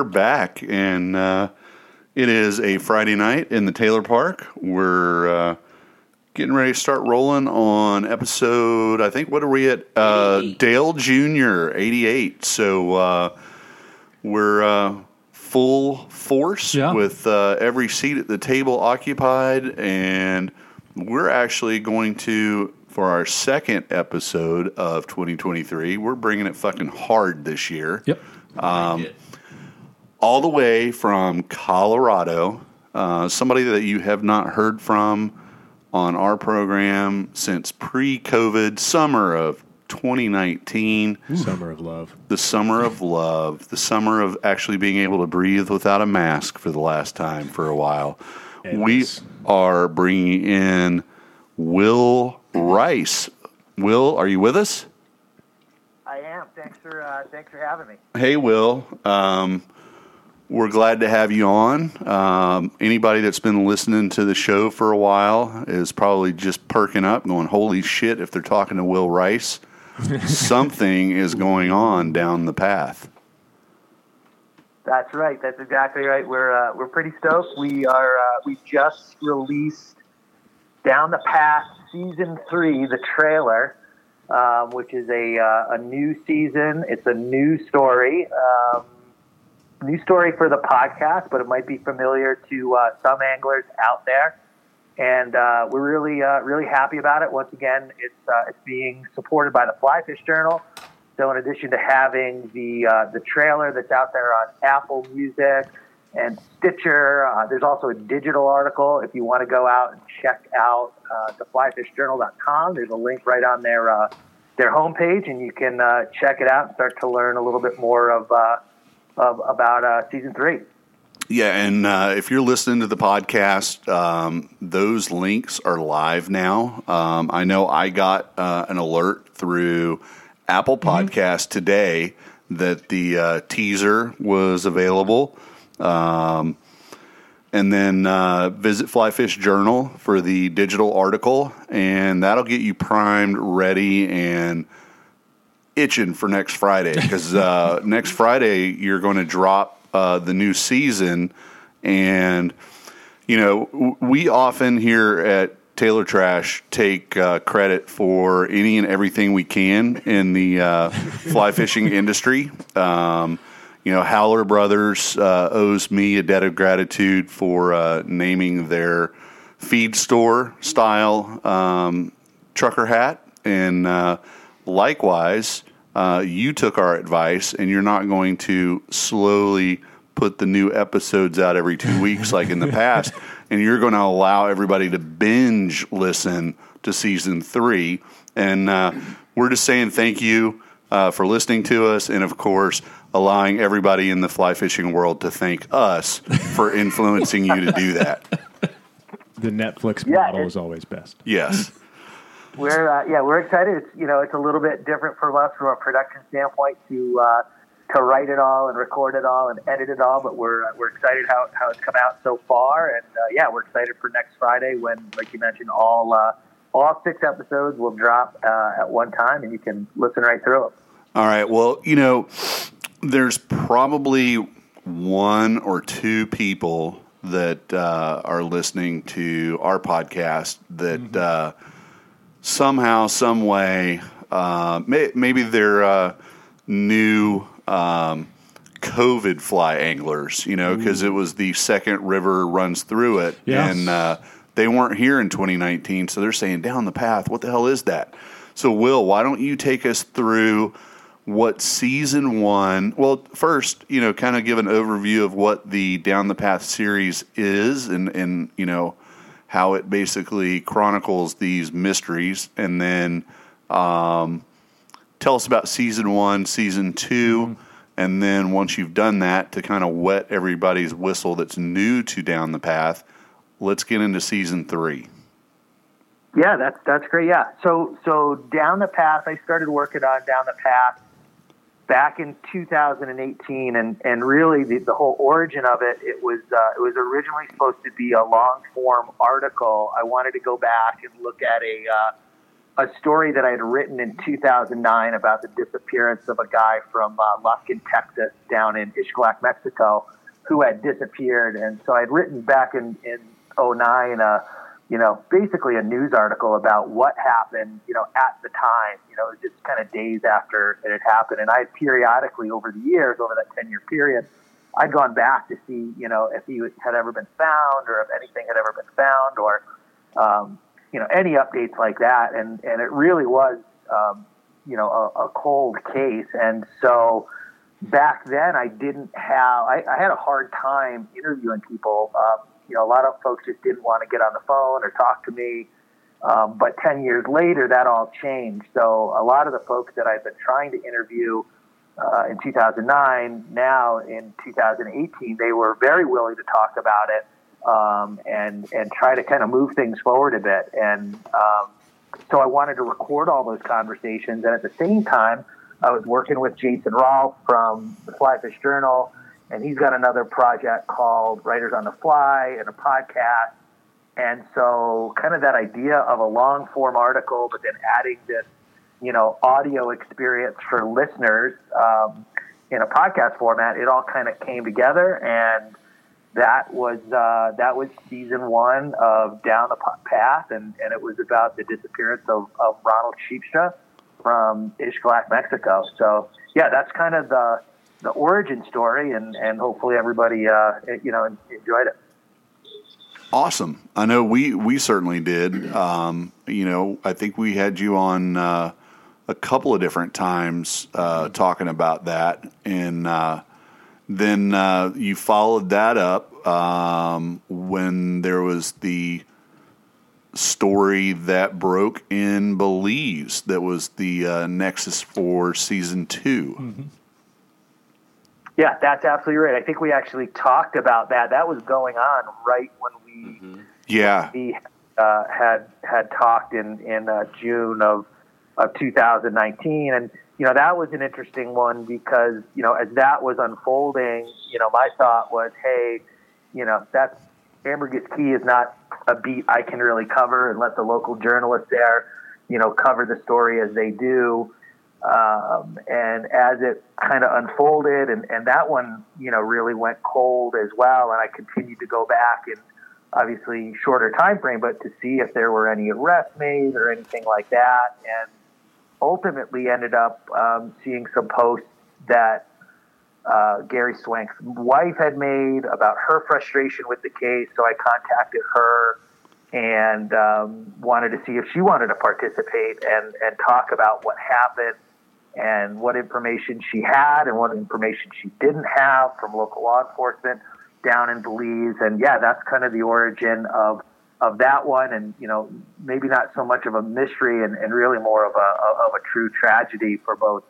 we're back, and uh, it is a Friday night in the Taylor Park. We're uh, getting ready to start rolling on episode. I think what are we at? Uh, Dale Junior, eighty-eight. So uh, we're uh, full force Yeah. with uh, every seat at the table occupied, and we're actually going to. For our second episode of 2023, we're bringing it fucking hard this year Yep. All the way from Colorado. Uh, somebody that you have not heard from on our program since pre-COVID summer of 2019, Summer of Love. the summer of love, the summer of actually being able to breathe without a mask for the last time for a while. We Yes. are bringing in Will Rice. Will, are you with us? I am. Thanks for uh, thanks for having me. Hey, Will. Um, we're glad to have you on. Um, anybody that's been listening to the show for a while is probably just perking up, going, "Holy shit!" If they're talking to Will Rice, something is going on down the path. That's right. That's exactly right. We're uh, we're pretty stoked. We are uh, we just released Down the Path season three, the trailer, um, which is a uh, a new season. It's a new story. Um, new story for the podcast, but it might be familiar to uh, some anglers out there. And uh, we're really, uh, really happy about it. Once again, it's uh, it's being supported by the Fly Fish Journal. So, in addition to having the uh, the trailer that's out there on Apple Music and Stitcher, uh, there's also a digital article. If you want to go out and check out uh, theflyfishjournal.com, there's a link right on their their homepage, and you can check it out and start to learn a little bit more of, of about uh, season three. Yeah, and uh, if you're listening to the podcast, um, those links are live now. Um, I know I got uh, an alert through Apple Podcast today that the uh, teaser was available. Um, and then uh, visit Flyfish Journal for the digital article, and that'll get you primed, ready, and itching for next Friday because uh, next Friday you're going to drop uh, the new season, and you know w- we often here at Taylor Trash take uh, credit for any and everything we can in the uh, fly fishing industry. Um, you know, Howler Brothers uh, owes me a debt of gratitude for uh, naming their feed store style um, trucker hat, and uh, likewise, uh, you took our advice, and you're not going to slowly put the new episodes out every two weeks like in the past, and you're going to allow everybody to binge listen to season three. And uh, we're just saying thank you uh, for listening to us, and of course, allowing everybody in the fly fishing world to thank us for influencing you to do that. The Netflix Yeah, model it- is always best. Yes. We're uh, yeah, we're excited. It's you know, it's a little bit different from us from a production standpoint to uh, to write it all and record it all and edit it all. But we're uh, we're excited how, how it's come out so far, and uh, yeah, we're excited for next Friday when, like you mentioned, all uh, all six episodes will drop uh, at one time, and you can listen right through them. All right. Well, you know, there's probably one or two people that uh, are listening to our podcast that uh, somehow, some way, uh, may, maybe they're uh, new um, COVID fly anglers, you know, because it was the second river runs through it, Yeah. and uh, they weren't here in 2019, so they're saying down the path. What the hell is that? So, Will, why don't you take us through what season one. Well, first, you know, kind of give an overview of what the Down the Path series is, and and you know how it basically chronicles these mysteries, and then um, tell us about season one, season 2 Mm-hmm. and then once you've done that, to kind of wet everybody's whistle that's new to Down the Path, let's get into season three. Yeah, that's that's great. Yeah. So so down the path, I started working on down the path back in 2018, and and really the, the whole origin of it, it was uh, it was originally supposed to be a long form article. I wanted to go back and look at a uh, a story that I had written in 2009 about the disappearance of a guy from uh, Lufkin, Texas, down in Ixtlac, Mexico, who had disappeared. And so I'd written back in in 09. Uh, you know, basically a news article about what happened, you know, at the time. You know, just kind of days after it had happened. And I had periodically over the years, over that 10 year period, I'd gone back to see, you know, if he had ever been found or if anything had ever been found or, um, you know, any updates like that. And, and it really was, um, you know, a, a cold case. And so back then I didn't have, I, I had a hard time interviewing people. Um, you know, a lot of folks just didn't want to get on the phone or talk to me. Um, but 10 years later, that all changed. So a lot of the folks that I've been trying to interview uh, in 2009, now in 2018, they were very willing to talk about it um, and and try to kind of move things forward a bit. And um, so I wanted to record all those conversations. And at the same time, I was working with Jason Rolfe from the Flyfish Journal and he's got another project called Writers on the Fly and a podcast. And so, kind of that idea of a long form article, but then adding this, you know, audio experience for listeners um, in a podcast format, it all kind of came together, and that was uh, that was season one of Down the Path, and, and it was about the disappearance of, of Ronald Sheepstra from Ixtlac, Mexico. So, yeah, that's kind of the the origin story, and, and hopefully everybody uh, you know enjoyed it. Awesome. I know we we certainly did. Um, you know, I think we had you on uh, a couple of different times uh, talking about that, and uh, then uh, you followed that up um, when there was the story that broke in Belize that was the uh, nexus for season 2 Yeah, that's absolutely right. I think we actually talked about that. That was going on right when we Yeah. we uh, had had talked in in uh, June of of 2019, and you know that was an interesting one because you know as that was unfolding, you know my thought was, hey, you know that's Ambergris Caye is not a beat I can really cover and let the local journalists there, you know, cover the story as they do. Um, and as it kind of unfolded, and, and that one, you know, really went cold as well. And I continued to go back and obviously shorter time frame, but to see if there were any arrests made or anything like that. And ultimately ended up um, seeing some posts that uh, Gary Swank's wife had made about her frustration with the case. So I contacted her and um, wanted to see if she wanted to participate and, and talk about what happened and what information she had and what information she didn't have from local law enforcement down in Belize. And yeah, that's kind of the origin of of that one, and you know, maybe not so much of a mystery, and, and really more of a of a true tragedy for both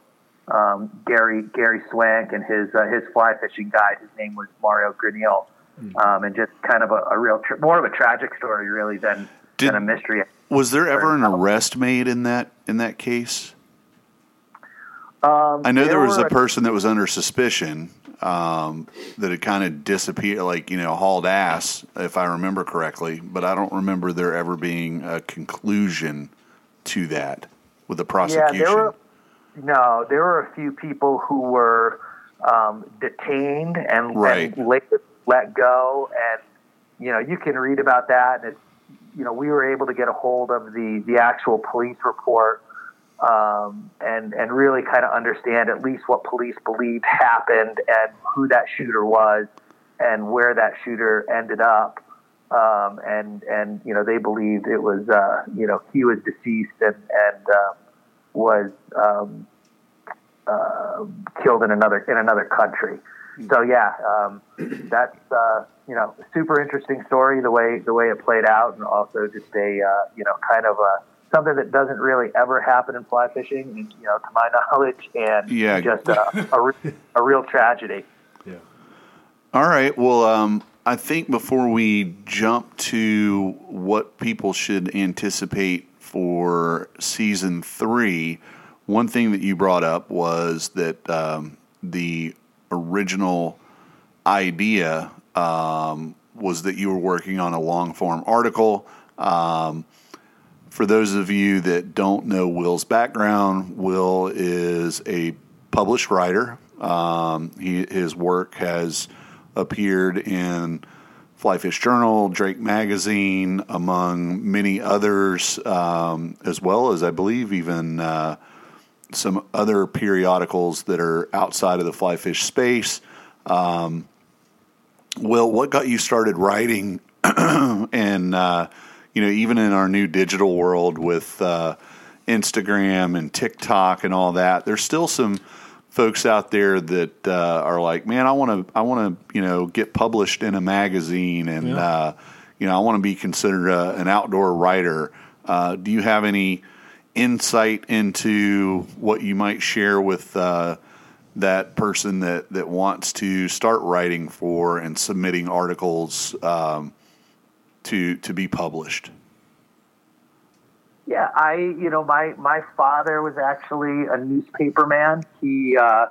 um, Gary Gary Swank and his uh, his fly fishing guide. His name was Mario Granil, um, and just kind of a, a real tra- more of a tragic story really than Did- than a mystery. Was there ever an arrest made in that in that case? Um, I know there, was a person that was under suspicion um, that had kind of disappeared, like you know, hauled ass, if I remember correctly. But I don't remember there ever being a conclusion to that with the prosecution. Yeah, there were no, there were a few people who were um, detained and, Right. and later let go, and you know you can read about that. And it's you know we were able to get a hold of the the actual police report um, and and really kind of understand at least what police believed happened and who that shooter was and where that shooter ended up. Um, and and you know they believed it was uh, you know he was deceased and and uh, was um, uh, killed in another in another country. So yeah, um, that's uh, you know super interesting story the way the way it played out, and also just a uh, you know kind of a something that doesn't really ever happen in fly fishing, you know, to my knowledge, and Yeah. just a, a, a real tragedy. Yeah. All right. Well, um, I think before we jump to what people should anticipate for season three, one thing that you brought up was that um, the original idea um, was that you were working on a long form article. Um, for those of you that don't know Will's background, Will is a published writer. Um, he, his work has appeared in Flyfish Journal, Drake Magazine, among many others, um, as well as I believe even uh, some other periodicals that are outside of the flyfish space. Um, Will, what got you started writing? and uh, you know, even in our new digital world with uh, Instagram and TikTok and all that, there's still some folks out there that uh, are like, man, I want to, I want to, you know, get published in a magazine, and Yeah. uh, you know, I want to be considered a, an outdoor writer. Uh, do you have any insight into what you might share with uh, that person that, that wants to start writing for and submitting articles um, to to be published? Yeah, I you know my my father was actually a newspaper man. He uh,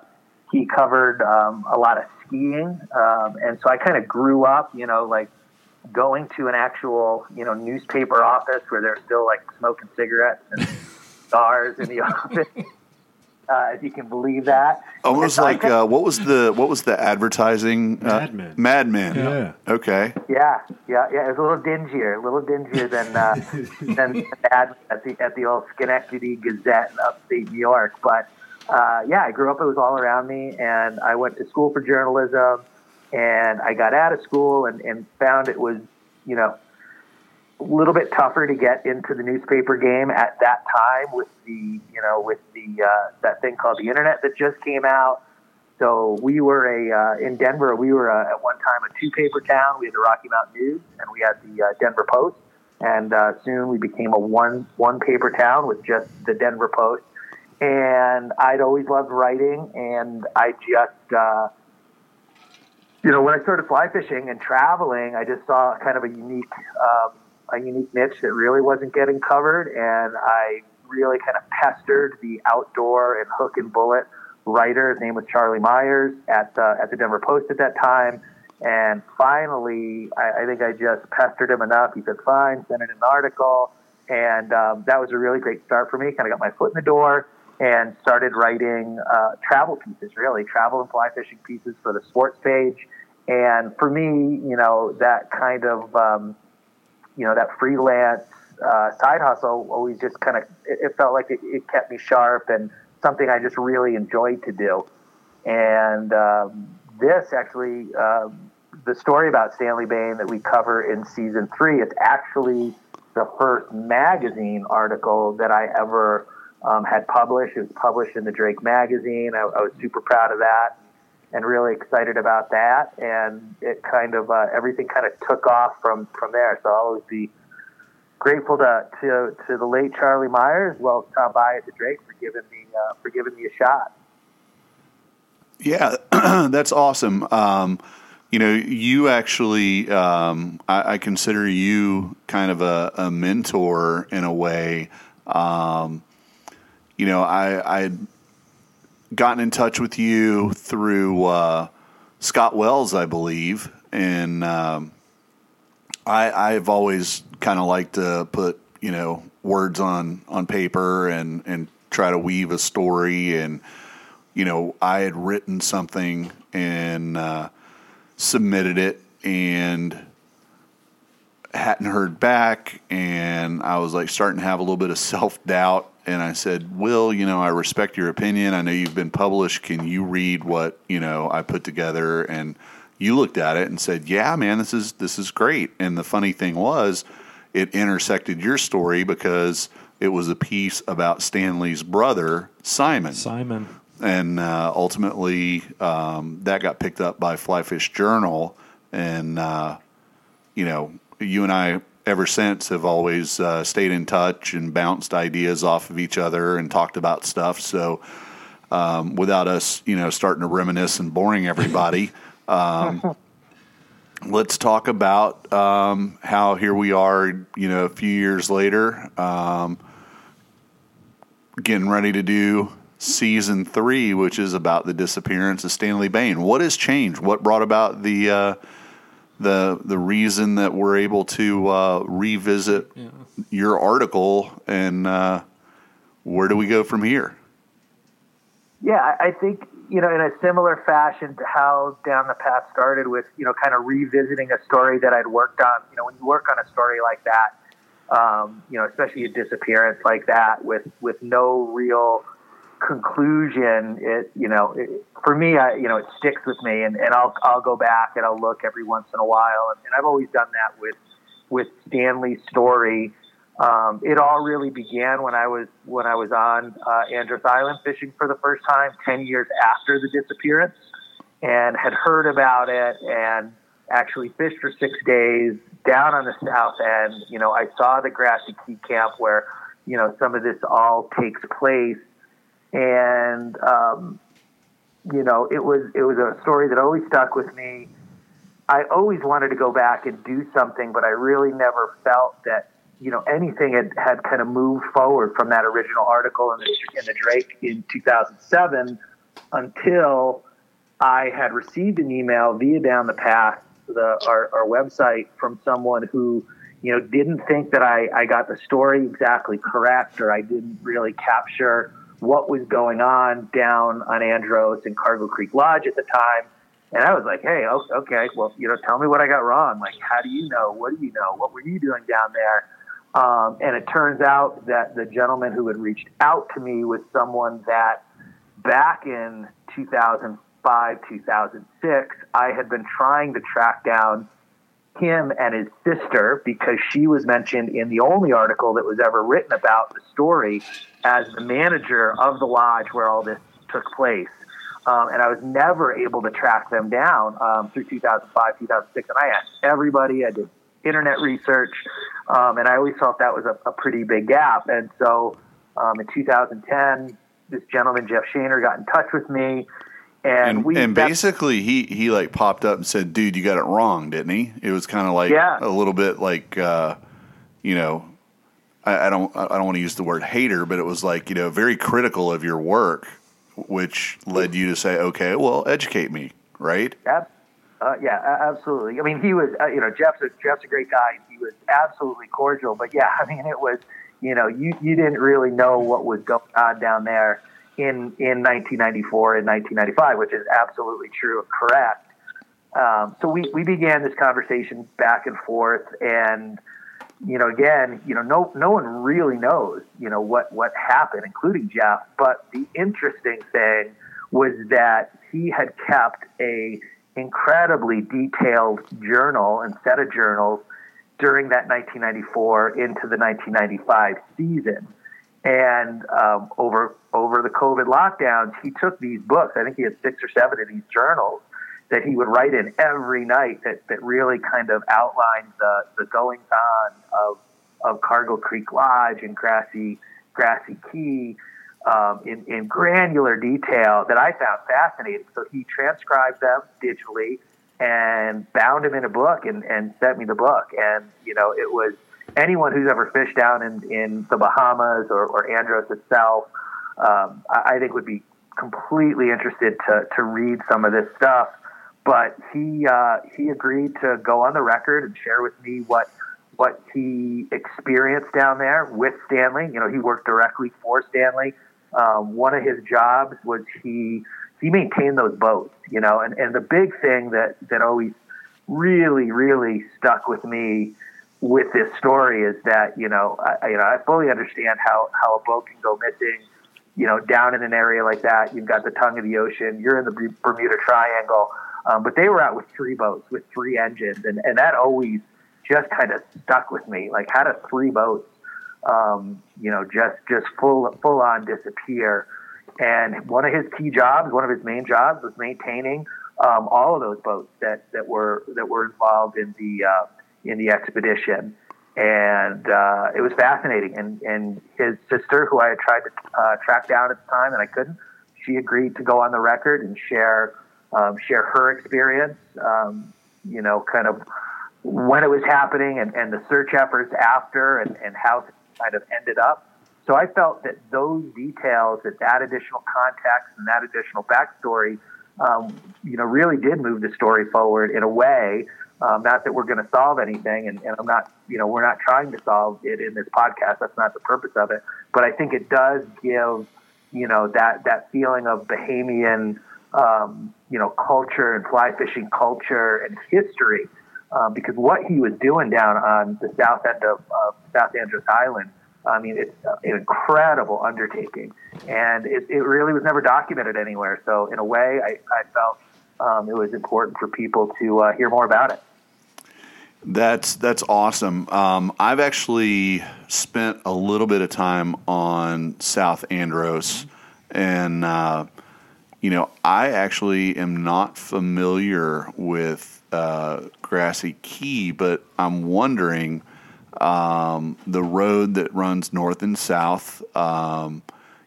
he covered um, a lot of skiing, um, and so I kind of grew up, you know, like going to an actual you know newspaper office where they're still like smoking cigarettes and cigars in the office. Uh, if you can believe that. Almost And so like kinda- uh, what was the what was the advertising? Uh, Mad Men. Mad Men. Yeah. Okay. Yeah, yeah, yeah. It was a little dingier, a little dingier than uh, than the ad at the at the old Schenectady Gazette in upstate New York. But uh, yeah, I grew up. It was all around me, and I went to school for journalism, and I got out of school and, and found it was, you know, a little bit tougher to get into the newspaper game at that time with the, you know, with the uh, that thing called the internet that just came out. So we were a uh, in Denver. We were uh, at one time a two paper town. We had the Rocky Mountain News and we had the uh, Denver Post. And uh, soon we became a one one paper town with just the Denver Post. And I'd always loved writing, and I just uh, you know, when I started fly fishing and traveling, I just saw kind of a unique, um, a unique niche that really wasn't getting covered, and I really kind of pestered the outdoor and hook and bullet writer. His name was Charlie Meyers at the, at the Denver Post at that time. And finally, I, I think I just pestered him enough. He said, "Fine, send it an article." And um, that was a really great start for me. Kind of got my foot in the door and started writing uh, travel pieces, really travel and fly fishing pieces for the sports page. And for me, you know, that kind of, um, you know, that freelance uh, side hustle always just kind of, it, it felt like it, it kept me sharp and something I just really enjoyed to do. And um, this actually, um, the story about Stanley Bain that we cover in season three, it's actually the first magazine article that I ever um, had published. It was published in the Drake magazine. I, I was super proud of that and really excited about that. And it kind of uh, everything kind of took off from from there. So I'll always be grateful to to, to the late Charlie Meyers, as well as Tom Bie at the Drake for giving me uh, for giving me a shot. Yeah, that's awesome. Um, you know, you actually, um, I, I consider you kind of a, a mentor in a way. Um, you know, I I gotten in touch with you through uh, Scott Wells, I believe, and um, I I've always kind of liked to put you know words on on paper and and try to weave a story. And you know I had written something and uh, submitted it and hadn't heard back. And I was like starting to have a little bit of self doubt and I said, "Will, you know, I respect your opinion. I know you've been published. Can you read what, you know, I put together?" And you looked at it and said, "Yeah, man, this is this is great." And the funny thing was, it intersected your story because it was a piece about Stanley's brother, Simon. Simon. and uh, ultimately um, that got picked up by Flyfish Journal, and uh, you know, you and I ever since have always uh, stayed in touch and bounced ideas off of each other and talked about stuff. So um, without us, you know, starting to reminisce and boring everybody. Um, let's talk about um, how here we are, you know, a few years later, um, getting ready to do season three, which is about the disappearance of Stanley Bain. What has changed? What brought about the uh, the the reason that we're able to uh, revisit yeah. your article and uh, where do we go from here? Yeah, I think you know in a similar fashion to how Down the Path started with you know kind of revisiting a story that I'd worked on. You know, when you work on a story like that, um, you know, especially a disappearance like that with with no real conclusion, it you know, it, for me, I you know, it sticks with me, and, and I'll I'll go back and I'll look every once in a while, and, and I've always done that with with Stanley's story. Um, it all really began when I was when I was on uh, Andros Island fishing for the first time, ten years after the disappearance, and had heard about it and actually fished for six days down on the south end. You know, I saw the grassy key camp where you know some of this all takes place and um, you know it was it was a story that always stuck with me. I always wanted to go back and do something, but I really never felt that you know anything had, had kind of moved forward from that original article in the, in the Drake in 2007 until I had received an email via Down the Path, the, our, our website, from someone who you know didn't think that I, I got the story exactly correct or I didn't really capture what was going on down on Andros and Cargill Creek Lodge at the time. And I was like, hey, okay, well, you know, tell me what I got wrong. Like, how do you know? What do you know? What were you doing down there? Um, and it turns out that the gentleman who had reached out to me was someone that back in 2005, 2006, I had been trying to track down him and his sister because she was mentioned in the only article that was ever written about the story as the manager of the lodge where all this took place. Um, and I was never able to track them down um, through 2005, 2006. And I asked everybody, I did internet research, um, and I always felt that was a, a pretty big gap. And so um, in 2010, this gentleman, Jeff Shaner, got in touch with me and, and, we and basically he he like popped up and said, "Dude, you got it wrong, didn't he?" It was kind of like yeah. a little bit like uh, you know, I, I don't I don't want to use the word hater, but it was like you know very critical of your work, which led you to say, "Okay, well, educate me." Right? Yep. Uh, yeah, absolutely. I mean, he was, uh, you know, Jeff's a, Jeff's a great guy. He was absolutely cordial. But yeah, I mean, it was, you know, you, you didn't really know what was going on down there in in 1994 and 1995, which is absolutely true and correct. Um, so we, we began this conversation back and forth, and you know, again, you know, no no one really knows, you know, what what happened, including Jeff. But the interesting thing was that he had kept a incredibly detailed journal and set of journals during that 1994 into the 1995 season. And um, over over the COVID lockdowns, he took these books. I think he had six or seven of these journals that he would write in every night that, that really kind of outlined the, the goings on of of Cargill Creek Lodge and Grassy Grassy Key um, in, in granular detail that I found fascinating. So he transcribed them digitally and bound them in a book and, and sent me the book. And you know, it was anyone who's ever fished down in, in the Bahamas or, or Andros itself, um, I, I think would be completely interested to, to read some of this stuff. But he uh, he agreed to go on the record and share with me what what he experienced down there with Stanley. You know, he worked directly for Stanley. Um, one of his jobs was he he maintained those boats. You know, and, and the big thing that that always really really stuck with me with this story is that you know I, you know I fully understand how how a boat can go missing. You know, down in an area like that, you've got the tongue of the ocean. You're in the Bermuda Triangle, um, but they were out with three boats with three engines, and and that always just kind of stuck with me. Like, how do three boats, um, you know, just just full full on disappear? and one of his key jobs, one of his main jobs, was maintaining um, all of those boats that, that were that were involved in the uh, in the expedition. And uh, it was fascinating. And, and his sister, who I had tried to uh, track down at the time, and I couldn't, she agreed to go on the record and share um, share her experience. Um, you know, kind of when it was happening and, and the search efforts after and, and how it kind of ended up. So I felt that those details, that that additional context and that additional backstory, um, you know, really did move the story forward in a way. Um, not that we're going to solve anything, and, and I'm not, you know, we're not trying to solve it in this podcast. That's not the purpose of it. But I think it does give, you know, that that feeling of Bahamian, um, you know, culture and fly fishing culture and history um, because what he was doing down on the south end of, of South Andros Island, I mean, it's an incredible undertaking, and it, it really was never documented anywhere. So, in a way, I, I felt um, it was important for people to uh, hear more about it. That's that's awesome. Um, I've actually spent a little bit of time on South Andros, and uh, you know, I actually am not familiar with uh, Grassy Key, but I'm wondering um, the road that runs north and south. Um,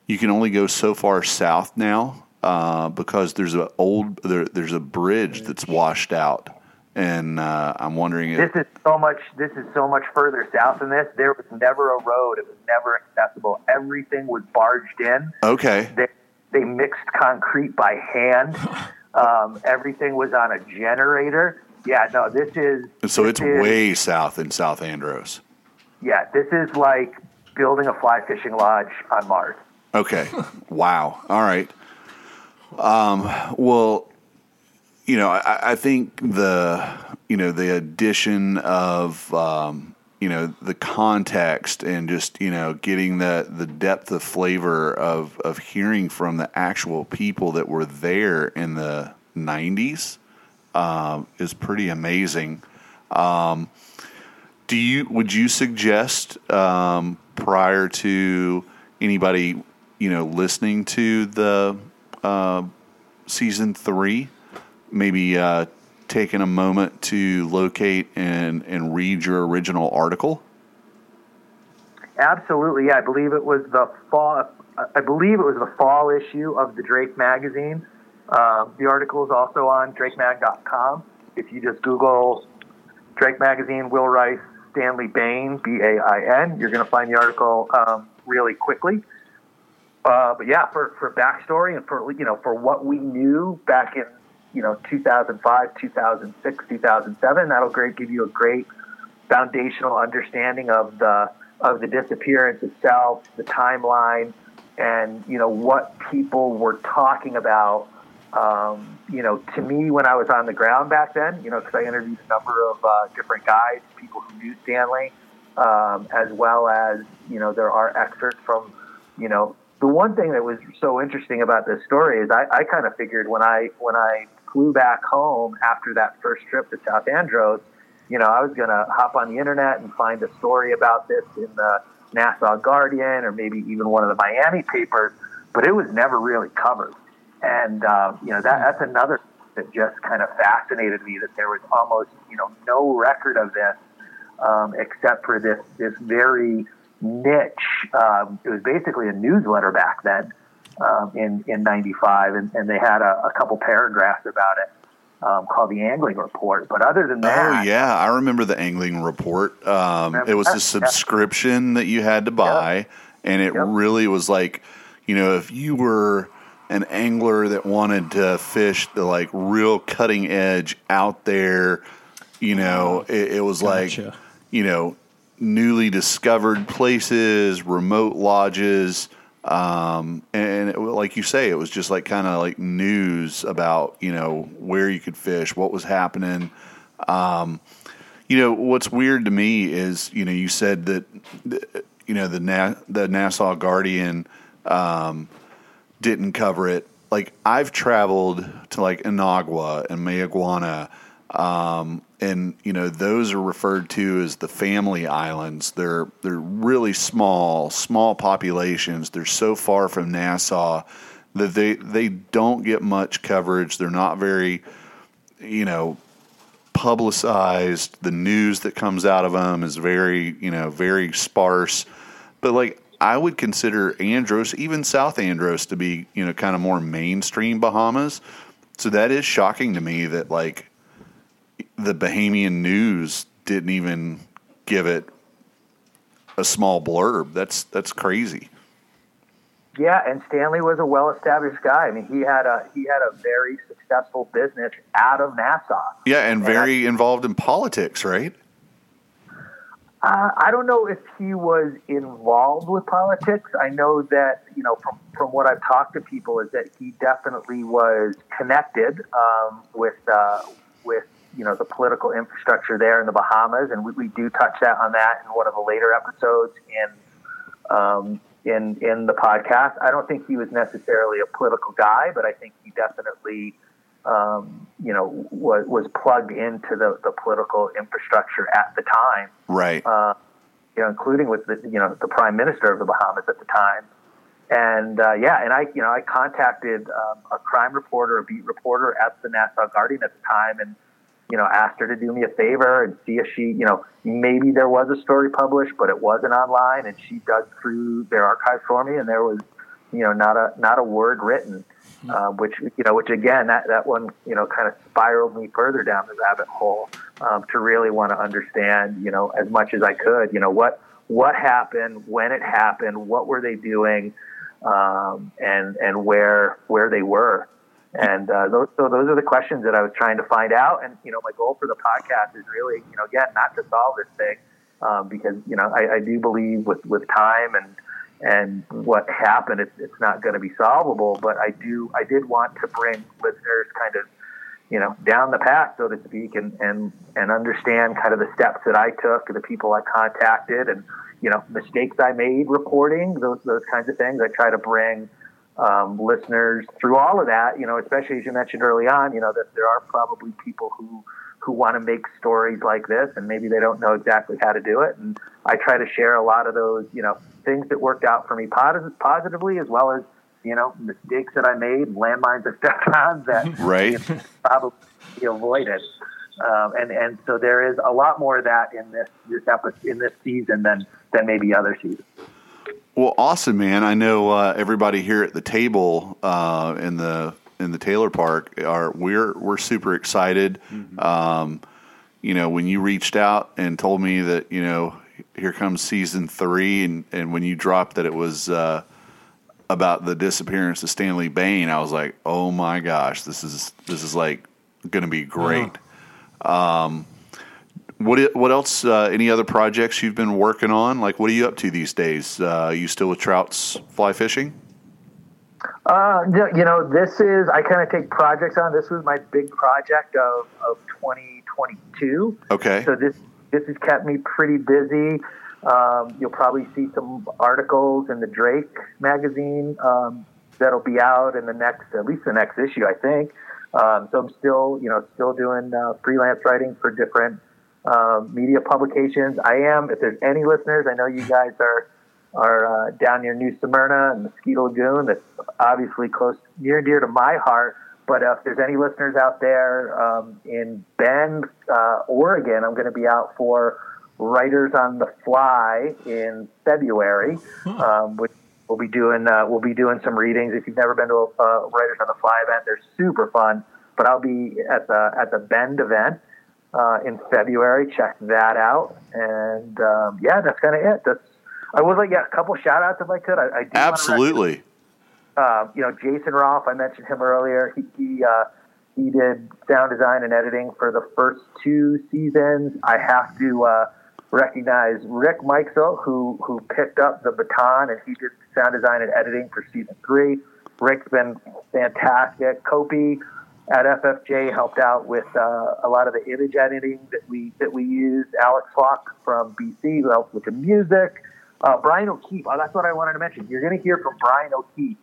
you can only go so far south now uh, because there's a old there, there's a bridge that's washed out, and uh, I'm wondering if this is so much. This is so much further south than this. There was never a road. It was never accessible. Everything was barged in. Okay. They, they mixed concrete by hand. Um, everything was on a generator. Yeah, no, this is. So this it's is, way south in South Andros. Yeah, this is like building a fly fishing lodge on Mars. Okay. wow. All right. Um, well, you know, I, I, think the you know the addition of um, you know the context and just you know getting the the depth of flavor of of hearing from the actual people that were there in the 90s um, is pretty amazing. Um, do you would you suggest um, prior to anybody you know listening to the uh, season three, maybe uh, taking a moment to locate and and read your original article? Absolutely, yeah. I believe it was the fall. I believe it was the fall issue of the Drake magazine. Uh, the article is also on drakemag.com. If you just Google Drake Magazine, Will Rice, Stanley Bain, B A I N, you're going to find the article um, really quickly. Uh, but yeah, for, for backstory and for you know for what we knew back in you know 2005, 2006, 2007, that'll great give you a great foundational understanding of the of the disappearance itself, the timeline, and you know what people were talking about um, you know, to me, when I was on the ground back then, you know, because I interviewed a number of uh, different guys, people who knew Stanley, um, as well as, you know, there are excerpts from, you know, the one thing that was so interesting about this story is I, I kind of figured when I when I flew back home after that first trip to South Andros, you know, I was going to hop on the internet and find a story about this in the Nassau Guardian or maybe even one of the Miami papers, but it was never really covered. And uh, you know that that's another that just kind of fascinated me that there was almost you know no record of this um, except for this this very niche. Um, it was basically a newsletter back then um, in in '95, and, and they had a, a couple paragraphs about it. Um, called the Angling Report. But other than that, oh yeah, I remember the Angling Report. Um, it was a subscription that you had to buy, yep. and it yep. really was like, you know, if you were an angler that wanted to fish the like real cutting edge out there. You know, it, it was gotcha. like, you know, newly discovered places, remote lodges. Um, and it, like you say, it was just like kind of like news about, you know, where you could fish, what was happening. Um, you know, what's weird to me is, you know, you said that, you know, the, Na- the Nassau Guardian, um, didn't cover it. Like I've traveled to like Inagua and Mayaguana, um, and you know those are referred to as the family islands. They're they're really small, small populations. They're so far from Nassau that they they don't get much coverage. They're not very, you know, publicized. The news that comes out of them is very, you know, very sparse. But like I would consider Andros, even South Andros, to be, you know, kind of more mainstream Bahamas. So that is shocking to me that like the Bahamian news didn't even give it a small blurb. That's that's crazy. Yeah, and Stanley was a well-established guy. I mean, he had a he had a very successful business out of Nassau. Yeah, and very involved in politics, right? Uh, I don't know if he was involved with politics. I know that you know from from what I've talked to people is that he definitely was connected um, with uh, with you know the political infrastructure there in the Bahamas, and we, we do touch that on that in one of the later episodes in um, in in the podcast. I don't think he was necessarily a political guy, but I think he definitely um, you know was, was plugged into the, the political infrastructure at the time, Right. uh, you know, including with the you know the prime minister of the Bahamas at the time. And uh, yeah, and I you know I contacted um, a crime reporter, a beat reporter at the Nassau Guardian at the time, and you know asked her to do me a favor and see if she you know maybe there was a story published, but it wasn't online, and she dug through their archives for me, and there was you know not a not a word written. Uh, which you know, which again, that that one you know kind of spiraled me further down the rabbit hole um, to really want to understand you know as much as I could. You know what what happened, when it happened, what were they doing, um, and and where where they were. And uh, those, so those are the questions that I was trying to find out. And you know, my goal for the podcast is really, you know, again, not to solve this thing, um, because you know, I, I do believe with with time and and what happened, it's, it's not going to be solvable. But I do, I did want to bring listeners kind of, you know, down the path, so to speak, and and and understand kind of the steps that I took, and the people I contacted, and you know, mistakes I made reporting those those kinds of things. I try to bring um, listeners through all of that. You know, especially as you mentioned early on, you know, that there are probably people who who want to make stories like this, and maybe they don't know exactly how to do it. And I try to share a lot of those, you know, things that worked out for me posit- positively, as well as you know mistakes that I made, landmines I stepped on that Right. probably be avoided. Um, and and so there is a lot more of that in this this episode in this season than than maybe other seasons. Well, awesome, man. I know uh, everybody here at the table uh, in the in the Taylor Park are we're we're super excited. Um, you know, when you reached out and told me that you know here comes season three, and and when you dropped that it was uh, about the disappearance of Stanley Bain, I was like, oh my gosh, this is this is like going to be great. Um, what what else? Uh, any other projects you've been working on? Like, what are you up to these days? Uh, you still with Trout's fly fishing? Uh, you know, this is I kind of take projects on. This was my big project of of 2022. Okay. So this this has kept me pretty busy. Um, you'll probably see some articles in the Drake magazine um, that'll be out in the next, at least the next issue, I think. Um, so I'm still, you know, still doing uh, freelance writing for different uh, media publications. I am. If there's any listeners, I know you guys are are uh, down near New Smyrna and Mosquito Lagoon. That's obviously close, near and dear to my heart. But if there's any listeners out there um, in Bend, uh, Oregon, I'm going to be out for Writers on the Fly in February, um, which we'll be doing. Uh, we'll be doing some readings. If you've never been to a uh, Writers on the Fly event, they're super fun. But I'll be at the at the Bend event uh, in February. Check that out. And um, yeah, that's kind of it. That's I would like yeah, a couple shout outs if I could. I, I do Absolutely. uh, you know, Jason Rolfe, I mentioned him earlier. He he, uh, he did sound design and editing for the first two seasons. I have to uh, recognize Rick Mikesel, who who picked up the baton and he did sound design and editing for season three. Rick's been fantastic. Kopi at FFJ helped out with uh, a lot of the image editing that we that we use. Alex Falk from BC helped with the music. Uh, Brian O'Keefe. Oh, that's what I wanted to mention. You're going to hear from Brian O'Keefe.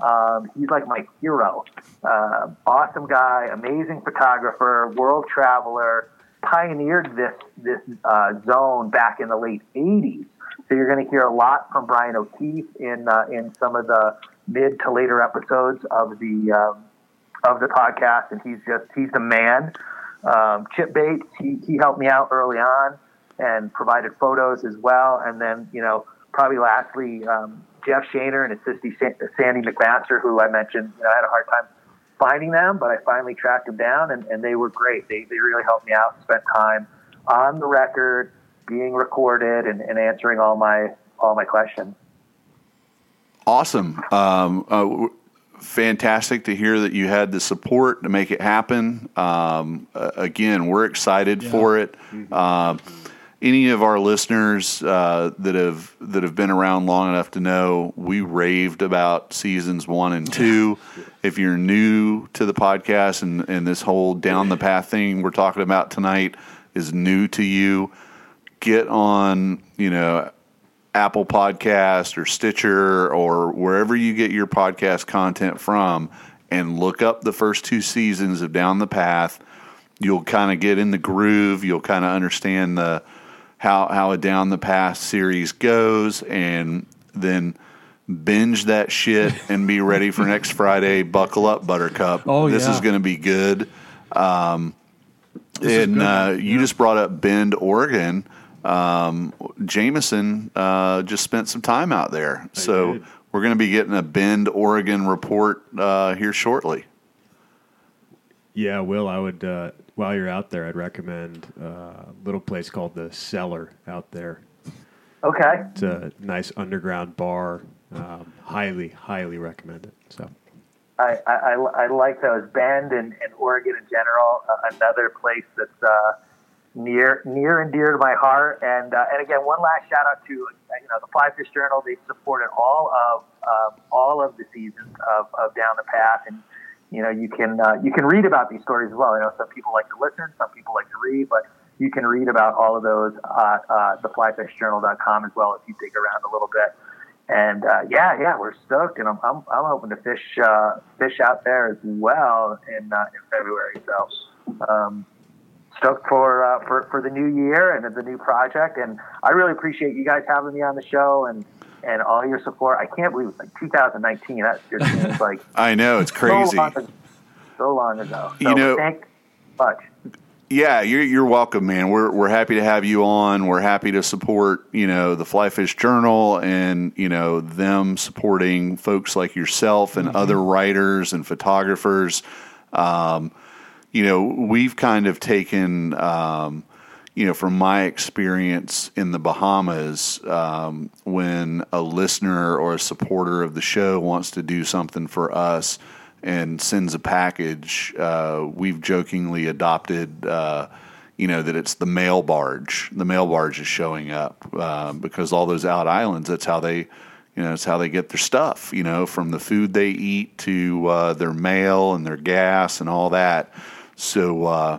Um, he's like my hero. Uh, awesome guy, amazing photographer, world traveler, pioneered this this uh, zone back in the late '80s. So you're going to hear a lot from Brian O'Keefe in uh, in some of the mid to later episodes of the um, of the podcast, and he's just he's the man. Um, Chip Bates, he he helped me out early on and provided photos as well, and then you know probably lastly um, Jeff Shaner and his sister Sandy McMaster, who I mentioned, you know, I had a hard time finding them, but I finally tracked them down, and, and they were great. They they really helped me out, spent time on the record, being recorded, and, and answering all my all my questions. Awesome. Um, uh, fantastic to hear that you had the support to make it happen. Um, again, we're excited yeah. for it. Mm-hmm. Uh, any of our listeners uh, that have that have been around long enough to know we raved about seasons one and two. if you're new to the podcast and, and this whole down the path thing we're talking about tonight is new to you, get on you know Apple Podcast or Stitcher or wherever you get your podcast content from, and look up the first two seasons of Down the Path. You'll kind of get in the groove. You'll kind of understand the how how a down the path series goes, and then binge that shit and be ready for next Friday. Buckle up, Buttercup. Oh, this yeah. is going to be good. Um, and uh, you Yeah. just brought up Bend, Oregon. Um, Jameson uh, just spent some time out there, so did. we're going to be getting a Bend, Oregon report uh, here shortly. Yeah, Will, I would, uh, while you're out there, I'd recommend uh, a little place called The Cellar out there. Okay. It's a nice underground bar. Um, highly, highly recommend it. So, I, I, I- I like those. Bend and, and Oregon in general, uh, another place that's uh, near near and dear to my heart. And uh, and again, one last shout out to uh, you know the Fly Fish Journal. They've supported all of um, all of the seasons of, of Down the Path, and you know you can uh, you can read about these stories as well. I know some people like to listen, some people like to read, but you can read about all of those at uh, theflyfishjournal.com as well if you dig around a little bit. And uh, yeah, yeah, we're stoked, and I'm I'm, I'm hoping to fish uh, fish out there as well in uh, in February. So um, stoked for uh, for for the new year and the new project. And I really appreciate you guys having me on the show and and all your support. I can't believe it's like 2019. That just seems like I know it's crazy. so long, ago- so long ago. You know- thank much. Yeah, you're you're welcome, man. We're we're happy to have you on. We're happy to support you know the Flyfish Journal and you know them supporting folks like yourself and other writers and photographers. Um, you know, we've kind of taken. Um, you know, from my experience in the Bahamas, um, when a listener or a supporter of the show wants to do something for us and sends a package, uh, we've jokingly adopted, uh, you know, that it's the mail barge. The mail barge is showing up uh, because all those out islands, that's how they, you know, it's how they get their stuff, you know, from the food they eat to uh, their mail and their gas and all that. So, uh,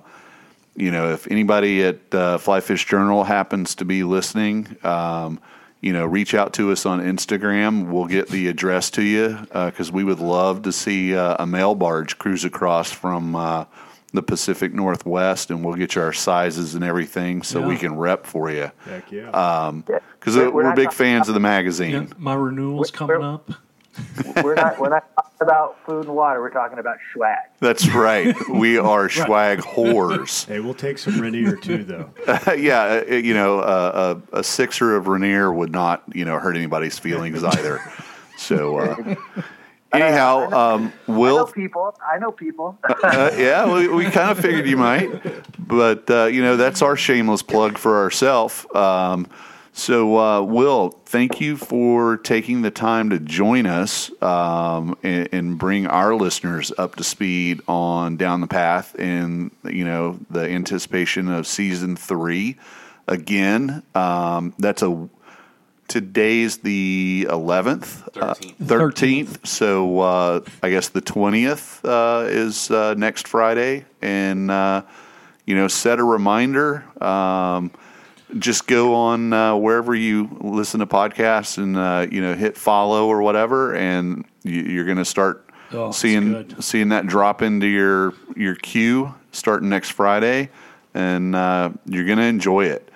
you know, if anybody at uh, Fly Fish Journal happens to be listening, um, you know, reach out to us on Instagram. We'll get the address to you because we would love to see uh, a mail barge cruise across from uh, the Pacific Northwest, and we'll get you our sizes and everything so we can rep for you heck yeah. because We're- we're, we're big talking fans of the yeah, magazine. my renewal's We're- coming up. We're not we're not talking about food and water. We're talking about swag. That's right. We are swag whores. hey, we'll take some Rainier too, though. yeah, uh, you know, uh, a, a sixer of Rainier would not, you know, hurt anybody's feelings either. So, uh, anyhow, um, I know Will, people. I know people. uh, yeah, we, we kind of figured you might, but uh, you know, that's our shameless plug for ourselves. Um, so, uh, Will, thank you for taking the time to join us um, and, and bring our listeners up to speed on Down the Path and you know the anticipation of season three. Again, um, that's a today's the 11th 13th. 13th so uh, i guess the 20th uh, is uh, next friday and uh, you know set a reminder um, just go on uh, wherever you listen to podcasts and uh, you know hit follow or whatever and you, you're going to start Oh, seeing seeing that drop into your your queue starting next friday and uh, you're going to enjoy it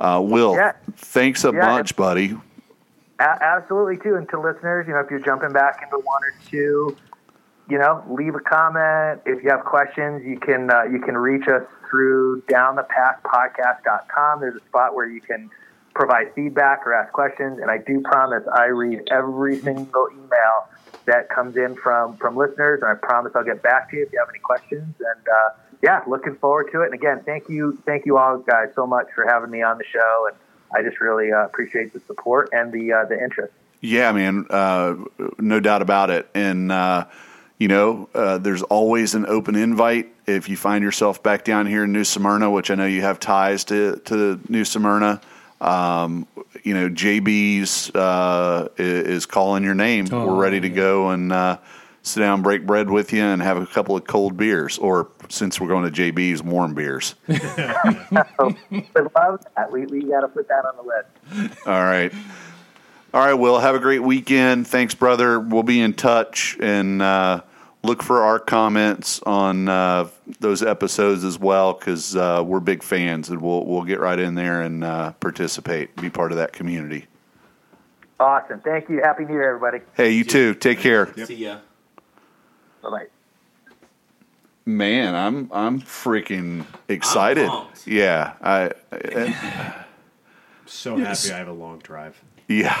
uh, will Yeah. thanks a Yeah. bunch buddy A- absolutely too. And to listeners, you know, if you're jumping back into one or two, you know, leave a comment. If you have questions, you can uh, you can reach us through downthepathpodcast.com. There's a spot where you can provide feedback or ask questions, and I do promise I read every single email that comes in from from listeners, and I promise I'll get back to you if you have any questions. And uh, yeah, looking forward to it. And again, thank you, thank you all guys so much for having me on the show, and I just really uh, appreciate the support and the uh, the interest. Yeah, man, uh, no doubt about it. And uh, you know, uh, there's always an open invite if you find yourself back down here in New Smyrna, which I know you have ties to to New Smyrna. Um, you know, JB's uh, is calling your name. Oh, We're ready to yeah. go and uh, sit down, break bread with you, and have a couple of cold beers, or since we're going to JB's, warm beers. But love that. We we got to put that on the list. All right. All right, Will. Have a great weekend. Thanks, brother. We'll be in touch and uh, look for our comments on uh, those episodes as well because uh, we're big fans and we'll we'll get right in there and uh, participate, be part of that community. Awesome. Thank you. Happy New Year, everybody. Hey, you too. Take care, See ya. Bye bye. man. I'm I'm freaking excited. pumped. yeah, I, I So happy I have a long drive. yeah.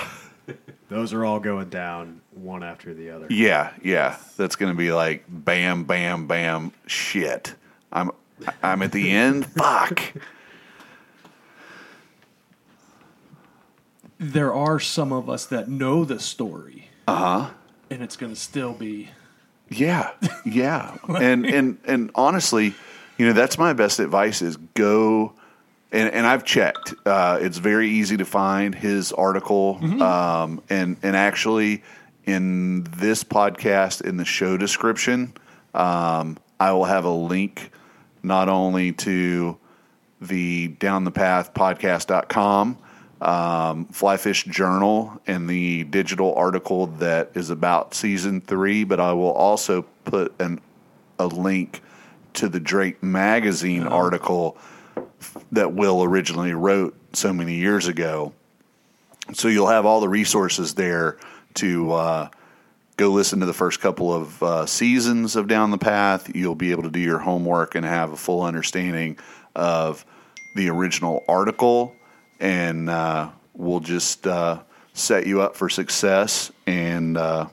Those are all going down one after the other. Yeah, yeah. That's going to be like bam, bam, bam. Shit. I'm I'm at the end. Fuck. there are some of us that know the story, Uh huh. and it's going to still be. Yeah, yeah. and and and honestly, you know, that's my best advice is go. And, and I've checked. Uh, it's very easy to find his article. Um, and and actually, in this podcast, in the show description, um, I will have a link not only to the Down the Path podcast.com, um, Flyfish Journal, and the digital article that is about season three, but I will also put an, a link to the Drake Magazine article that Will originally wrote so many years ago. So you'll have all the resources there to uh, go listen to the first couple of uh, seasons of Down the Path. You'll be able to do your homework and have a full understanding of the original article, and uh, we'll just uh, set you up for success. And uh,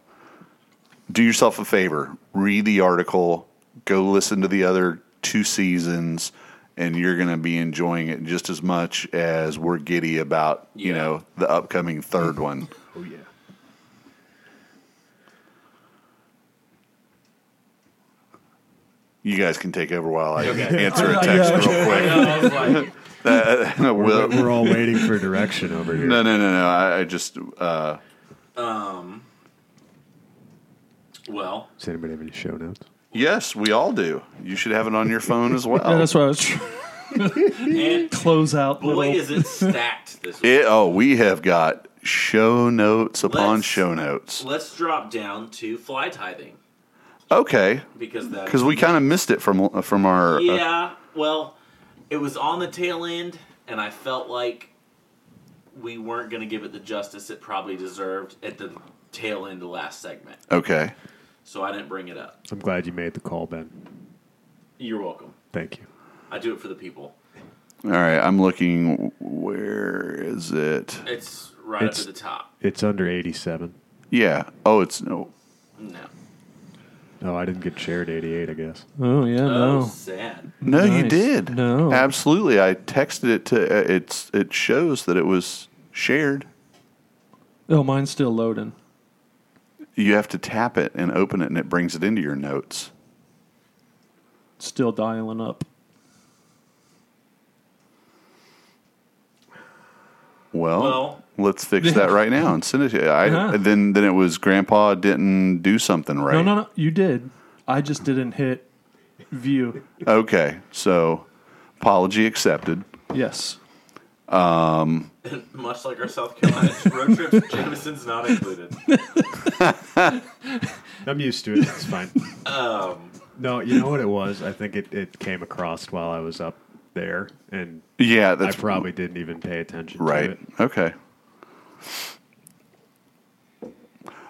do yourself a favor: read the article, go listen to the other two seasons. And you're going to be enjoying it just as much as we're giddy about, you know, the upcoming third one. Oh yeah. You guys can take over while I Okay. answer a text real quick. I was like, Uh, no, We're, we're all waiting for direction over here. no, no, no, no. I, I just uh, um, well, Does anybody have any show notes? Yes, we all do. You should have it on your phone as well. Yeah, that's what I was trying and to close out. boy, little- is it stacked this week. It- oh, we have got show notes upon Let's- show notes. Let's drop down to fly tithing Okay, because because we kind of missed it from from our. uh, Yeah, well, it was on the tail end, and I felt like we weren't going to give it the justice it probably deserved at the tail end of the last segment. okay. So I didn't bring it up. I'm glad you made the call, Ben. You're welcome. Thank you. I do it for the people. All right, I'm looking. Where is it? It's right It's- up at the top. It's under 87. Yeah. Oh, it's no. No. Oh, I didn't get shared 88, I guess. Oh yeah, Oh, no. sad. No, you Nice. did. No. absolutely. I texted it to. Uh, it's. It shows that it was shared. Oh, mine's still loading. You have to tap it and open it, and it brings it into your notes. Still dialing up. Well, Well- let's fix that right now and send it to you. I, Yeah. Then, then it was Grandpa didn't do something right. No, no, no. You did. I just didn't hit view. Okay, so apology accepted. Yes. Much like our South Carolina road trips, Jameson's not included. I'm used to it. It's fine. Um, No, you know what it was? I think it, it came across while I was up there, and Yeah, that's I probably didn't even pay attention to right. Okay.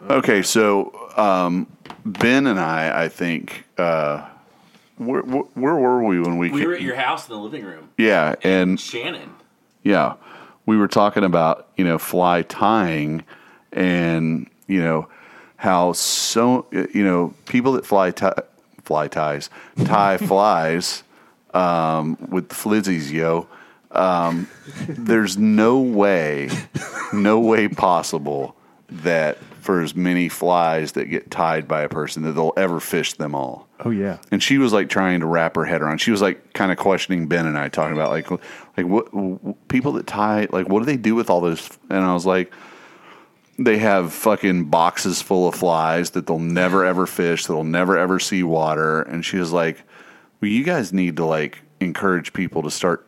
Okay, so um, Ben and I, I think, uh, where, where, where were we when we? We ca- were at your house in the living room. yeah, and Shannon. Yeah, we were talking about you know fly tying, and you know how so you know people that fly tie, fly ties tie flies um, with flizzies, yo. Um, there's no way, no way possible that for as many flies that get tied by a person that they'll ever fish them all. Oh yeah. And she was like trying to wrap her head around. She was like kind of questioning Ben and I, talking about like like what w- people that tie like what do they do with all those? And I was like, they have fucking boxes full of flies that they'll never ever fish, that they'll never ever see water. And she was like, well, you guys need to like encourage people to start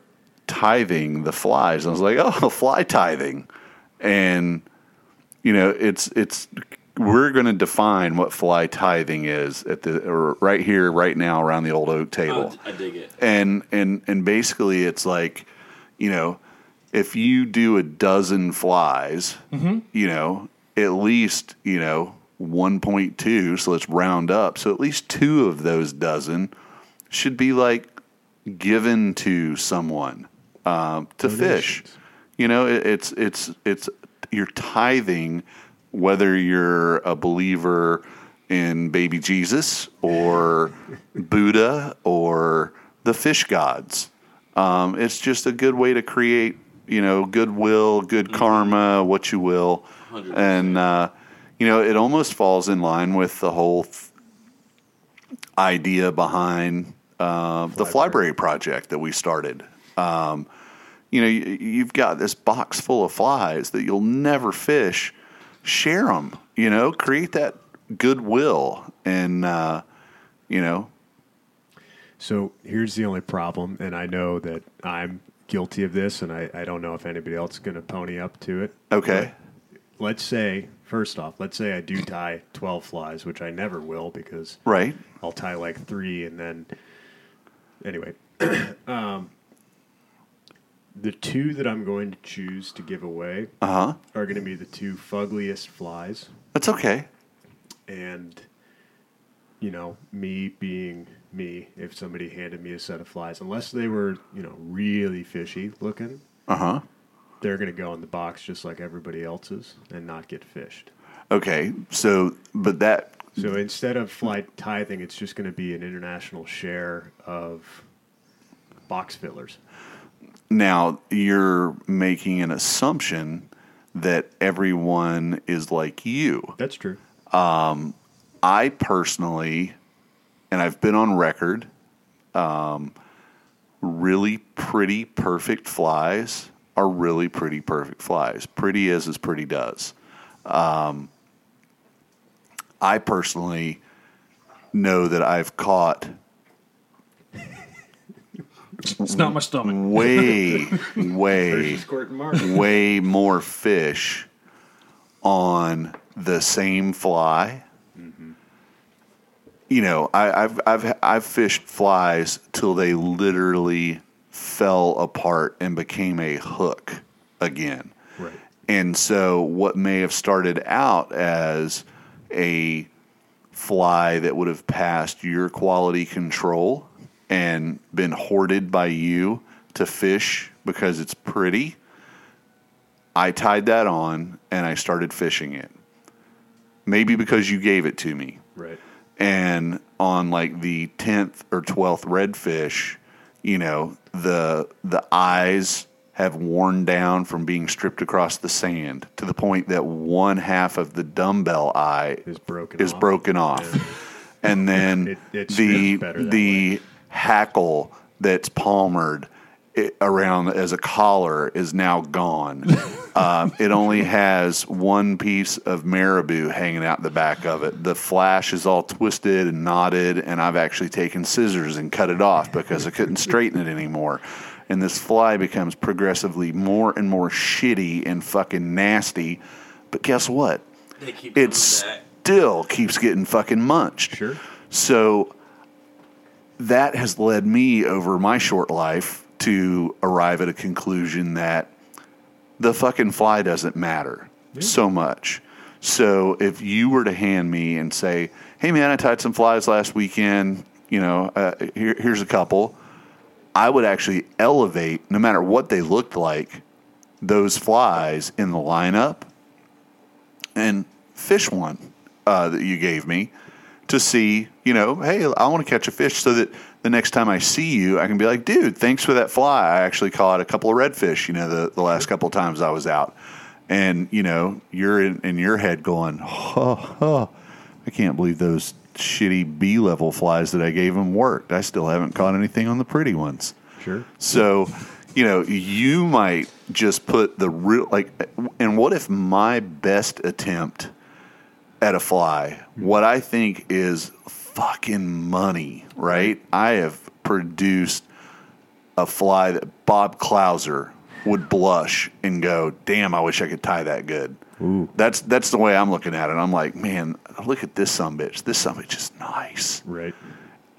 tithing the flies. And I was like, oh, fly tithing, and you know, it's it's we're going to define what fly tithing is at the or right here, right now, around the old oak table Oh, I dig it. and and and basically it's like you know if you do a dozen flies you know at least you know 1.2 so let's round up. So at least two of those dozen should be like given to someone um, to fish. You know it, it's it's it's you're tithing whether you're a believer in baby Jesus or Buddha or the fish gods. Um, it's just a good way to create, you know, goodwill, good karma, what you will, 100%. and uh, you know, it almost falls in line with the whole th- idea behind uh, the Flyberry project that we started. Um, you know, you, you've got this box full of flies that you'll never fish. Share them. You know, create that goodwill, and uh, you know, So here's the only problem, and I know that I'm guilty of this, and I, I don't know if anybody else is going to pony up to it. okay, Let's say, first off, let's say I do tie 12 flies, which I never will because right, I'll tie like three and then. Anyway, um, the two that I'm going to choose to give away uh huh. are going to be the two fuggliest flies. That's okay. and you know me being me if somebody handed me a set of flies unless they were you know really fishy looking Uh huh. they're going to go in the box just like everybody else's and not get fished Okay, so but that so instead of fly tithing it's just going to be an international share of box fillers now you're making an assumption that everyone is like you. that's true I personally, and I've been on record, um, really pretty perfect flies are really pretty perfect flies. Pretty is as pretty does. Um, I personally know that I've caught It's not my stomach. way, way, way more fish on the same fly. You know, I, I've I've I've fished flies till they literally fell apart and became a hook again. right And so, what may have started out as a fly that would have passed your quality control and been hoarded by you to fish because it's pretty, I tied that on and I started fishing it. Maybe because you gave it to me right and on like the 10th or 12th redfish you know the the eyes have worn down from being stripped across the sand to the point that one half of the dumbbell eye is broken is off. broken off. And then It- it the strips better that the hackle that's palmered it, around as a collar is now gone. um, it only has one piece of marabou hanging out the back of it. The flash is all twisted and knotted, and I've actually taken scissors and cut it off because I couldn't straighten it anymore. And this fly becomes progressively more and more shitty and fucking nasty. But guess what? They keep coming It still keeps getting fucking munched. sure So that has led me over my short life to arrive at a conclusion that the fucking fly doesn't matter so much. So if you were to hand me and say, "Hey, man, I tied some flies last weekend. You know, uh, here, here's a couple," I would actually elevate, no matter what they looked like, those flies in the lineup and fish one uh, that you gave me to see, you know, hey, I want to catch a fish so that the next time I see you, I can be like, dude, thanks for that fly. I actually caught a couple of redfish, you know, the, the last couple of times I was out. And, you know, you're in, in your head going, oh, oh, I can't believe those shitty B level flies that I gave him worked. I still haven't caught anything on the pretty ones. Sure. So, you know, you might just put the real like and what if my best attempt at a fly, what I think is fucking money, right? I have produced a fly that Bob Clouser would blush and go, "Damn, I wish I could tie that good." Ooh. That's that's the way I'm looking at it. I'm like, man, look at this some bitch. This some bitch is nice Right.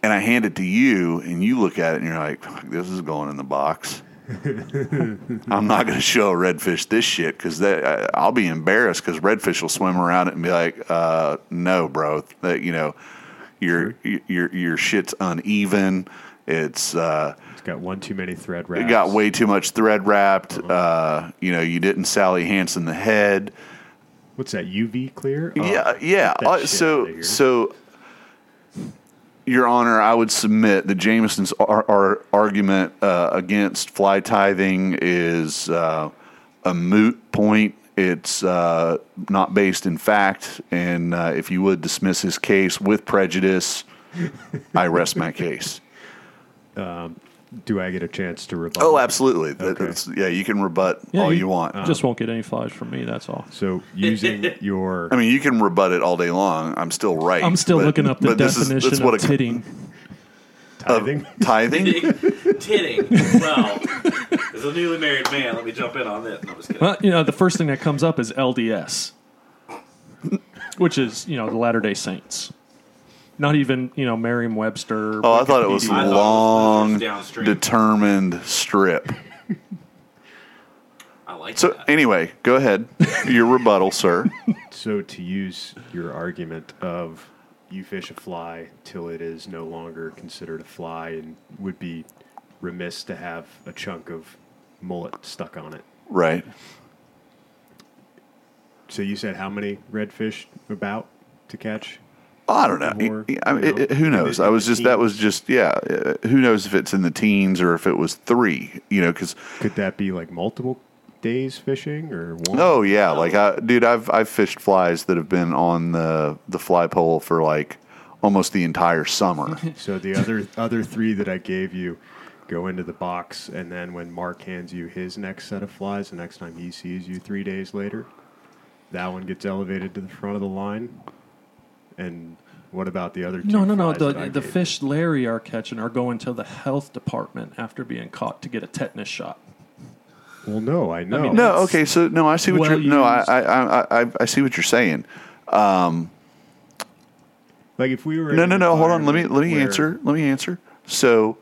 and I hand it to you, and you look at it, and you're like, "Fuck, "This is going in the box." I'm not going to show a redfish this shit because I'll be embarrassed because redfish will swim around it and be like, uh, "No, bro, that you know, your your your shit's uneven. It's uh, It's got one too many thread wraps. it got way too much thread wrapped. Uh, you know, you didn't Sally Hansen the head. What's that? UV clear? Oh, Yeah, yeah. Uh, so, so, Your Honor, I would submit that Jameson's ar- ar- argument uh, against fly tithing is uh, a moot point. It's uh, not based in fact, and uh, if you would dismiss his case with prejudice, I rest my case. Do I get a chance to rebut? Oh, absolutely. Okay. that's- yeah, you can rebut Yeah, all you- you want. Just won't get any flies from me. That's all. So using your I mean, you can rebut it all day long. I'm still right. I'm still but- looking up the but this is- definition that's what of it- titting. Tithing, Tithing? Titting. Well, as a newly married man, let me jump in on this. No, I'm just kidding. Well, you know, the first thing that comes up is LDS, which is you know the Latter Day Saints. Not even you know Merriam-Webster. Oh, I thought it was Wikipedia. I thought it was long, lizards downstream. determined strip. I like So that. anyway, go ahead. Your rebuttal, sir. So to use your argument of you fish a fly till it is no longer considered a fly and would be remiss to have a chunk of mullet stuck on it. Right. So you said how many redfish about to catch? I don't know. More, I mean, you know, it- who knows? I was just that was just yeah. uh, Who knows if it's in the teens or if it was three? You know, because Could that be like multiple days fishing or one? oh yeah, like I, dude, I've I've fished flies that have been on the the fly pole for like almost the entire summer. So the other other three that I gave you go into the box, and then when Mark hands you his next set of flies, the next time he sees you three days later, that one gets elevated to the front of the line. And what about the other two? No, no, no. flies that The the fish Larry are catching are going to the health department after being caught to get a tetanus shot. Well, no, I know. mean, No, okay, so no, I see what well you're. No, I. I, I, I, I see what you're saying. Um, like if we were No, no, no. Hold on. Let me let me where- answer. Let me answer. So,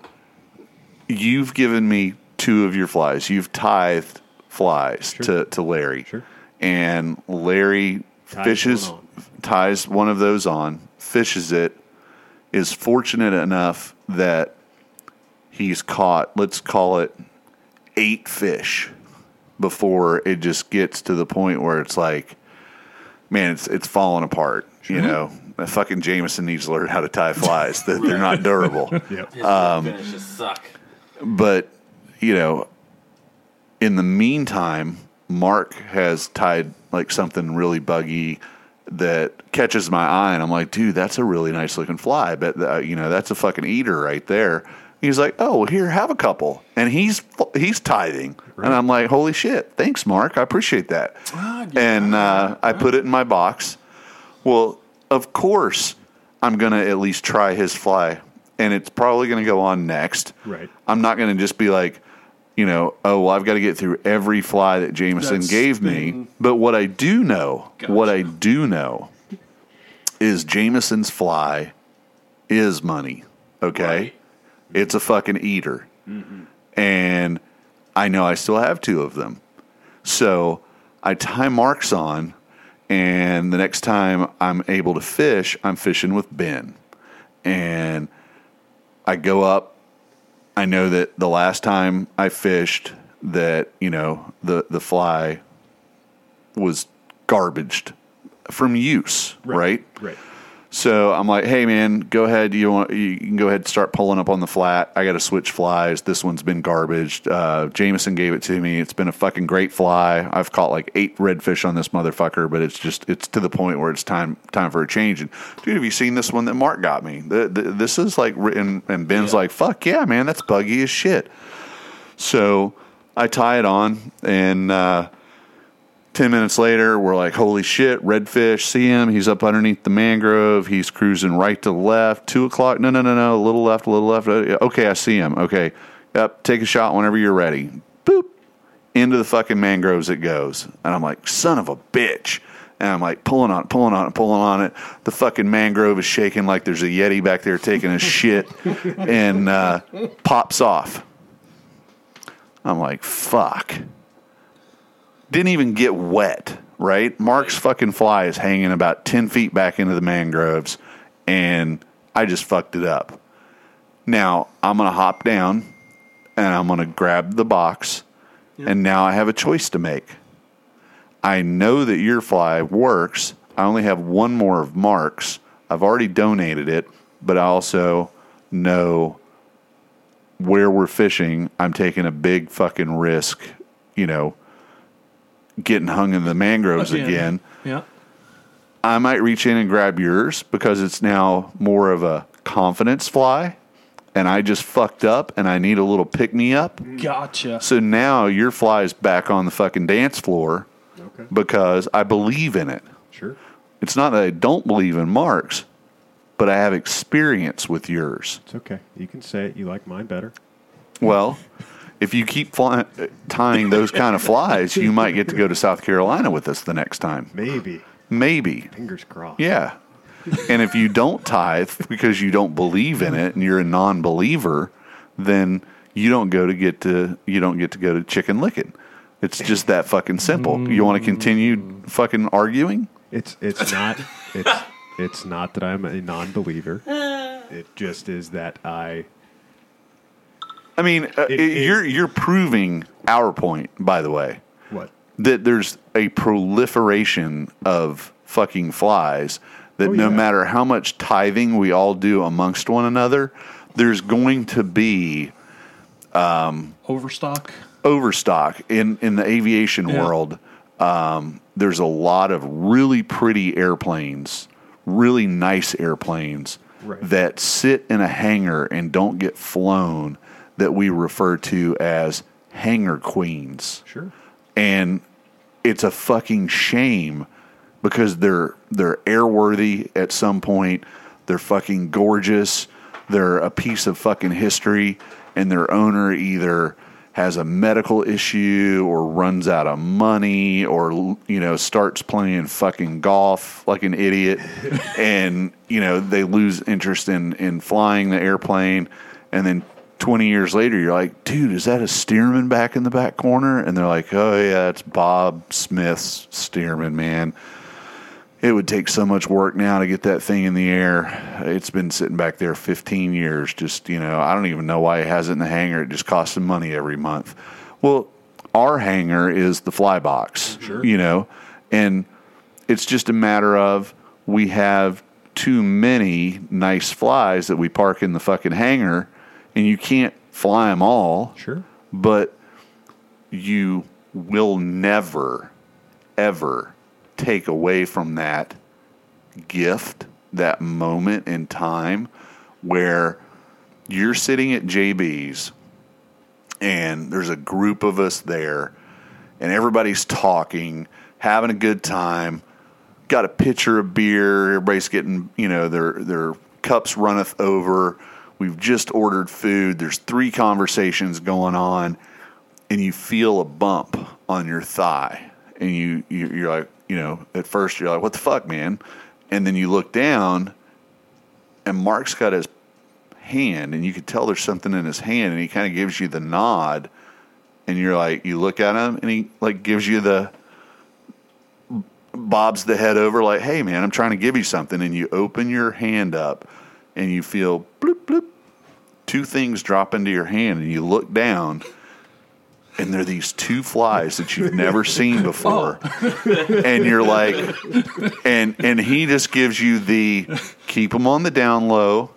you've given me two of your flies. You've tithed flies Sure. to to Larry, Sure. and Larry Ties fishes one ties one of those on, fishes it, is fortunate enough that he's caught. Let's call it eight fish before it just gets to the point where it's like, man, it's it's falling apart. You know, that fucking Jameson needs to learn how to tie flies. That they're not durable. Yep. Um, finishes suck. but you know, in the meantime, Mark has tied like something really buggy that catches my eye, and I'm like, dude, that's a really nice looking fly. But uh, you know, that's a fucking eater right there. He's like, oh, well, here, have a couple, and he's he's tithing, and I'm like, holy shit, thanks, Mark, I appreciate that. And uh, I put it in my box. Well, of course, I'm gonna at least try his fly, and it's probably gonna go on next. Right. I'm not going to just be like, you know, oh, well, I've got to get through every fly that Jameson That's gave me. But what I do know, what I do know is Jameson's fly is money. Okay. Right. It's a fucking eater. And I know I still have two of them. So I tie marks on, And the next time I'm able to fish, I'm fishing with Ben. And I go up. I know that the last time I fished, that you know the the fly was garbaged from use, right? Right. So I'm like, hey man, go ahead. You want you can go ahead and start pulling up on the flat. I got to switch flies. This one's been garbaged. Uh, Jameson gave it to me. It's been a fucking great fly. I've caught like eight redfish on this motherfucker, but it's just it's to the point where it's time time for a change. And dude, have you seen this one that Mark got me? The, the, this is like written, and Ben's Yeah. like, fuck yeah, man, that's buggy as shit. So I tie it on and. uh 10 minutes later, we're like, holy shit, redfish, see him. He's up underneath the mangrove. He's cruising right to the left. Two o'clock. No, no, no, no. A little left, a little left. Uh, Okay, I see him. Okay. Yep. Take a shot whenever you're ready. Boop. Into the fucking mangroves it goes. And I'm like, son of a bitch. And I'm like pulling on it, pulling on it, pulling on it. The fucking mangrove is shaking like there's a Yeti back there taking a shit and uh, pops off. I'm like, fuck didn't even get wet, right? Mark's fucking fly is hanging about 10 feet back into the mangroves, and I just fucked it up. Now, I'm going to hop down and I'm going to grab the box, and now I have a choice to make. I know that your fly works. I only have one more of Mark's. I've already donated it, but I also know where we're fishing. I'm taking a big fucking risk, you know, getting hung in the mangroves again. Yeah. I might reach in and grab yours because it's now more of a confidence fly and I just fucked up and I need a little pick me up. Gotcha. So now your fly is back on the fucking dance floor Okay. because I believe in it. Sure. It's not that I don't believe in Mark's, but I have experience with yours. It's okay. You can say it. You like mine better. Well, if you keep fly- tying those kind of flies, you might get to go to South Carolina with us the next time. Maybe. Maybe. Fingers crossed. Yeah. And if you don't tithe because you don't believe in it and you're a non-believer, then you don't go to get to you don't get to go to chicken licking. It's just that fucking simple. You want to continue fucking arguing? It's it's not it's it's not that I'm a non-believer. It just is that I I mean, uh, It- it- you're you're proving our point, by the way, what that there's a proliferation of fucking flies. That Oh, no yeah. matter how much tithing we all do amongst one another, there's going to be Overstock. overstock in in the aviation Yeah. world. Um, there's a lot of really pretty airplanes, really nice airplanes Right. that sit in a hangar and don't get flown that we refer to as hangar queens sure. and it's a fucking shame because they're they're airworthy at some point. They're fucking gorgeous. They're a piece of fucking history, and their owner either has a medical issue or runs out of money or you know starts playing fucking golf like an idiot and you know they lose interest in in flying the airplane and then 20 years later you're like dude is that a Stearman back in the back corner and they're like oh yeah it's bob smith's Stearman man it would take so much work now to get that thing in the air. It's been sitting back there 15 years. Just, you know, I don't even know why it has it in the hangar. It just costs him money every month. Well, our hangar is the fly box, Sure. you know, and it's just a matter of we have too many nice flies that we park in the fucking hangar and you can't fly them all Sure. but you will never, ever take away from that gift, that moment in time where you're sitting at JB's and there's a group of us there and everybody's talking, having a good time, got a pitcher of beer, everybody's getting, you know, their their cups runneth over. We've just ordered food. There's three conversations going on and you feel a bump on your thigh. And you, you you're like you know at first you're like what the fuck man? And then you look down and mark's got his hand and you could tell there's something in his hand and he kind of gives you the nod and you're like you look at him and he like gives you the bobs the head over like, "Hey, man, I'm trying to give you something," and you open your hand up, and you feel two things drop into your hand, and you look down. And they're these two flies that you've never seen before, oh. and you're like, and and he just gives you the keep them on the down low,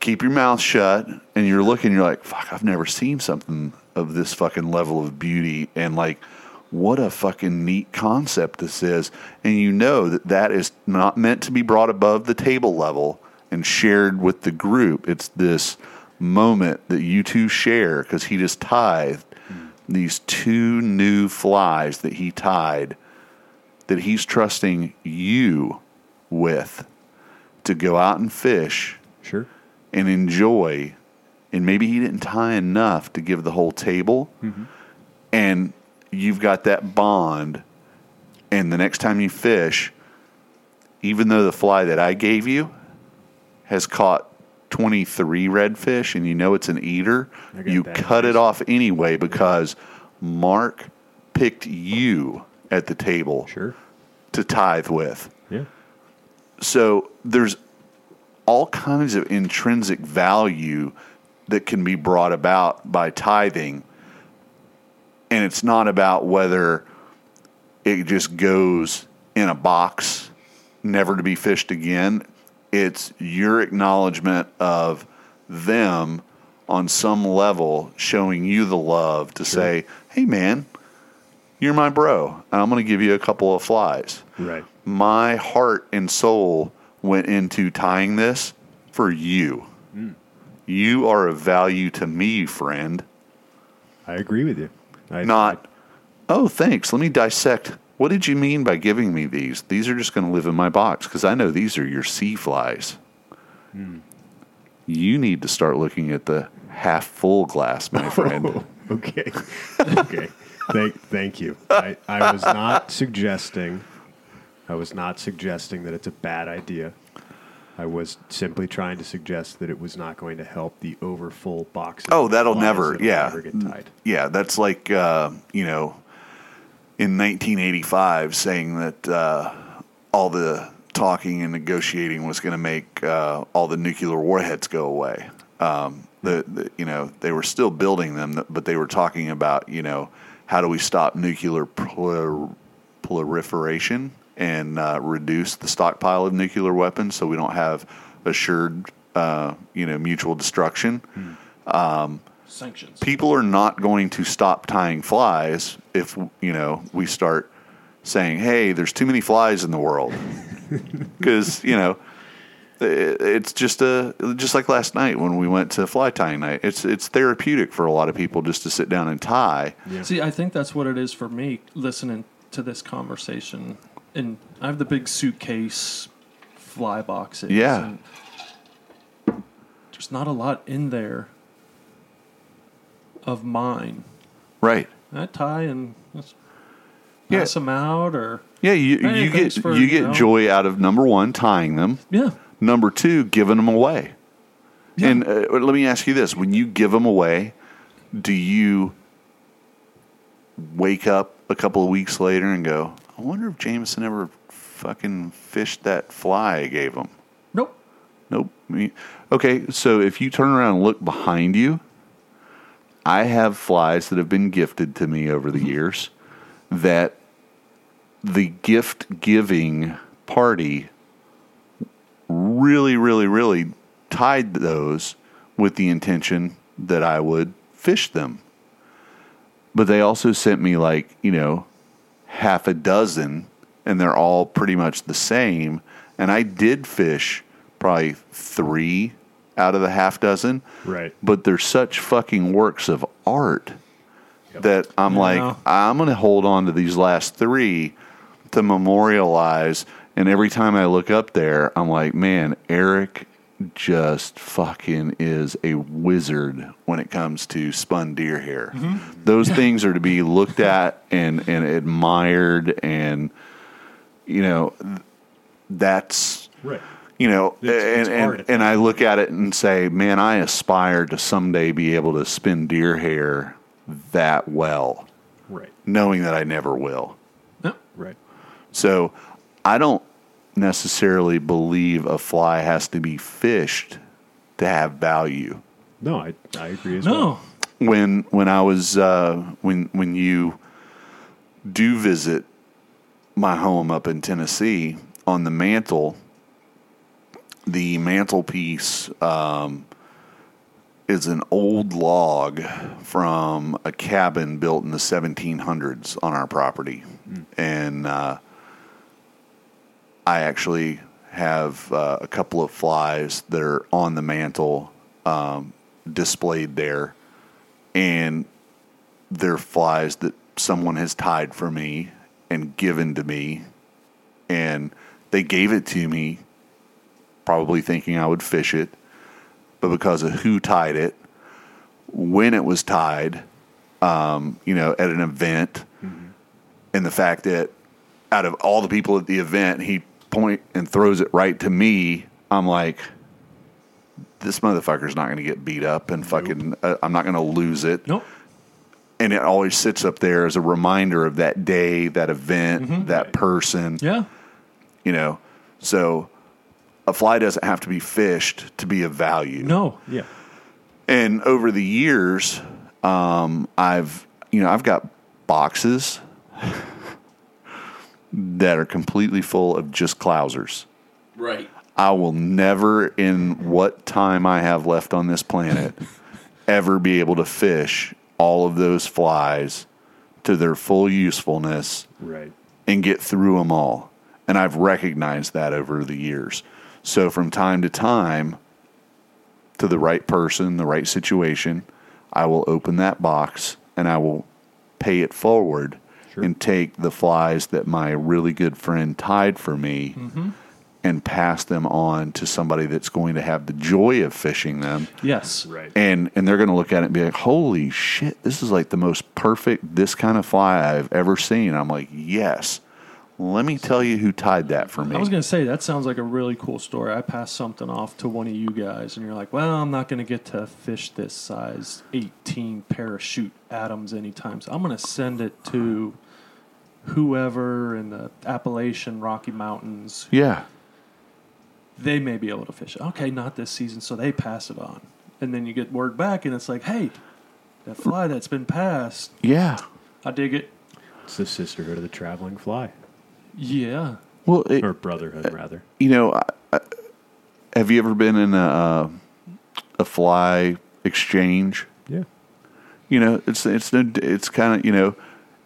keep your mouth shut, and you're looking, you're like, fuck, I've never seen something of this fucking level of beauty, and like, what a fucking neat concept this is. And you know that that is not meant to be brought above the table level and shared with the group. It's this moment that you two share because he just tithed these two new flies that he tied that he's trusting you with to go out and fish Sure. and enjoy. And maybe he didn't tie enough to give the whole table. Mm-hmm. And you've got that bond. And the next time you fish, even though the fly that I gave you has caught 23 redfish and you know it's an eater, you cut news. it off anyway because Mark picked you at the table Sure. to tithe with Yeah. so there's all kinds of intrinsic value that can be brought about by tithing and it's not about whether it just goes in a box never to be fished again it's your acknowledgement of them on some level showing you the love to say hey man you're my bro i'm going to give you a couple of flies Right. my heart and soul went into tying this for you. Mm. You are of value to me, friend. I agree with you. I, Not, oh, thanks. Let me dissect. What did you mean by giving me these? These are just going to live in my box because I know these are your sea flies. You need to start looking at the half full glass, my friend. Oh, okay. okay. Thank, thank you. I, I was not suggesting. I was not suggesting that it's a bad idea. I was simply trying to suggest that it was not going to help the overfull boxes. Oh, that'll never- yeah. never get tied. Yeah, that's like uh, you know, in 1985, saying that uh, all the talking and negotiating was going to make uh, all the nuclear warheads go away. Um, the, the you know they were still building them, but they were talking about you know how do we stop nuclear prol- proliferation and uh, reduce the stockpile of nuclear weapons so we don't have assured uh, you know mutual destruction Sanctions. people are not going to stop tying flies if you know we start saying hey there's too many flies in the world because you know it's just a just like last night when we went to fly tying night it's it's therapeutic for a lot of people just to sit down and tie See, I think that's what it is for me listening to this conversation. And I have the big suitcase fly boxes. Yeah. and there's not a lot in there of mine. right I tie and just Yeah. pass them out or yeah you, Hey, you get for, you you get know. joy out of number one tying them yeah. Number two, giving them away. And uh, let me ask you this: When you give them away, do you wake up a couple of weeks later and go, "I wonder if Jameson ever fucking fished that fly I gave him"? Nope. Nope. Me- Okay, so if you turn around and look behind you, I have flies that have been gifted to me over the mm-hmm. years that the gift giving party really, really, really tied those with the intention that I would fish them. But they also sent me like, you know, half a dozen and they're all pretty much the same. And I did fish probably three out of the half dozen. Right. But they're such fucking works of art that I'm Yeah. like, I'm going to hold on to these last three to memorialize. And every time I look up there, I'm like, man, Eric just fucking is a wizard when it comes to spun deer hair. Mm-hmm. Those things are to be looked at and, and admired. And, you know, that's Right. You know, It's- and, it's art. and, and I look at it and say, man, I aspire to someday be able to spin deer hair that well, Right. knowing that I never will. Yeah. Right. So I don't necessarily believe a fly has to be fished to have value. No, I, I agree as well. When when I was uh, when when you do visit my home up in Tennessee on the mantle, the mantelpiece um, is an old log from a cabin built in the 1700s on our property, and uh, I actually have uh, a couple of flies that are on the mantle um, displayed there, and they're flies that someone has tied for me and given to me, and they gave it to me, probably thinking I would fish it, but because of who tied it, when it was tied, um, you know, at an event, and the fact that out of all the people at the event, he point and throws it right to me. I'm like, this motherfucker's not going to get beat up, and fucking, uh, I'm not going to lose it. Nope. And it always sits up there as a reminder of that day, that event, that person. Yeah. You know, so a fly doesn't have to be fished to be of value. No. Yeah. And over the years, um, I've you know I've got boxes that are completely full of just clousers. Right. I will never, in what time I have left on this planet, ever be able to fish all of those flies to their full usefulness Right. and get through them all. And I've recognized that over the years. So from time to time, to the right person, the right situation, I will open that box and I will pay it forward Sure. and take the flies that my really good friend tied for me mm-hmm. and pass them on to somebody that's going to have the joy of fishing them Yes. Right. and and they're going to look at it and be like, "Holy shit, this is like the most perfect this kind of fly I've ever seen." I'm like, "Yes." Let me tell you who tied that for me. I was going to say that sounds like a really cool story. I passed something off to one of you guys, and you're like, "Well, I'm not going to get to fish this size 18 parachute Adams anytime, so I'm going to send it to whoever in the Appalachian Rocky Mountains. yeah, They may be able to fish it. Okay, not this season, so they pass it on, and then you get word back, and it's like, "Hey, that fly that's been passed, yeah. I dig it." It's the sisterhood of the traveling fly, Yeah. Well, it, or brotherhood rather. you know, I, I, have you ever been in a uh, a fly exchange? Yeah. You know, it's it's no, it's kind of you know,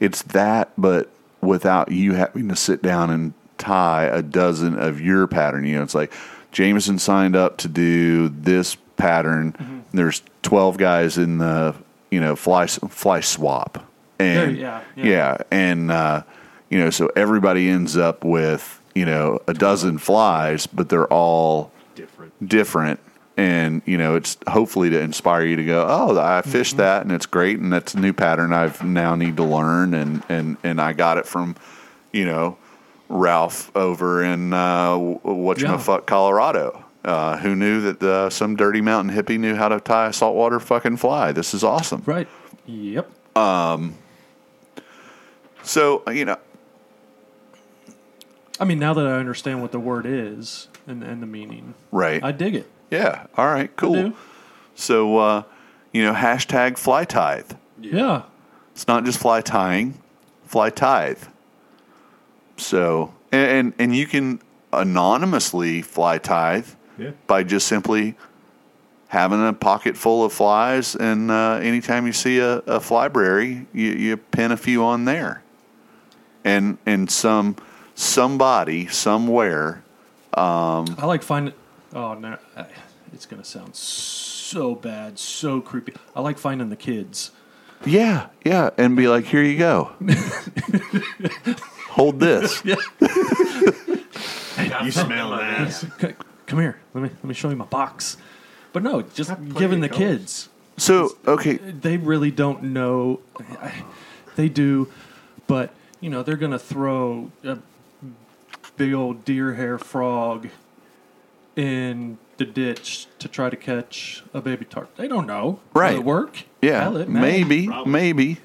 it's that, but without you having to sit down and tie a dozen of your pattern. You know, it's like Jameson signed up to do this pattern. There's twelve guys in the you know fly fly swap, and Yeah, yeah, yeah, yeah. and uh, you know, so everybody ends up with you know a dozen flies, but they're all Different. different and you know it's hopefully to inspire you to go oh i fished that and it's great and that's a new pattern i've now need to learn and and and i got it from you know ralph over in uh what you Yeah. fuck colorado uh, who knew that uh, some dirty mountain hippie knew how to tie a saltwater fucking fly? This is awesome. Right. Yep. Um, So you know, I mean, now that I understand what the word is and, and the meaning, right? I dig it. yeah. All right. Cool. So uh, you know, hashtag fly tithe. Yeah. It's not just fly tying, fly tithe. So, and, and, and you can anonymously fly tithe Yeah. by just simply having a pocket full of flies, and uh, anytime you see a, a flybrary, you, you pin a few on there. And and some somebody somewhere, um, I like finding. Oh no, it's gonna sound so bad, so creepy. I like finding the kids. yeah, yeah, and be like, here you go, hold this. Got You smell that. van. Come here. Let me let me show you my box. But no, just giving the colors. kids. So okay, They really don't know. They do, but you know they're gonna throw a big old deer hair frog in the ditch to try to catch a baby tart. They don't know. Will Right. it work? Yeah, Hell, it may. maybe, maybe.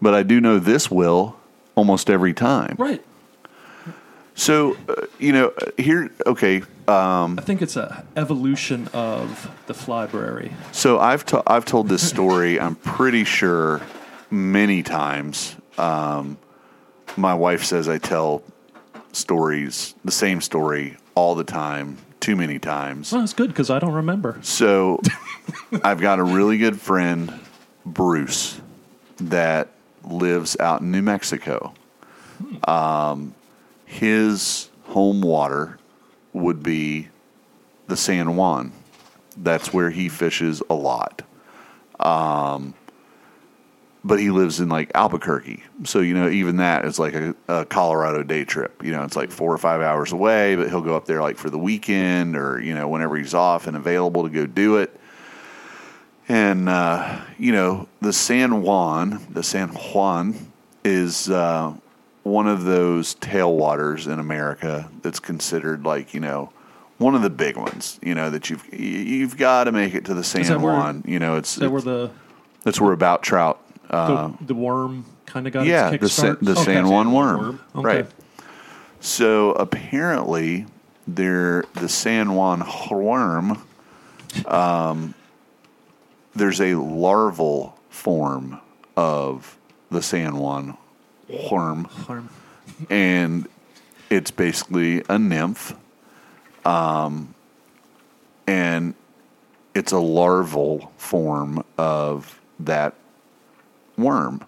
But I do know this will. almost every time. Right. So, uh, you know, uh, here, okay. I think it's an evolution of the flybrary. So I've to, I've told this story. I'm pretty sure many times. Um, my wife says I tell stories, the same story all the time, too many times. Well, that's good because I don't remember. So I've got a really good friend, Bruce, that lives out in New Mexico. Um, his home water would be the San Juan. That's where he fishes a lot. Um, but he lives in like Albuquerque. So, you know, even that is like a, a Colorado day trip. You know, it's like four or five hours away, but he'll go up there like for the weekend or, you know, whenever he's off and available to go do it. And, uh, you know, the San Juan, the San Juan is uh, one of those tailwaters in America that's considered like, you know, one of the big ones, you know, that you've you've got to make it to the San that where- Juan. You know, it's, that where the that's where about trout the, the worm kind of got yeah, its the San, the Okay. San Juan worm, Okay. right? So apparently, there the San Juan worm. Um, there's a larval form of the San Juan worm, Harm. and it's basically a nymph. Um, and it's a larval form of that worm.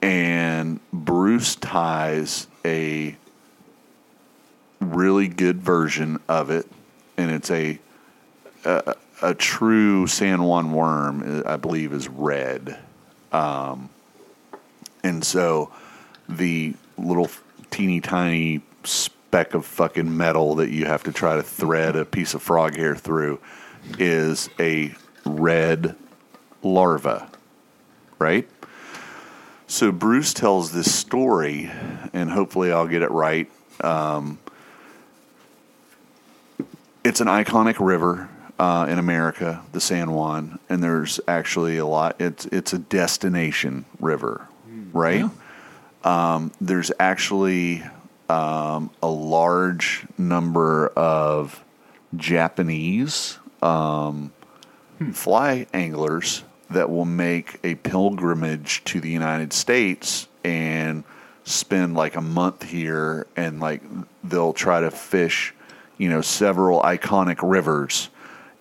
And Bruce ties a really good version of it, and it's a a, a true San Juan worm. I believe is red, um, and so the little teeny tiny speck of fucking metal that you have to try to thread a piece of frog hair through is a red larva, right? So Bruce tells this story, and hopefully I'll get it right. Um, it's an iconic river uh, in America, the San Juan, and there's actually a lot. It's it's a destination river, right? Um, there's actually um, a large number of Japanese um, fly anglers that will make a pilgrimage to the United States and spend like a month here and like they'll try to fish, you know, several iconic rivers.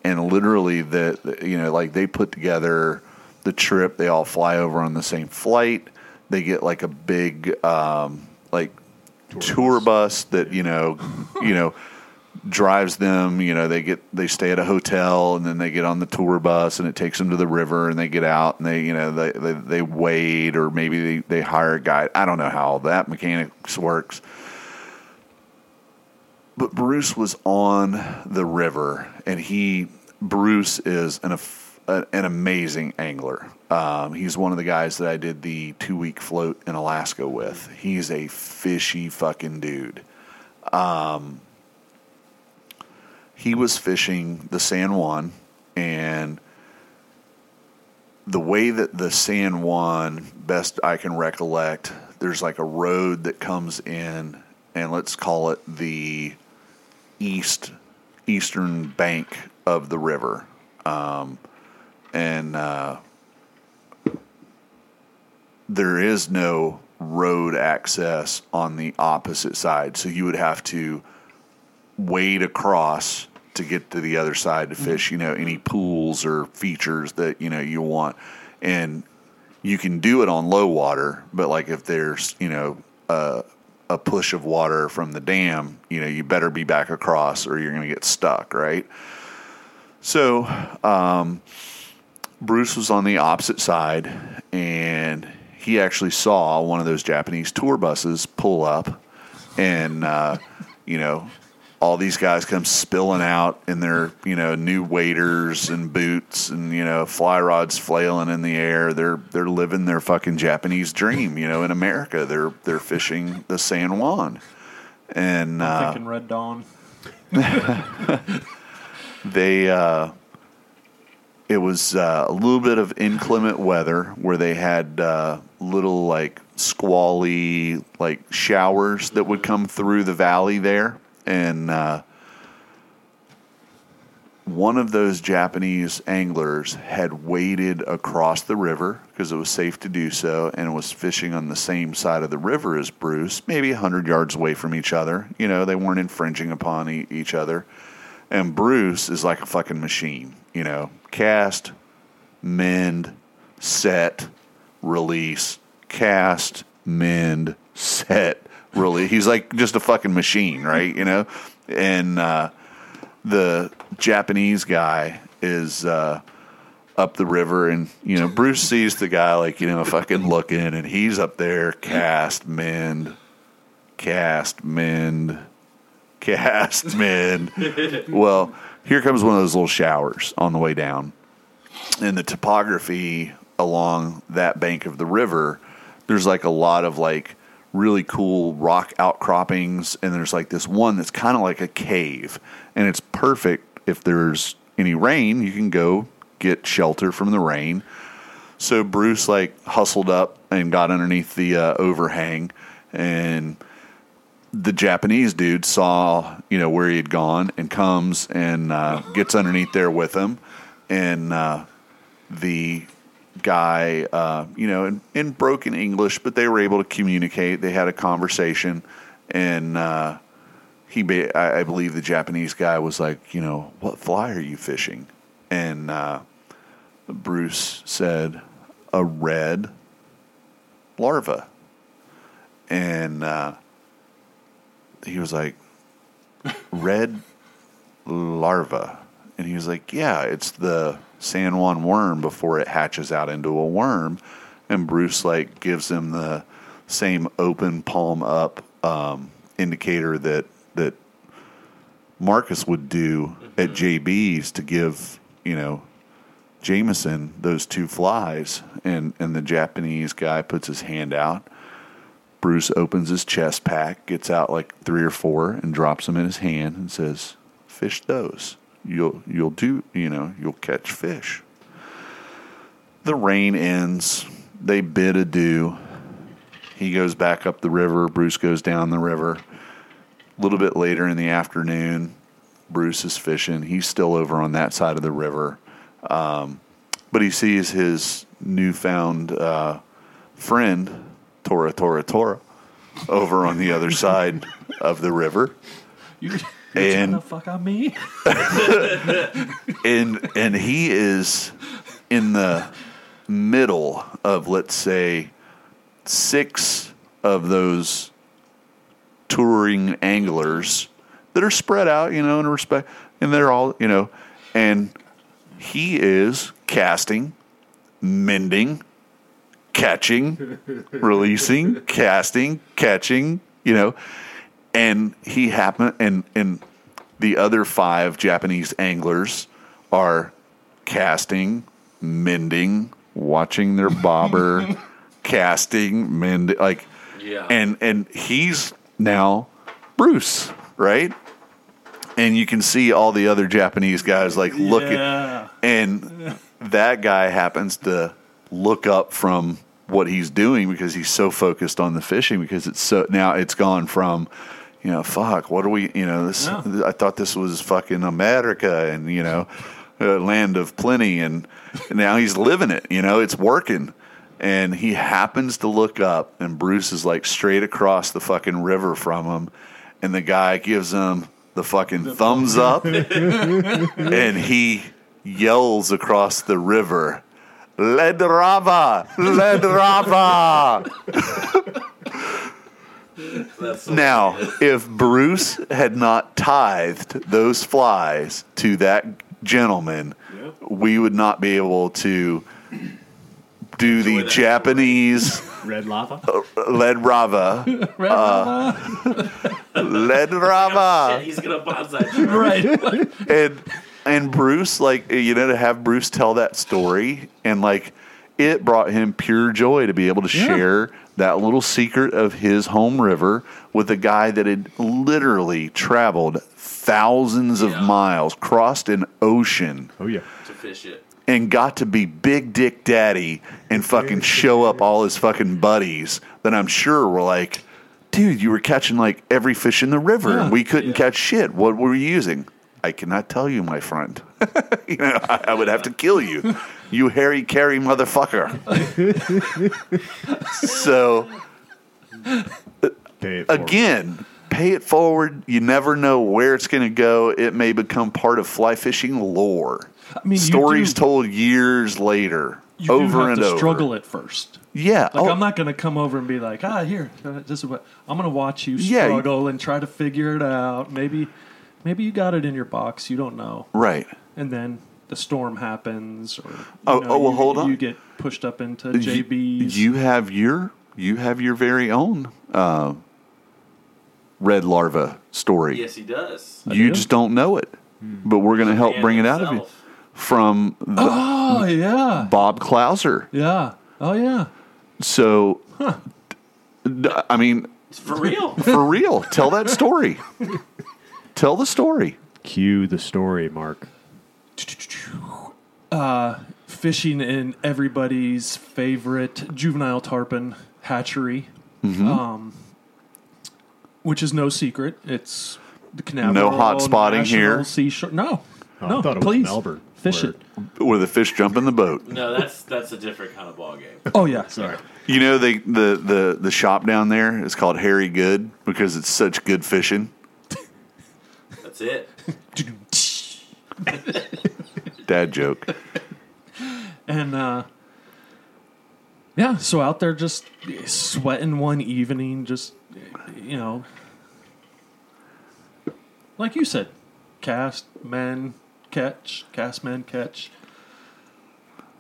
And literally the, you know like they put together the trip. They all fly over on the same flight. They get like a big um, like tour, bus that you know you know drives them you know they get they stay at a hotel and then they get on the tour bus and it takes them to the river and they get out and they you know they they, they wade or maybe they, they hire a guide i don't know how all that mechanics works but Bruce was on the river, and he Bruce is an an amazing angler. Um, he's one of the guys that I did the two week float in Alaska with. He's a fishy fucking dude. Um, he was fishing the San Juan, and the way that the San Juan, best I can recollect, there's like a road that comes in, and let's call it the east eastern bank of the river, um, and uh, there is no road access on the opposite side, so you would have to wade across to get to the other side to fish. You know any pools or features that you know you want, and you can do it on low water, but like if there's you know a, a push of water from the dam, you know you better be back across or you're going to get stuck, right? So um, Bruce was on the opposite side, and he actually saw one of those Japanese tour buses pull up, and uh, you know all these guys come spilling out in their you know new waders and boots and you know fly rods flailing in the air. They're they're living their fucking Japanese dream. You know, in America, they're they're fishing the San Juan, and uh, Thinking Red Dawn. they uh, it was uh, a little bit of inclement weather where they had uh, little like squally like showers that would come through the valley there, and uh, one of those Japanese anglers had waded across the river because it was safe to do so and was fishing on the same side of the river as Bruce, maybe 100 yards away from each other. You know, they weren't infringing upon e- each other. And Bruce is like a fucking machine, you know, cast, mend, set, release, cast, mend, set, release. He's like just a fucking machine, right? You know? And, uh, the Japanese guy is uh, up the river, and you know Bruce sees the guy like you know fucking looking, and he's up there cast mend, cast mend, cast mend. well, here comes one of those little showers on the way down, and the topography along that bank of the river, there's like a lot of like really cool rock outcroppings and there's like this one that's kind of like a cave and it's perfect if there's any rain you can go get shelter from the rain. So bruce like hustled up and got underneath the uh, overhang and the japanese dude saw you know where he had gone and comes and uh, gets underneath there with him and uh, the guy, uh, you know, in, in broken English, but they were able to communicate. They had a conversation, and uh, he, ba- I, I believe, the Japanese guy was like, you know, what fly are you fishing? And uh, Bruce said, a red larva, and uh, he was like, red larva, and he was like, yeah, it's the San Juan worm before it hatches out into a worm. And Bruce like gives him the same open palm up um, indicator that that Marcus would do at JB's to give you know Jameson those two flies, and and the Japanese guy puts his hand out. Bruce opens his chest pack, gets out like three or four, and drops them in his hand, and says, "Fish those." You'll you'll do you know you'll catch fish. The rain ends. They bid adieu. He goes back up the river. Bruce goes down the river. A little bit later in the afternoon, Bruce is fishing. He's still over on that side of the river, um, but he sees his newfound uh, friend Tora Tora Tora over on the other side of the river. You, And- fuck on me? and and he is in the middle of let's say six of those touring anglers that are spread out, you know, in respect, and they're all, you know, and he is casting, mending, catching, releasing, casting, catching, you know, and he happened, and and the other five Japanese anglers are casting, mending, watching their bobber, casting, mending, like, Yeah. and and he's now Bruce, right? And you can see all the other Japanese guys like looking, Yeah. and that guy happens to look up from what he's doing because he's so focused on the fishing because it's so now it's gone from you know fuck what are we you know this. I thought this was fucking America and you know a land of plenty and now he's living it you know it's working and he happens to look up and Bruce is like straight across the fucking river from him and the guy gives him the fucking thumbs up and he yells across the river, "Led Rava, Led Rava." That's so now, if Bruce had not tithed those flies to that gentleman, we would not be able to do Enjoy the Japanese Red lava. Uh, Led Rava, Red uh, Led Rava. Shit, he's gonna bonsai tree. right. and and Bruce, like you know, to have Bruce tell that story, and like it brought him pure joy to be able to Yeah. share that little secret of his home river with a guy that had literally traveled thousands of miles, crossed an ocean Oh yeah. to fish it. and got to be Big Dick Daddy and fucking show up all his fucking buddies, then I'm sure we're like, dude, you were catching like every fish in the river Yeah. and we couldn't Yeah. catch shit. What were you using? I cannot tell you, my friend. you know, I, I would have to kill you, you hairy carry motherfucker. so Pay again, pay it forward. You never know where it's going to go. It may become part of fly fishing lore. I mean, Stories do- told years later, You do over have and to over. struggle at first. Yeah. Like oh, I'm not going to come over and be like, ah, here, this is what I'm going to watch you Yeah, you- struggle and try to figure it out. Maybe, maybe you got it in your box. You don't know, right. and then the storm happens, or you Oh, know, oh, well, you, hold on. you get pushed up into You- JB's. You have your you have your very own uh, red larva story. Yes, he does. you do? just don't know it, but we're going to help Man bring it out of you from the oh yeah, Bob Clouser. yeah, oh yeah. So, I mean, It's for real. for real, tell that story. tell the story. Cue the story, Mark. Fishing in everybody's favorite juvenile tarpon hatchery, Mm-hmm. um, which is no secret. It's the Canaveral No hot spotting here? Seashore. No, Oh, no, I thought it please was Melbourne. fish where- it. Where the fish jump in the boat. no, that's that's a different kind of ball game. Oh yeah, Sorry. You know, they, the, the, the shop down there is called Harry Goode because it's such good fishing. That's it. Dad joke. and uh, yeah, so out there just sweating one evening, just you know, like you said, cast men catch, cast men catch,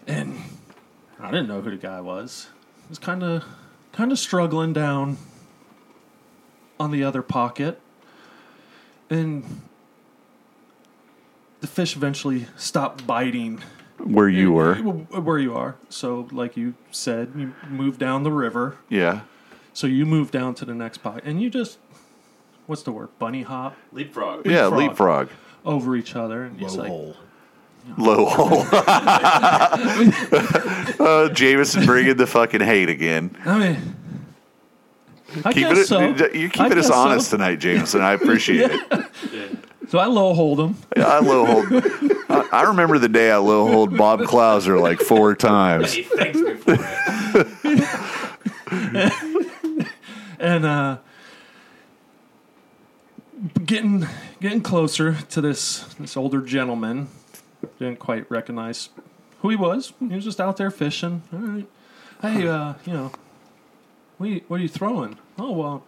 and I didn't know who the guy was. He was kind of kind of struggling down on the other pocket, and the fish eventually stop biting Where you were. where you are. So, like you said, you move down the river. Yeah. So you move down to the next pocket, and you just what's the word? Bunny hop Leapfrog. Yeah, Leapfrog. leapfrog. over each other, and it's Low like, hole. Low hole. uh, Jameson bringing the fucking hate again. I mean, I Keep guess it, so. You're I keeping us guess so. honest tonight, Jameson. I appreciate it. So I low hold him. I low hold. I, I remember the day I low hold Bob Clouser like four times. He thanks me for it. and uh, getting getting closer to this this older gentleman. Didn't quite recognize who he was. He was just out there fishing. All right. Hey, uh, you know, what are you, what are you throwing? Oh well,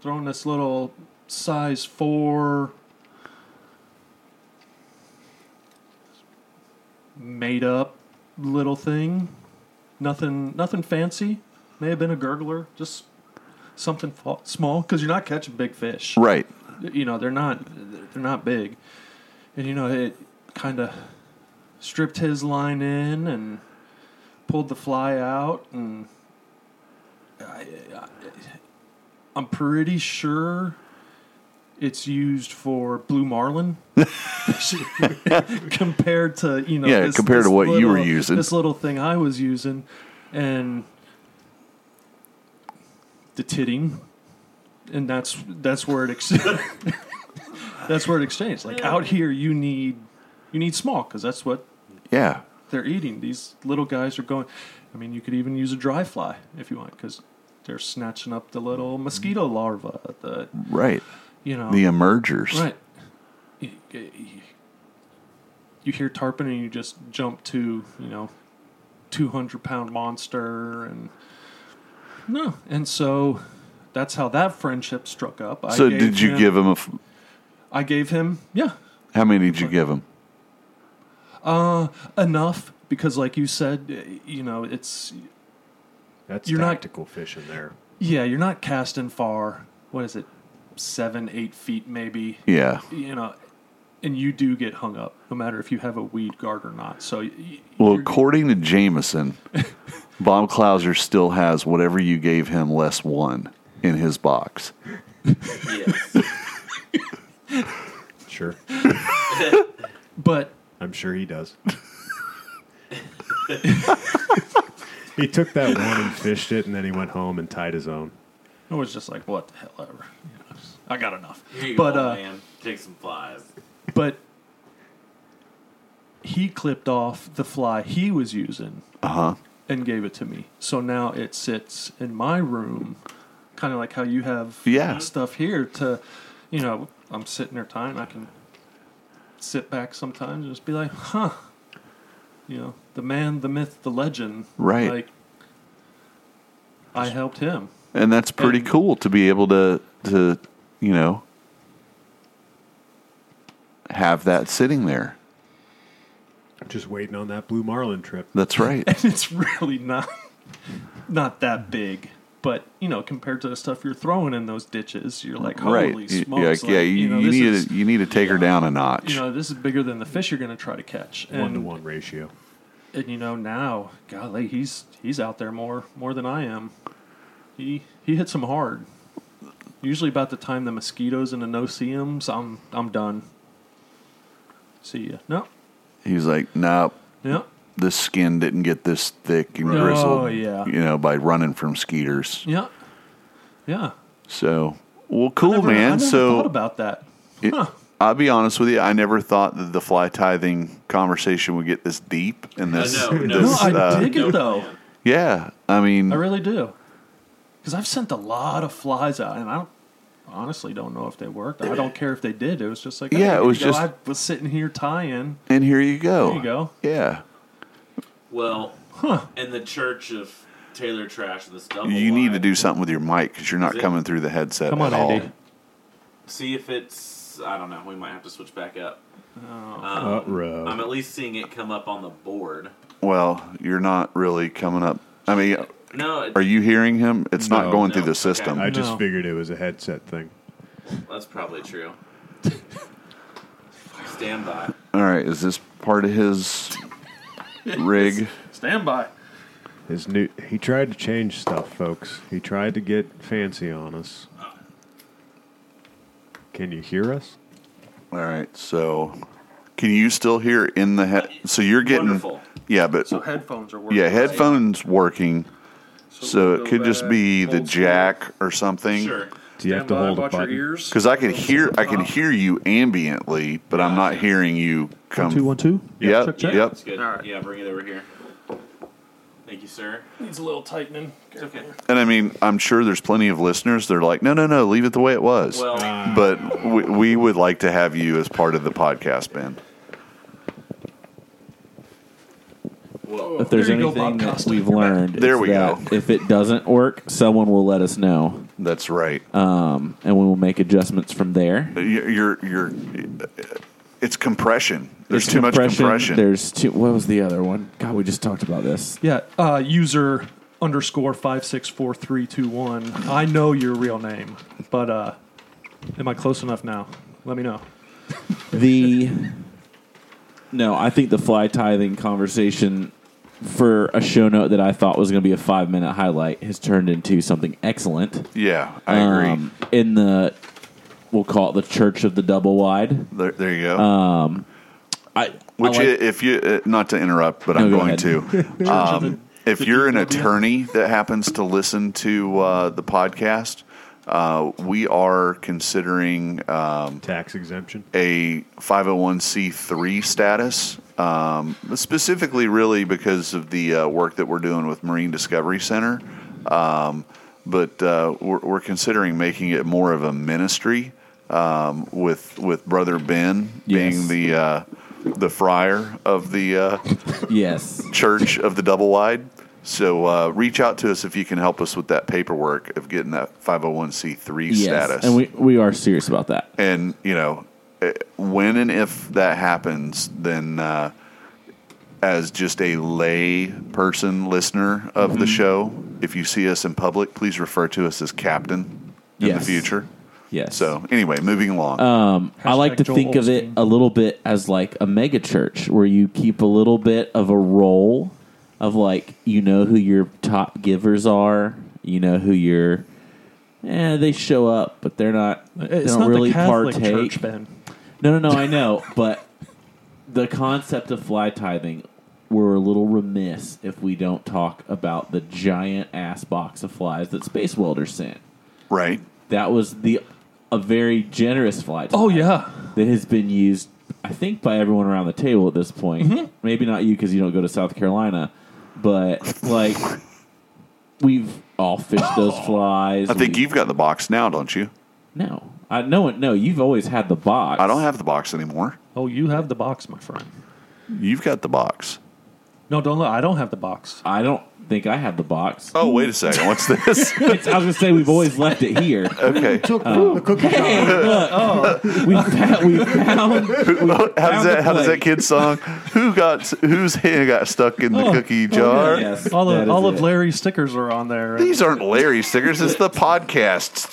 throwing this little size four made up little thing. Nothing nothing fancy. May have been a gurgler. Just something fa- small because you're not catching big fish. Right. You know they're not they're not big, and you know it kind of stripped his line in and pulled the fly out, and I, I, I'm pretty sure it's used for blue marlin compared to you know Yeah, compared to what you were using. this little thing I was using, and the titting, and that's that's where it ex- that's where it exchanged. Like out here, you need you need small because that's what Yeah. they're eating. These little guys are going. I mean, you could even use a dry fly if you want because they're snatching up the little mosquito larva. The Right. You know The emergers. Right. You, you- you hear tarpon and you just jump to, you know, 200 pound monster and no. And so that's how that friendship struck up. I So did you him- give him a? F- I gave him, yeah, how many did you give him? Uh, enough because, like you said, uh, you know, it's, That's You're not- tactical fishing there. yeah, you're not casting far. What is it? Seven, eight feet, maybe. Yeah. You know, and you do get hung up no matter if you have a weed guard or not. So, y- y- Well, according to Jameson, Bob Clouser still has whatever you gave him less one in his box. Yes. Sure. but I'm sure he does. He took that one and fished it, and then he went home and tied his own. It was just like, what the hell ever. You know, just- I got enough. Here you but go, uh, man. Take some flies. but he clipped off the fly he was using Uh huh. and gave it to me. So now it sits in my room, kind of like how you have Yeah. stuff here to, you know, I'm sitting there tying. I can sit back sometimes and just be like, huh. You know, the man, the myth, the legend. Right. Like, I helped him. And that's pretty And- cool to be able to to you know have that sitting there. Just waiting on that blue marlin trip. That's right. and it's really not not that big. But you know, compared to the stuff you're throwing in those ditches, you're like, holy right. You- smokes! yeah, yeah, like, you, know, you need is, to you need to take her down a notch. you know, this is bigger than the fish you're going to try to catch. One to one ratio. And you know, now, golly, he's he's out there more more than I am. He he hits them hard. Usually, about the time the mosquitoes and the no-see-ums, I'm I'm done. See ya. No, He's like, nope. no. This skin didn't get this thick and Right. grizzled. Oh, yeah. You know, by running from skeeters. Yeah, yeah. So, well, cool, Never- I man. never so, thought about that. it- Huh. I'll be honest with you. I never thought that the fly tithing conversation would get this deep and this. know, no. No, this, I uh, dig it though. Yeah, I mean, I really do. Because I've sent a lot of flies out, and I don't, honestly don't know if they worked. I don't care if they did. It was just like, Yeah, hey, it was you go. just- I was sitting here tying. and here you go. There you go. Yeah, Well, Huh. in the church of Taylor Trash and the Stumble you need to do something with your mic because you're not it? coming through the headset Come on, at all. Andy. See if it's. I don't know. We might have to switch back up. Oh. Um, Uh-row. I'm at least seeing it come up on the board. Well, you're not really coming up. I mean, No, it, are you hearing him? It's not No. going No. through the Okay. system. I just No. figured it was a headset thing. that's probably true. Stand by. All right, is this part of his rig? Stand by. His new he tried to change stuff, folks. He tried to get fancy on us. Can you hear us? All right, so can you still hear in the head? So you're getting Wonderful. yeah, but So headphones are working. yeah, headphones working. So it could just be uh, the old school. jack or something. Sure. Do you have to hold a button? ears. Because I could hear, I can hear you ambiently, but I'm not hearing you come. One two one two. Yep, check, check. yep. That's good. All right. Yeah, bring it over here. Thank you, sir. Needs a little tightening. It's okay. And I mean, I'm sure there's plenty of listeners. They're like, no, no, no, leave it the way it was. Well, but we, we would like to have you as part of the podcast, Ben. Well If there's There you go, anything Bob that we've learned, There we go. If it doesn't work, someone will let us know, That's right. um, and we will make adjustments from there. You're, you're, you're it's compression. There's It's too much compression. There's too. What was the other one? God, we just talked about this. Yeah, uh, user underscore five six four three two one. I know your real name, but uh, am I close enough now? Let me know. The no, I think the fly tithing conversation for a show note that I thought was going to be a five minute highlight has turned into something excellent. yeah, I agree. Um, in the we'll call it the Church of the Double Wide. there, there you go. I Which, I like- if you, uh, not to interrupt, but No, I'm go going ahead. to. Um, if you're an attorney that happens to listen to uh, the podcast, uh, we are considering um, Tax exemption. a 501c3 status, um, specifically, really because of the uh, work that we're doing with Marine Discovery Center. Um, but uh, we're, we're considering making it more of a ministry um, with with Brother Ben being the uh, the friar of the uh, yes, Church of the Double Wide. So uh, reach out to us if you can help us with that paperwork of getting that 501c3 yes, status and we we are serious about that. and you know when and if that happens then uh, as just a lay person listener of Mm-hmm. the show if you see us in public please refer to us as captain in Yes. the future Yes. so anyway moving along Um, I like to Joel think of it a little bit as like a mega church where you keep a little bit of a role of like you know who your top givers are, you know who your eh, they show up, but they're not they It's don't not really the Catholic partake. Church, Ben. No, no, no, I know, but the concept of fly tithing, we're a little remiss if we don't talk about the giant ass box of flies that Space Welder sent. Right. That was the a very generous fly. Oh yeah. that has been used, I think, by everyone around the table at this point. Mm-hmm. Maybe not you because you don't go to South Carolina, but like we've all fished those flies. I think We- you've got the box now, don't you? no. I no no. You've always had the box. I don't have the box anymore. Oh, you have the box, my friend. You've got the box. No, don't look. I don't have the box. I don't think I have the box. Oh, wait a second. What's this? It's- I was gonna say we've always left it here. okay. Took from um, the cookie jar. Hey, look, oh. we found, we found How does that? How does that kid song? Who got whose hand got stuck in the Oh. cookie oh, jar? yes, All that of is all of it. Larry's stickers are on there. These aren't Larry stickers. It's the podcast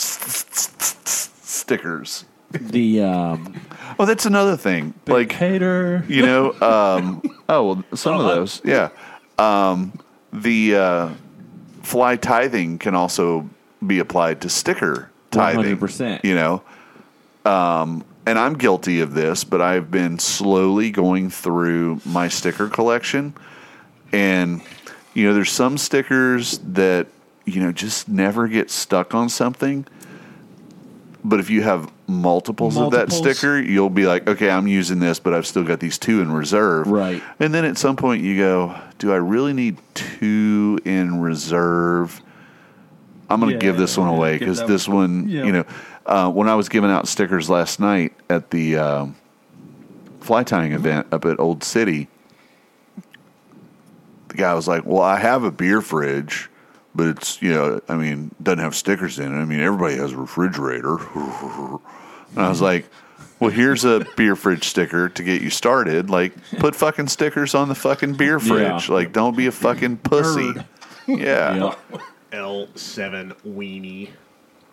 stickers. the um, Oh, that's another thing. Like hater. you know. Um, oh well, some of those. Yeah. Um, the uh, fly tithing can also be applied to sticker tithing. 100%. You know. Um, and I'm guilty of this, but I've been slowly going through my sticker collection, and you know, there's some stickers that you know just never get stuck on something. But if you have multiples, of that sticker, you'll be like, okay, I'm using this, but I've still got these two in reserve. Right. And then at some point you go, do I really need two in reserve? I'm going to Yeah, give this one away because this one, Yeah. you know, uh, when I was giving out stickers last night at the um, fly tying event up at Old City, the guy was like, "Well, I have a beer fridge, but it's you know, I mean, doesn't have stickers in it. I mean, everybody has a refrigerator." and I was mm-hmm. like, "Well, here's a beer fridge sticker to get you started. Like, put fucking stickers on the fucking beer fridge. Yeah. Like, don't be a fucking pussy." Nerd. Yeah. L7 weenie.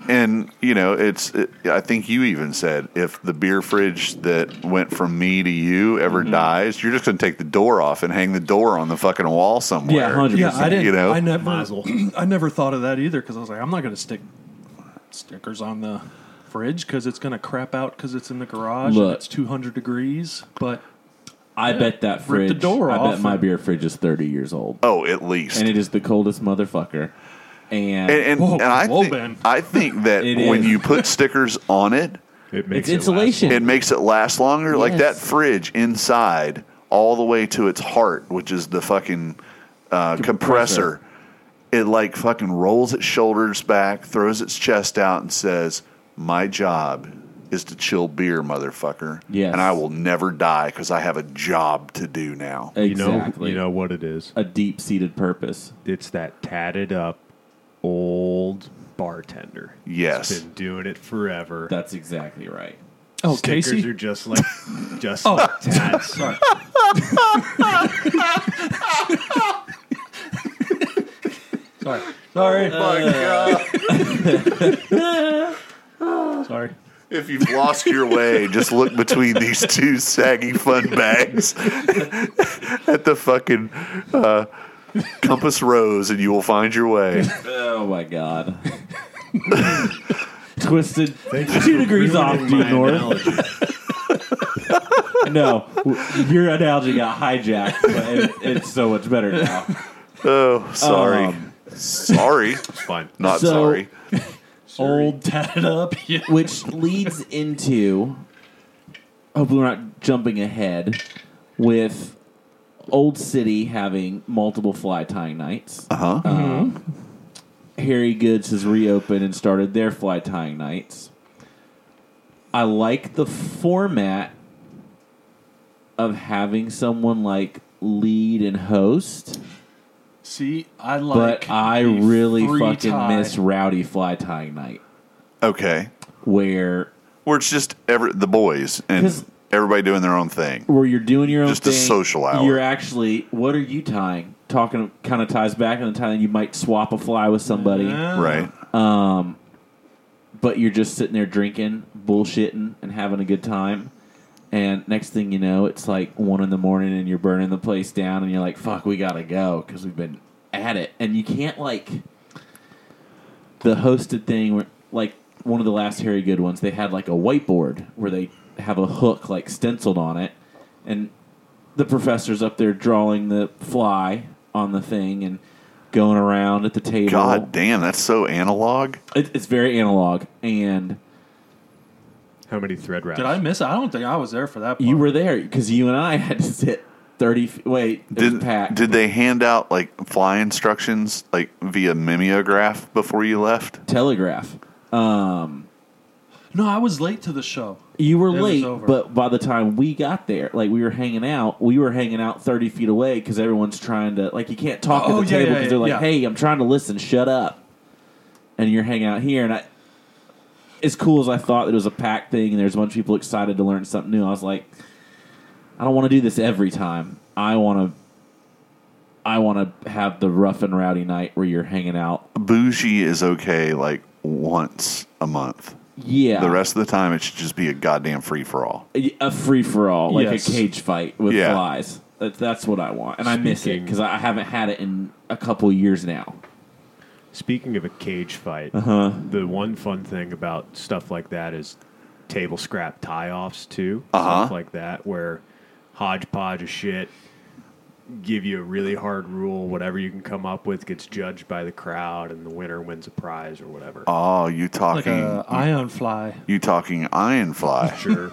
And you know, it's. It, I think you even said if the beer fridge that went from me to you ever Mm-hmm. dies, you're just going to take the door off and hang the door on the fucking wall somewhere. Yeah, hundred Yeah, I didn't. You know? I never. I never thought of that either because I was like, I'm not going to stick stickers on the fridge because it's going to crap out because it's in the garage Look. and it's 200 degrees. But I bet that fridge. the door I off bet my beer fridge is thirty years old, Oh, at least. and it is the coldest motherfucker. And, and, and, Whoa, and I whoa, think I think that It when is. you put stickers on it, It makes It's it insulation. it makes it last longer. Like that Yes. fridge inside, all the way to its heart, which is the fucking uh, compressor. It like fucking rolls its shoulders back, throws its chest out, and says, "My job is to chill beer, motherfucker. Yes. and I will never die because I have a job to do now." You know, exactly. you know what it is. a deep seated purpose. It's that tatted up old bartender. Yes. He's been doing it forever. That's exactly right. oh, Stickers Casey, are just like just Oh. tats. sorry. sorry, sorry, sorry. If you've lost your way, just look between these two saggy fun bags at the fucking uh, Compass Rose, and you will find your way. Oh my god. Twisted Thank two degrees off due my north. analogy. No, w- your analogy got hijacked, but it, it's so much better now. Oh, sorry. Um, sorry. It's fine. Not So- sorry. Old tatted up. Yeah. which leads into hopefully we're not jumping ahead with Old City having multiple fly tying nights. Uh huh. Harry Goode's has reopened and started their fly tying nights. I like the format of having someone like lead and host, See, I like. but I the really free fucking tie. miss rowdy fly tying night Okay. where Where it's just ever the boys and 'Cause- everybody doing their own thing. where you're doing your own Just a social hour. You're actually what are you tying? Talking kind of ties back in the time you might swap a fly with somebody, Yeah. Right. um, but you're just sitting there drinking, bullshitting, and having a good time. And next thing you know, it's like one in the morning, and you're burning the place down, and you're like, "Fuck, we gotta go" because we've been at it, and you can't like the hosted thing. Where, like one of the last Harry Goode ones, they had like a whiteboard where they have a hook like stenciled on it, and the professor's up there drawing the fly on the thing and going around at the table. God damn, that's so analog. It, it's very analog, and How many thread wraps? Did I miss it? I don't think I was there for that. Part. you were there because you and I had to sit thirty. F- wait, Did packed. did they hand out like fly instructions like via mimeograph before you left? telegraph? Um, No, I was late to the show. you were It was late, over. but by the time we got there, like we were hanging out, we were hanging out thirty feet away because everyone's trying to like you can't talk Oh, at the yeah, table yeah, because they're like, yeah. "Hey, I'm trying to listen. Shut up." And you're hanging out here, and I, as cool as I thought that it was a packed thing, and there's a bunch of people excited to learn something new. I was like, I don't want to do this every time. I want to. I want to have the rough and rowdy night where you're hanging out. Bougie is okay like once a month. Yeah, The rest of the time, it should just be a goddamn free for all. a free for all, like Yes. a cage fight with Yeah. flies. That, that's what I want, and I miss it Speaking- because I haven't had it in a couple years now. Speaking of a cage fight, Uh-huh. the one fun thing about stuff like that is table scrap tie offs too. Uh-huh. Stuff like that where hodgepodge of shit give you a really hard rule, whatever you can come up with gets judged by the crowd and the winner wins a prize or whatever. Oh, you Like talking? a ion fly. you talking iron fly? Sure.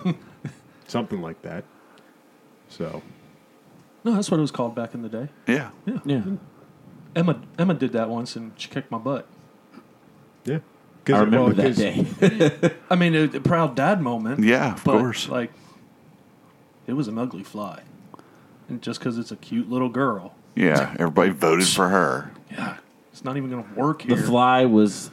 Something like that. So No, that's what it was called back in the day. yeah. Yeah, Emma Emma did that once and she kicked my butt. yeah. I remember well, that 'cause day. I mean, a, a proud dad moment. Yeah, of but, course. Like, it was an ugly fly, and just because it's a cute little girl, Yeah, everybody voted for her. yeah, it's not even going to work here. the fly was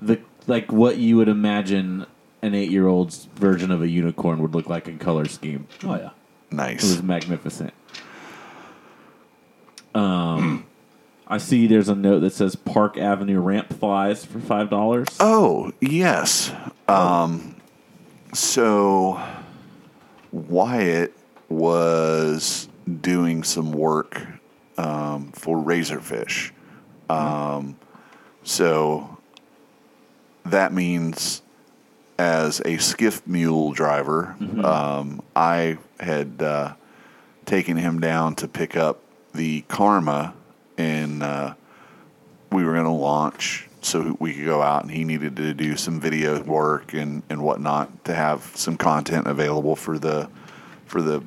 the like what you would imagine an eight year old's version of a unicorn would look like in color scheme. oh yeah, nice. It was magnificent. Um, I see there's a note that says Park Avenue ramp flies for five dollars. Oh yes. Um, so Wyatt was doing some work um, for Razorfish. Um, so that means, as a skiff mule driver, um, I had uh, taken him down to pick up the Karma, and uh, we were going to launch so we could go out, and he needed to do some video work and, and whatnot to have some content available for the for the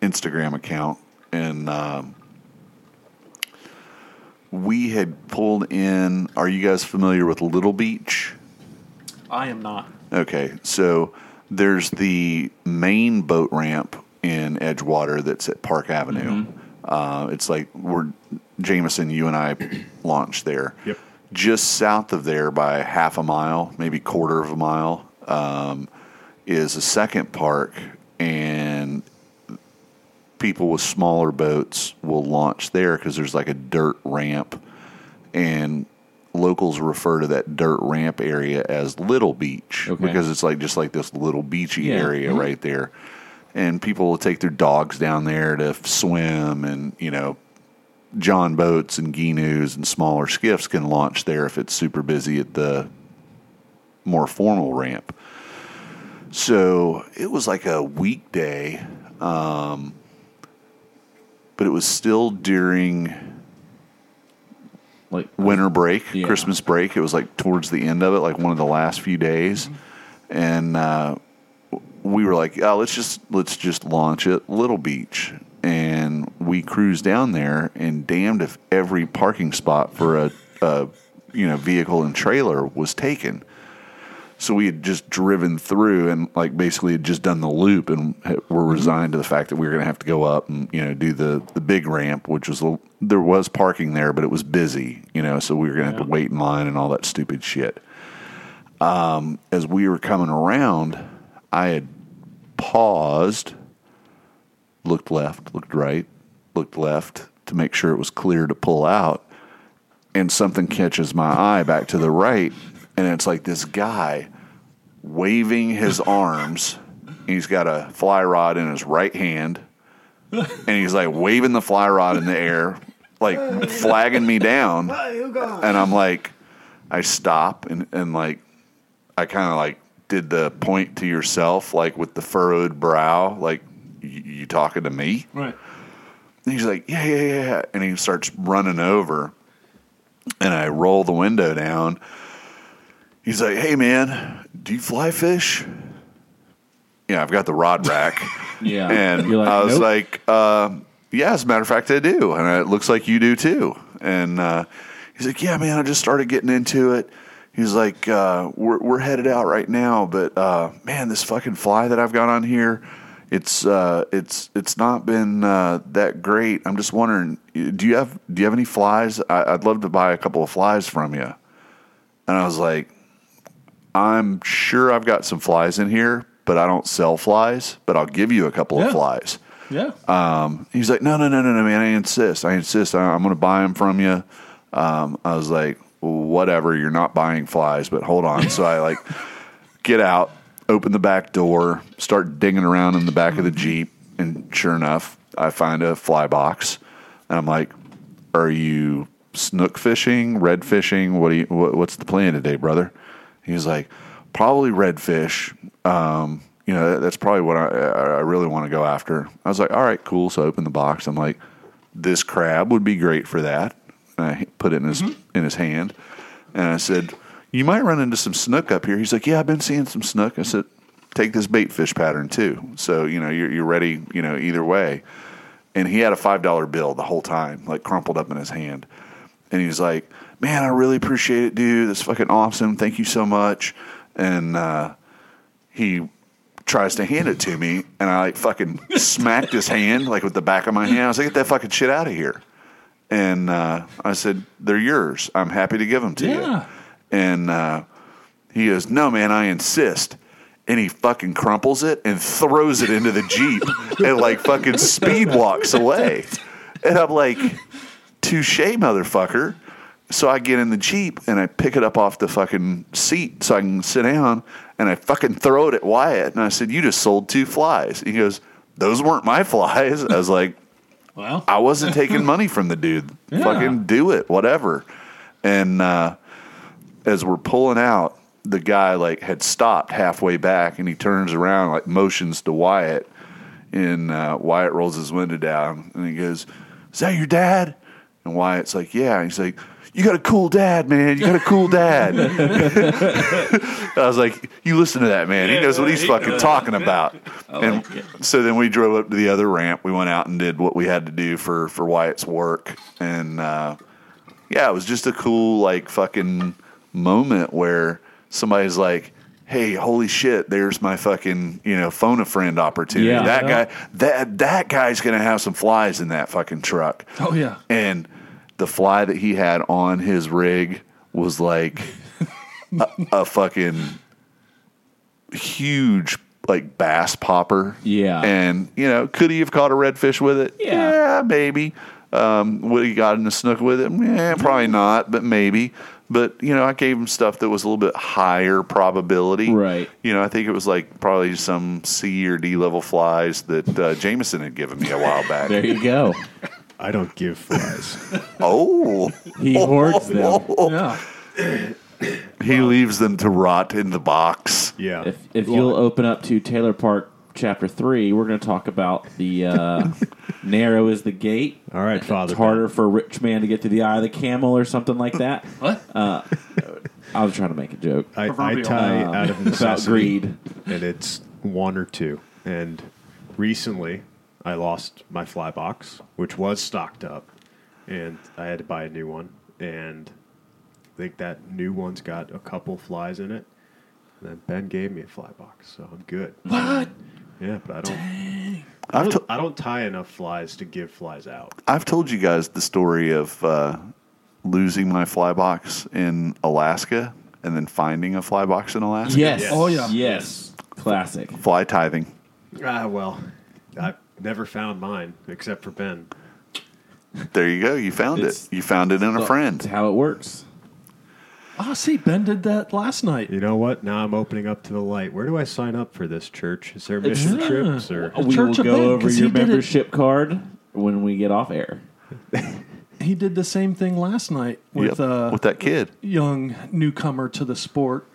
Instagram account, and um, we had pulled in. Are you guys familiar with Little Beach? I am not. Okay, so there's the main boat ramp in Edgewater that's at Park Avenue. Uh, it's like where Jameson, you and I launched there. Yep. Just south of there by half a mile, maybe quarter of a mile, um, is a second park, and people with smaller boats will launch there because there's like a dirt ramp, and locals refer to that dirt ramp area as Little Beach Okay. because it's like just like this little beachy Yeah. area Mhm. right there, and people will take their dogs down there to swim, and you know. John boats and Gheenoes and smaller skiffs can launch there if it's super busy at the more formal ramp. So it was like a weekday, um, but it was still during Like winter break, Yeah. Christmas break. It was like towards the end of it, like one of the last few days, and uh, we were like, "Oh, let's just let's just launch at Little Beach." And we cruised down there, and damned if every parking spot for a, a you know vehicle and trailer was taken. So we had just driven through and like basically had just done the loop and were resigned to the fact that we were going to have to go up and you know do the the big ramp, which was there was parking there, but it was busy, you know, so we were going to have to wait in line and all that stupid shit. Um, as we were coming around, I had paused, looked left, looked right, looked left to make sure it was clear to pull out, and something catches my eye back to the right, and it's like this guy waving his arms. He's got a fly rod in his right hand, and he's like waving the fly rod in the air, like flagging me down. And I'm like, I stop and, and like, I kind of like did the point to yourself, like with the furrowed brow, like, you talking to me? Right. And he's like, yeah, yeah, yeah. And he starts running over. And I roll the window down. He's like, hey, man, do you fly fish? Yeah, I've got the rod rack. Yeah. And like, I was "Nope." like, uh, yeah, as a matter of fact, I do. And it looks like you do too. And uh, he's like, yeah, man, I just started getting into it. He's like, uh, we're, we're headed out right now, but uh, man, this fucking fly that I've got on here, it's uh, it's it's not been uh, that great. I'm just wondering, do you have do you have any flies? I, I'd love to buy a couple of flies from you. And I was like, I'm sure I've got some flies in here, but I don't sell flies, but I'll give you a couple Yeah. of flies. Yeah. Um, he's like, no, no, no, no, no, man. I insist. I insist. I, I'm going to buy them from you. Um, I was like, whatever. You're not buying flies, but hold on. so I like get out, open the back door, start digging around in the back of the Jeep. And sure enough, I find a fly box. And I'm like, are you snook fishing, red fishing? What do you, what, what's the plan today, brother? He's like, probably redfish. Um, you know, that's probably what I, I really want to go after. I was like, all right, cool. So I opened the box. I'm like, this crab would be great for that. And I put it in his in his hand, and I said, you might run into some snook up here. He's like, yeah, I've been seeing some snook. I said, take this bait fish pattern too. So you know, you're, you're ready. You know, either way. And he had a five dollar bill the whole time, like crumpled up in his hand. And he was like, "Man, I really appreciate it, dude. That's fucking awesome. Thank you so much." And uh, he tries to hand it to me, and I like fucking smacked his hand like with the back of my hand. I was like, "Get that fucking shit out of here!" And uh, I said, "They're yours. I'm happy to give them to Yeah. you." And uh, he goes, "No, man, I insist." And he fucking crumples it and throws it into the jeep and like fucking speed walks away. And I'm like, touche, motherfucker. So I get in the Jeep and I pick it up off the fucking seat so I can sit down and I fucking throw it at Wyatt. And I said, You just sold two flies. He goes, Those weren't my flies. I was like, Well, I wasn't taking money from the dude. Yeah. Fucking do it, whatever. And uh, as we're pulling out, the guy like had stopped halfway back and he turns around, like motions to Wyatt. And uh, Wyatt rolls his window down and he goes, Is that your dad? And Wyatt's like, Yeah. And he's like, You got a cool dad, man. You got a cool dad. I was like, You listen to that, man. He knows what he's fucking talking about. And so then we drove up to the other ramp. We went out and did what we had to do for, for Wyatt's work. And uh, yeah, it was just a cool, like, fucking moment where somebody's like, Hey, holy shit! There's my fucking you know phone a friend opportunity. Yeah. that guy, that that guy's gonna have some flies in that fucking truck. oh yeah. And the fly that he had on his rig was like a, a fucking huge like bass popper. Yeah. And you know, could he have caught a redfish with it? Yeah. maybe. Um, would he got in a snook with it? Yeah, probably not, but maybe. But you know, I gave him stuff that was a little bit higher probability. Right. You know, I think it was like probably some C or D level flies that uh, Jameson had given me a while back. There you go. I don't give flies. Oh, He hoards them. Yeah. he leaves them to rot in the box. Yeah. If if you'll open up to Taylor Park chapter three, we're going to talk about the uh, narrow is the gate. All right, Father. It's harder for a rich man to get to the eye of the camel or something like that. What? I was trying to make a joke I, I Proverbial. tie Um, out of about necessity, greed. and it's one or two. And recently, I lost my fly box, which was stocked up, and I had to buy a new one. And I think that new one's got a couple flies in it. And then Ben gave me a fly box, so I'm good. What? Yeah, but I don't. I I've, don't, to- I don't tie enough flies to give flies out. I've told you guys the story of uh, losing my fly box in Alaska and then finding a fly box in Alaska. Yes. Yes. Oh, yeah. Yes. Classic. Fly tithing. Ah, well, I've never found mine except for Ben. There you go. You found It's- it. You found it in a That's friend. how it works. Oh, see, Ben did that last night. You know what? Now I'm opening up to the light. Where do I sign up for this church? Is there mission Yeah. trips or? The we Church will of go Ben, over 'cause your he did it- membership card when we get off air. He did the same thing last night with Yep, uh, with that kid. young newcomer to the sport.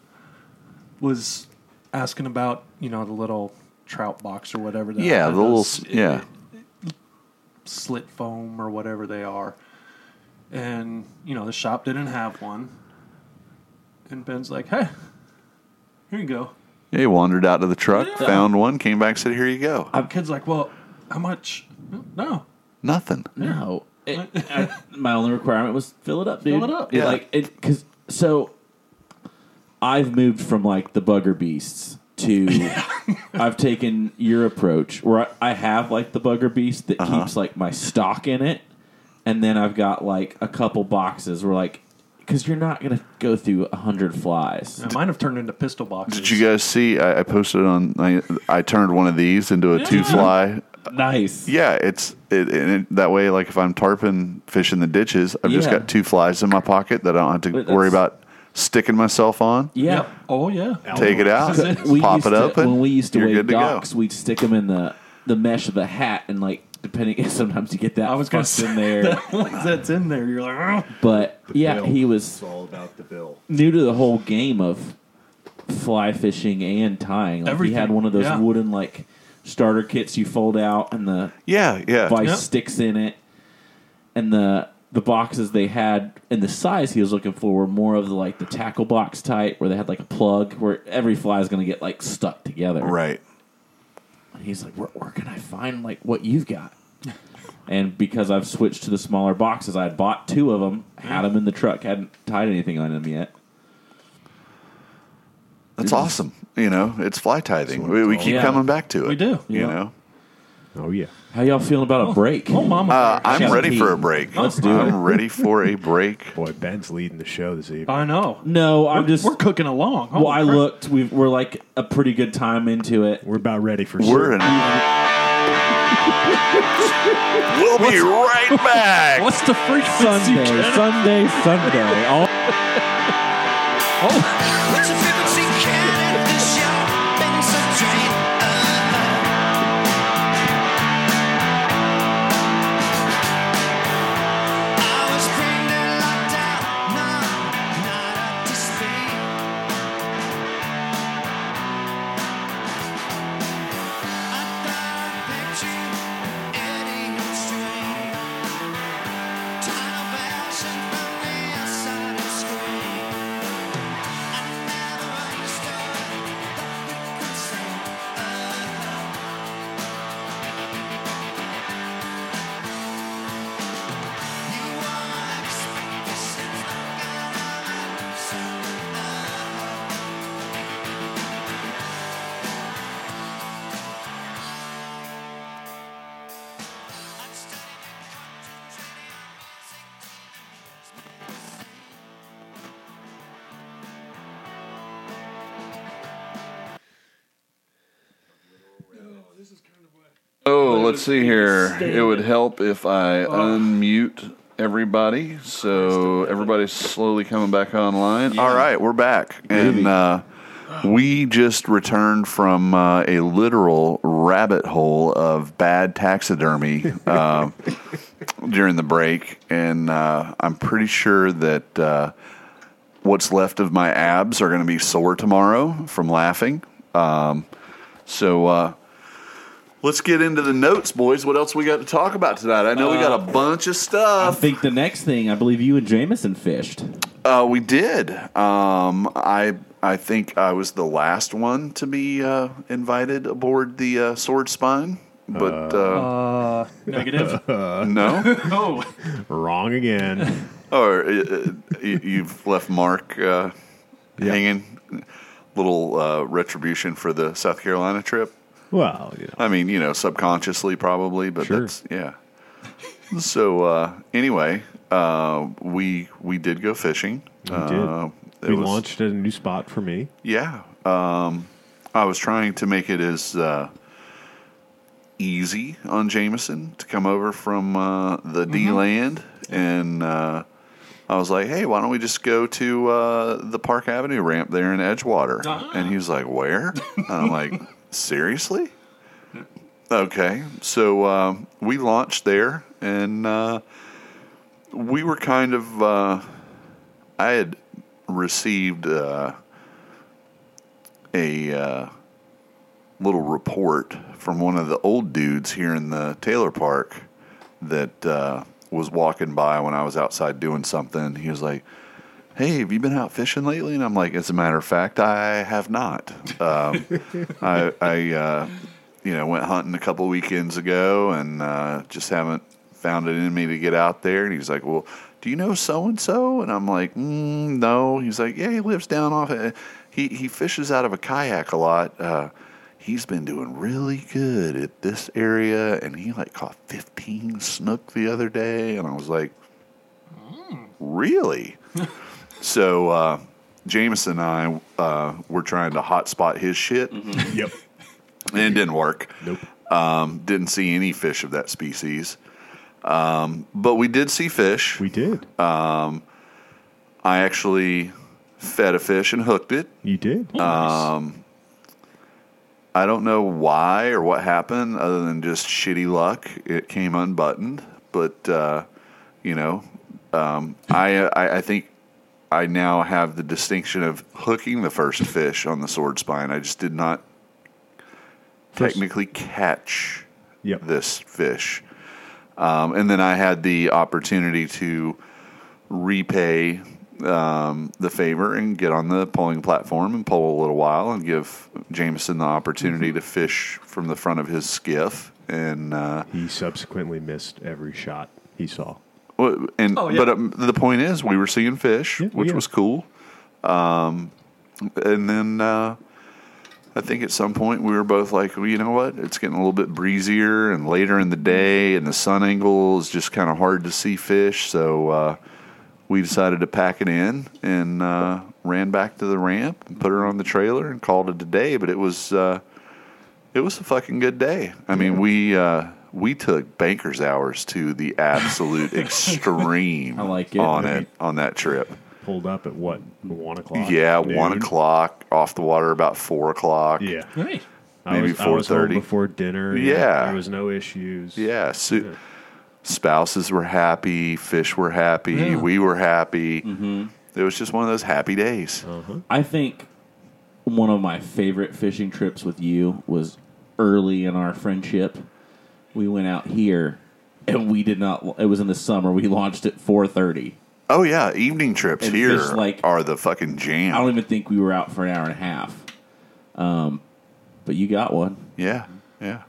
Was asking about you know the little trout box or whatever. That Yeah, the little does. s- yeah. slit foam or whatever they are. And, you know, the shop didn't have one. And Ben's like, hey, here you go. Yeah, he wandered out to the truck, Yeah. found one, came back, said, "Here you go." The kid's like, well, how much? No. Nothing. No. It, I, my only requirement was fill it up, dude. Fill it up. Yeah. Like it cuz so I've moved from like the bugger beasts to I've taken your approach where I, I have like the bugger beast that Uh-huh. keeps like my stock in it and then I've got like a couple boxes where like cuz you're not going to go through a 100 flies. And mine have turned into pistol boxes. Did you guys see? I, I posted on. I, I turned one of these into a two fly. Nice. Yeah, it's it, and it, that way. Like if I'm tarpon fishing the ditches, I've just got two flies in my pocket that I don't have to But worry about sticking myself on. Yeah. Yep. Oh, yeah. Take it out, we pop used it to, up, and when we used to you're weigh good to docks, we'd stick them in the the mesh of the hat, and like depending, sometimes you get that I was going to fucked say in there. that's in there. You're like, oh. But yeah, bill. he was It's all about the bill. new to the whole game of fly fishing and tying. Like he had Everything, one of those yeah. wooden like starter kits you fold out, and the Yeah, yeah. vice Yep. sticks in it, and the the boxes they had and the size he was looking for were more of the like the tackle box type where they had like a plug where every fly is going to get like stuck together. Right. And he's like, where, where can I find like what you've got? And because I've switched to the smaller boxes, I had bought two of them, had them in the truck, hadn't tied anything on them yet. That's awesome. You know, it's fly tithing. what We, we keep about. coming back to it. We do. You Yeah. know, Oh yeah. How y'all feeling about a break? Oh, mama. uh, I'm ready for a break. Let's do it. I'm it. ready for a break. Boy, Ben's leading the show this evening. I know. No, I'm just. we're cooking along. well, I crap. looked. We've, we're like a pretty good time into it. We're about ready for We're in. We'll be right back. What's the frequency? Sunday, Sunday, Sunday. All What's let's see here. It would help if I unmute everybody. So everybody's slowly coming back online. All right, we're back. And uh, we just returned from uh, a literal rabbit hole of bad taxidermy uh, during the break. And uh, I'm pretty sure that uh, what's left of my abs are going to be sore tomorrow from laughing. Um, so. Uh, Let's get into the notes, boys. What else we got to talk about tonight? I know we got a bunch of stuff. I stuff. think the next thing, I believe you and Jameson fished. Uh, we did. Um, I I think I was the last one to be uh, invited aboard the uh, Sword Spine, but uh, Uh, negative. no. oh, Wrong again. or uh, uh, you- you've left Mark uh, hanging. Little uh, retribution for the South Carolina trip. Well, you know. I mean, you know, subconsciously probably, but Sure. that's yeah. So uh, anyway, uh, we we did go fishing. We Uh, did. We was- launched at a new spot for me. Yeah, um, I was trying to make it as uh, easy on Jameson to come over from uh, the D land, and uh, I was like, "Hey, why don't we just go to uh, the Park Avenue ramp there in Edgewater?" And he was like, "Where?" and I'm like, "Seriously?" Okay, so uh, we launched there, and uh, we were kind of. Uh, I had received uh, a uh, little report from one of the old dudes here in the Taylor Park that uh, was walking by when I was outside doing something. He was like, "Hey, have you been out fishing lately?" And I'm like, "As a matter of fact, I have not. Um, I, I uh, you know, went hunting a couple weekends ago and uh, just haven't found it in me to get out there." And he's like, "Well." Do you know so and so? And I'm like, mm, no. He's like, yeah, he lives down off. He he fishes out of a kayak a lot. Uh, he's been doing really good at this area, and he like caught 15 snook the other day, and I was like, really? so uh, Jameson and I uh, were trying to hotspot his shit, Yep. and it didn't work. Nope. Um, didn't see any fish of that species, um, but we did see fish. We did. I actually fed a fish and hooked it. you did. I don't know why or what happened, other than just shitty luck. It came unbuttoned, but uh, you know, um, I, I I think I now have the distinction of hooking the first fish on the sword spine. I just did not technically catch Yep. this fish, um, and then I had the opportunity to repay um, the favor and get on the pulling platform and pull a little while and give Jameson the opportunity Mm-hmm. to fish from the front of his skiff. And uh, he subsequently missed every shot he saw. And Oh, yeah. but um, the point is, we were seeing fish, Yeah, which yeah. was cool. Um, and then uh, I think at some point we were both like, well, you know what? It's getting a little bit breezier and later in the day, and the sun angle is just kind of hard to see fish. So uh, we decided to pack it in and uh, ran back to the ramp and put her on the trailer and called it a day. But it was uh, it was a fucking good day. I mean, we uh, we took banker's hours to the absolute extreme. I like it. on Right. it on that trip. Pulled up at what one o'clock? Yeah, one o'clock off the water about four o'clock. Yeah, Hey, I Maybe was, I was home 4:30. before dinner. Yeah. there was no issues. Yeah, su- spouses were happy, fish were happy, Yeah. we were happy. Mm-hmm. It was just one of those happy days. Uh-huh. I think one of my favorite fishing trips with you was early in our friendship. We went out here, and we did not. It was in the summer. We launched at four thirty. Oh yeah, evening trips And here like- are the fucking jam. I don't even think we were out for an hour and a half. Um, but you got one. Yeah, yeah.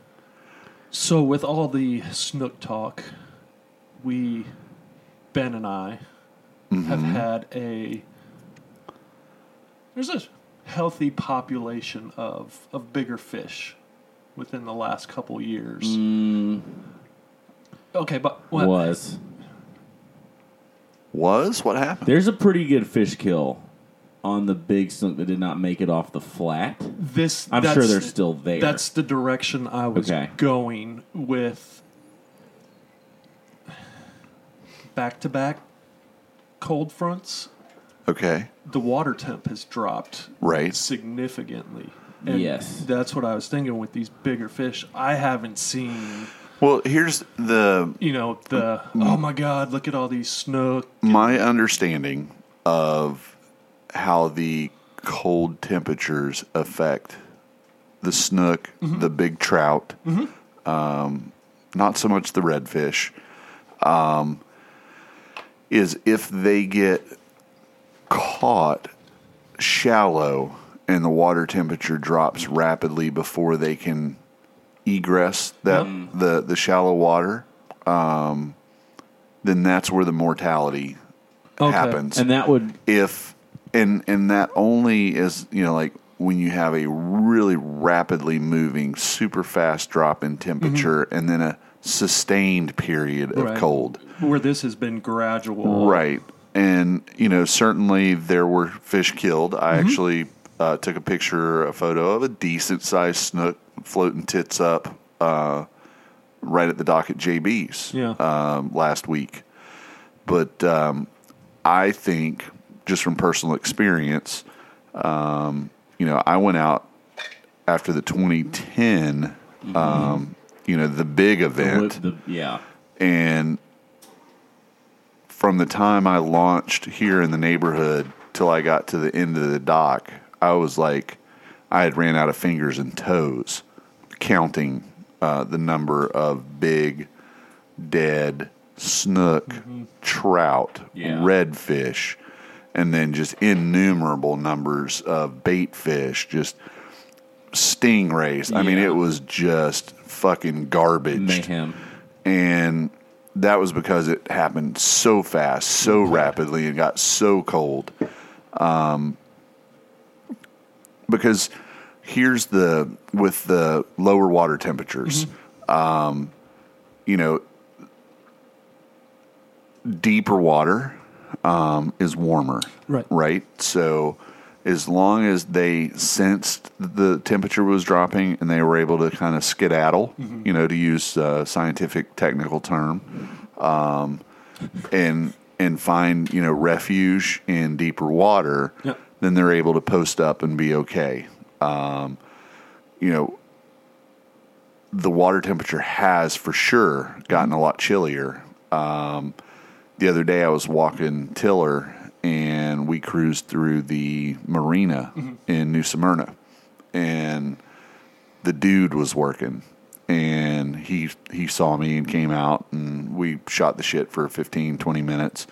so with all the snook talk, we, Ben and I, have had a. There's a healthy population of of bigger fish within the last couple years. Mm. Okay, but what, Was Was what happened? there's a pretty good fish kill on the big snook that did not make it off the flat. this I'm sure they're still there. That's the direction I was Okay. going with back to back cold fronts. Okay, The water temp has dropped right. significantly. And Yes. That's what I was thinking with these bigger fish. I haven't seen, Well, here's the you know, the oh my god, look at all these snook. my understanding of how the cold temperatures affect the snook, the big trout, um, not so much the redfish, um, is if they get caught shallow and the water temperature drops rapidly before they can egress that the, the shallow water, um, then that's where the mortality Okay. happens. And that would if and and that only is you know like when you have a really rapidly moving super fast drop in temperature and then a sustained period of Right. cold. Where this has been gradual. right. And you know certainly there were fish killed. I actually uh, took a picture a photo of a decent sized snook floating tits up uh, right at the dock at jb's Yeah. um, last week but um, I think just from personal experience, um, you know, I went out after the 2010, um, you know, the big event, the, yeah. and from the time I launched here in the neighborhood till I got to the end of the dock, I was like, I had ran out of fingers and toes counting uh, the number of big dead snook, trout, Yeah. redfish, and then just innumerable numbers of bait fish, just stingrays. I mean, it was just fucking garbage. Mayhem. And that was because it happened so fast, so rapidly, and got so cold. Um, because here's the with the lower water temperatures, um, you know, deeper water um, is warmer, Right. Right. So as long as they sensed the temperature was dropping and they were able to kind of skedaddle, you know, to use a scientific technical term, um, and and find you know refuge in deeper water, Yep. Then they're able to post up and be okay. Um, you know, the water temperature has for sure gotten a lot chillier. Um, the other day I was walking Tiller and we cruised through the marina in New Smyrna and the dude was working and he he saw me and came out and we shot the shit for 15 20 minutes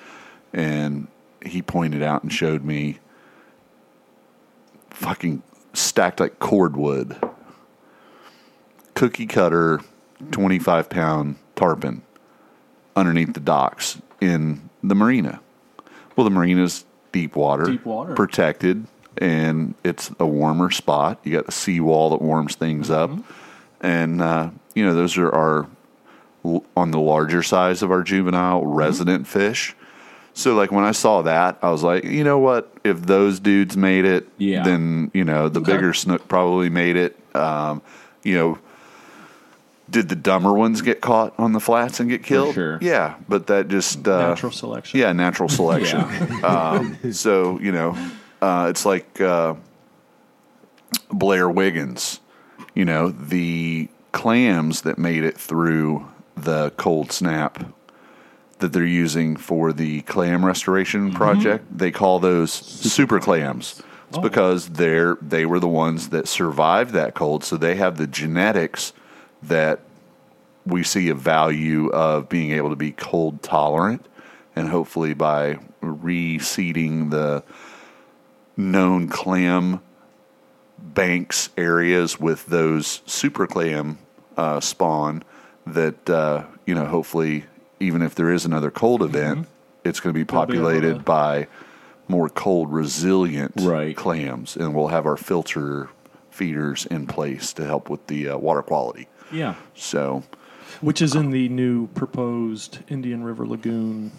and he pointed out and showed me fucking stacked like cordwood cookie cutter 25 pound tarpon underneath the docks in the marina. Well, the marina's deep water, Deep water. protected, and it's a warmer spot. You got the seawall that warms things up, and uh, you know those are our on the larger size of our juvenile resident fish. So, like when I saw that, I was like, you know what? If those dudes made it, Yeah. then you know the bigger snook probably made it. Um, you know, did the dumber ones get caught on the flats and get killed? sure. Yeah, but that just uh, Natural selection. Yeah, natural selection. um, so you know, uh, it's like uh, Blair Wiggins. You know, the clams that made it through the cold snap that they're using for the clam restoration project, they call those super clams. It's because they're they were the ones that survived that cold, so they have the genetics that we see a value of being able to be cold tolerant, and hopefully by reseeding the known clam banks areas with those super clam uh, spawn, that uh, you know hopefully even if there is another cold event, it's going to be They'll be able populated to- by more cold resilient Right. clams, and we'll have our filter feeders in place to help with the uh, water quality. Yeah. So Which is in the new proposed Indian River Lagoon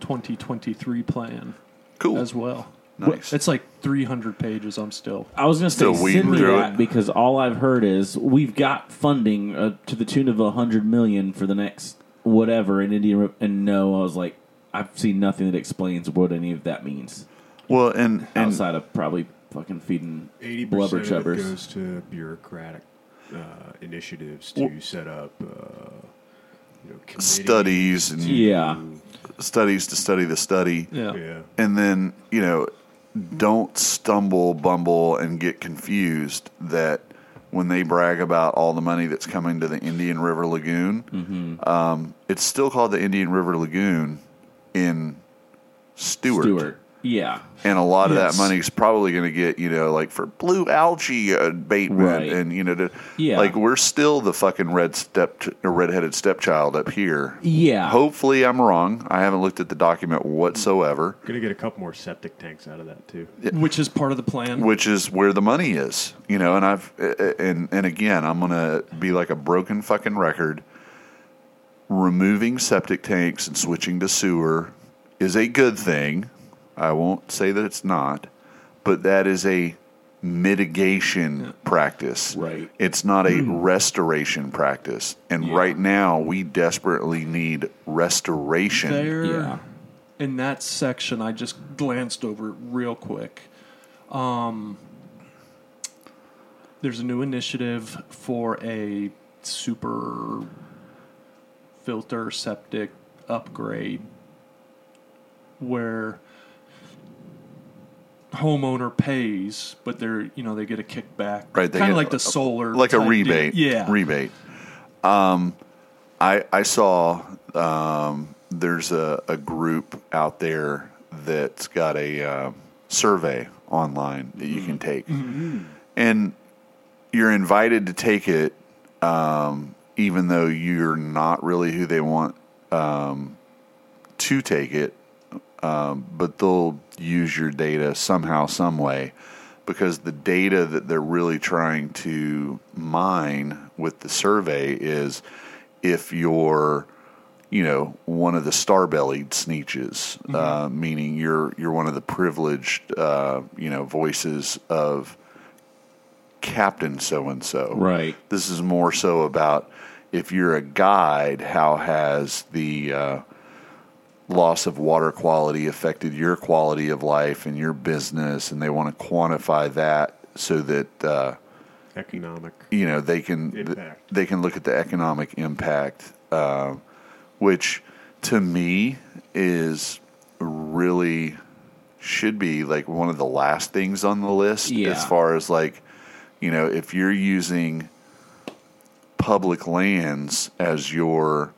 2023 plan cool. as well. Nice. It's like 300 pages. I'm still. I was going to say, Still send me that because all I've heard is we've got funding uh, to the tune of a hundred million for the next whatever in Indian. Ri- And no, I was like, I've seen nothing that explains what any of that means Well, and and outside of probably fucking feeding Eighty blubber percent of chubbers. goes to bureaucratic uh, initiatives to set up uh, you know, studies and Yeah. studies to study the study, Yeah. Yeah. and then you know, don't stumble, bumble, and get confused that when they brag about all the money that's coming to the Indian River Lagoon, Mm-hmm. um, it's still called the Indian River Lagoon in Stuart. Stuart. Yeah. and a lot of Yes. that money is probably going to get you know like for blue algae uh, abatement Right. and you know to, Yeah. like we're still the fucking red step uh, redheaded stepchild up here Yeah. hopefully i'm wrong i haven't looked at the document whatsoever Gonna get a couple more septic tanks out of that too. Which is part of the plan. which is where the money is you know and i've uh, uh, and and again i'm going to be like a broken fucking record removing septic tanks and switching to sewer is a good thing. I won't say that it's not, but that is a mitigation practice. Right. It's not a restoration practice. And Yeah. right now, we desperately need restoration. There, Yeah. in that section, I just glanced over it real quick. Um, there's a new initiative for a super filter septic upgrade where homeowner pays, but they're you know they get a kickback, Right, Kind of like the solar, like a type deal. rebate. Yeah, Rebate. Um, I I saw um, there's a, a group out there that's got a uh, survey online that you can take, and you're invited to take it, um, even though you're not really who they want um, to take it. Um, but they'll use your data somehow, some way, because the data that they're really trying to mine with the survey is if you're, you know, one of the star-bellied Sneetches, uh, meaning you're you're one of the privileged, uh, you know, voices of Captain so and so. Right. This is more so about if you're a guide, how has the uh, loss of water quality affected your quality of life and your business, and they want to quantify that so that uh, Economic. you know they can Impact. they can look at the economic impact, uh, which to me is really should be like one of the last things on the list Yeah. as far as like you know if you're using public lands as your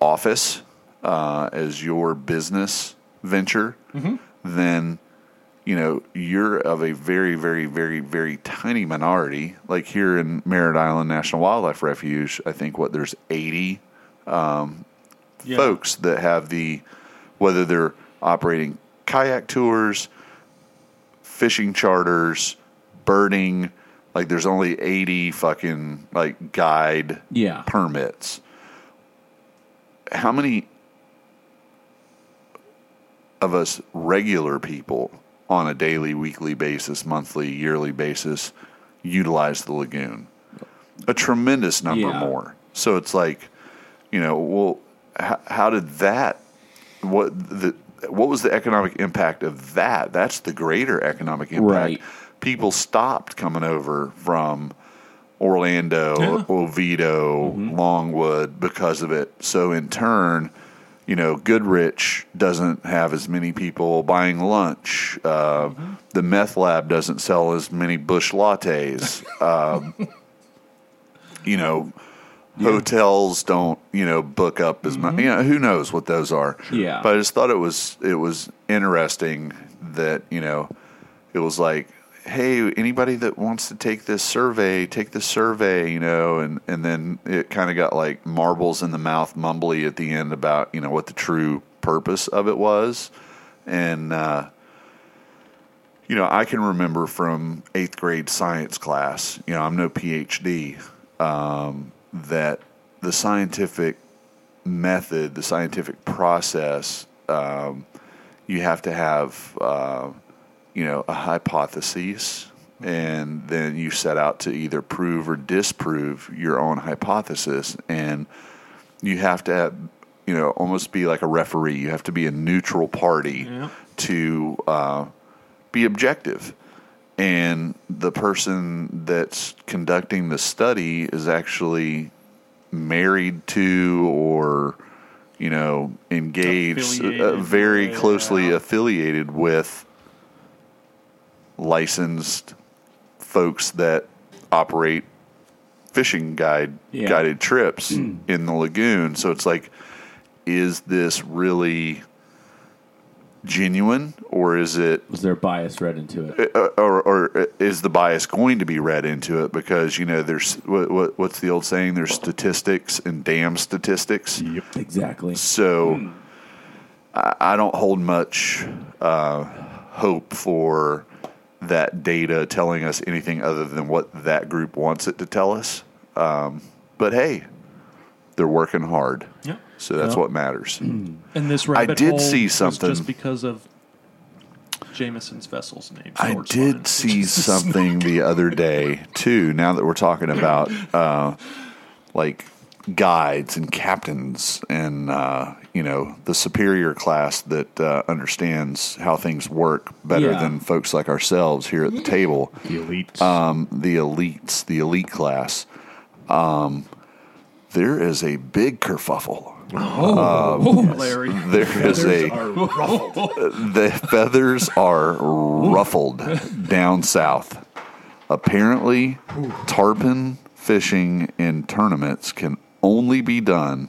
office uh, as your business venture then you know you're of a very very very very tiny minority like here in merritt island national wildlife refuge i think what there's 80 Yeah. folks that have the whether they're operating kayak tours, fishing charters, birding, like there's only 80 fucking like guide Yeah. permits. How many of us regular people on a daily, weekly basis, monthly, yearly basis utilize the lagoon? A tremendous number Yeah. more. So it's like, you know, well, how, how did that? What the? What was the economic impact of that? That's the greater economic impact. Right. People stopped coming over from Orlando, Yeah. Oviedo, mm-hmm. Longwood because of it. So in turn, you know, Goodrich doesn't have as many people buying lunch. Uh, The meth lab doesn't sell as many bush lattes. Um, you know, hotels don't you know book up as much. You know, who knows what those are? Yeah. But I just thought it was it was interesting that you know it was like hey anybody that wants to take this survey take this survey you know and and then it kind of got like marbles in the mouth mumbly at the end about you know what the true purpose of it was. And uh you know i can remember from eighth grade science class you know i'm no phd um, that the scientific method the scientific process um, you have to have uh, you know a hypothesis and then you set out to either prove or disprove your own hypothesis and you have to have, you know almost be like a referee. You have to be a neutral party Yeah. to uh, be objective. And the person that's conducting the study is actually married to or you know engaged uh, very closely affiliated with licensed folks that operate fishing guide Yeah. guided trips in the lagoon so it's like is this really genuine or is it Was there bias read into it? uh, or, or is the bias going to be read into it because you know there's what, what what's the old saying there's statistics and damn statistics Yep. Exactly. so I, I don't hold much uh, hope for that data telling us anything other than what that group wants it to tell us um, but hey they're working hard Yeah. so that's Yeah. what matters And this rabbit did hole see something. just because of Jameson's vessel's name. I did Spine. see something the other day too. Now that we're talking about uh, like guides and captains and uh, you know the superior class that uh, understands how things work better Yeah. than folks like ourselves here at the table. The elites. Um, the elites, the elite class. Um, there is a big kerfuffle. Oh, Larry. There is a the feathers are ruffled down south. Apparently, tarpon fishing in tournaments can only be done On an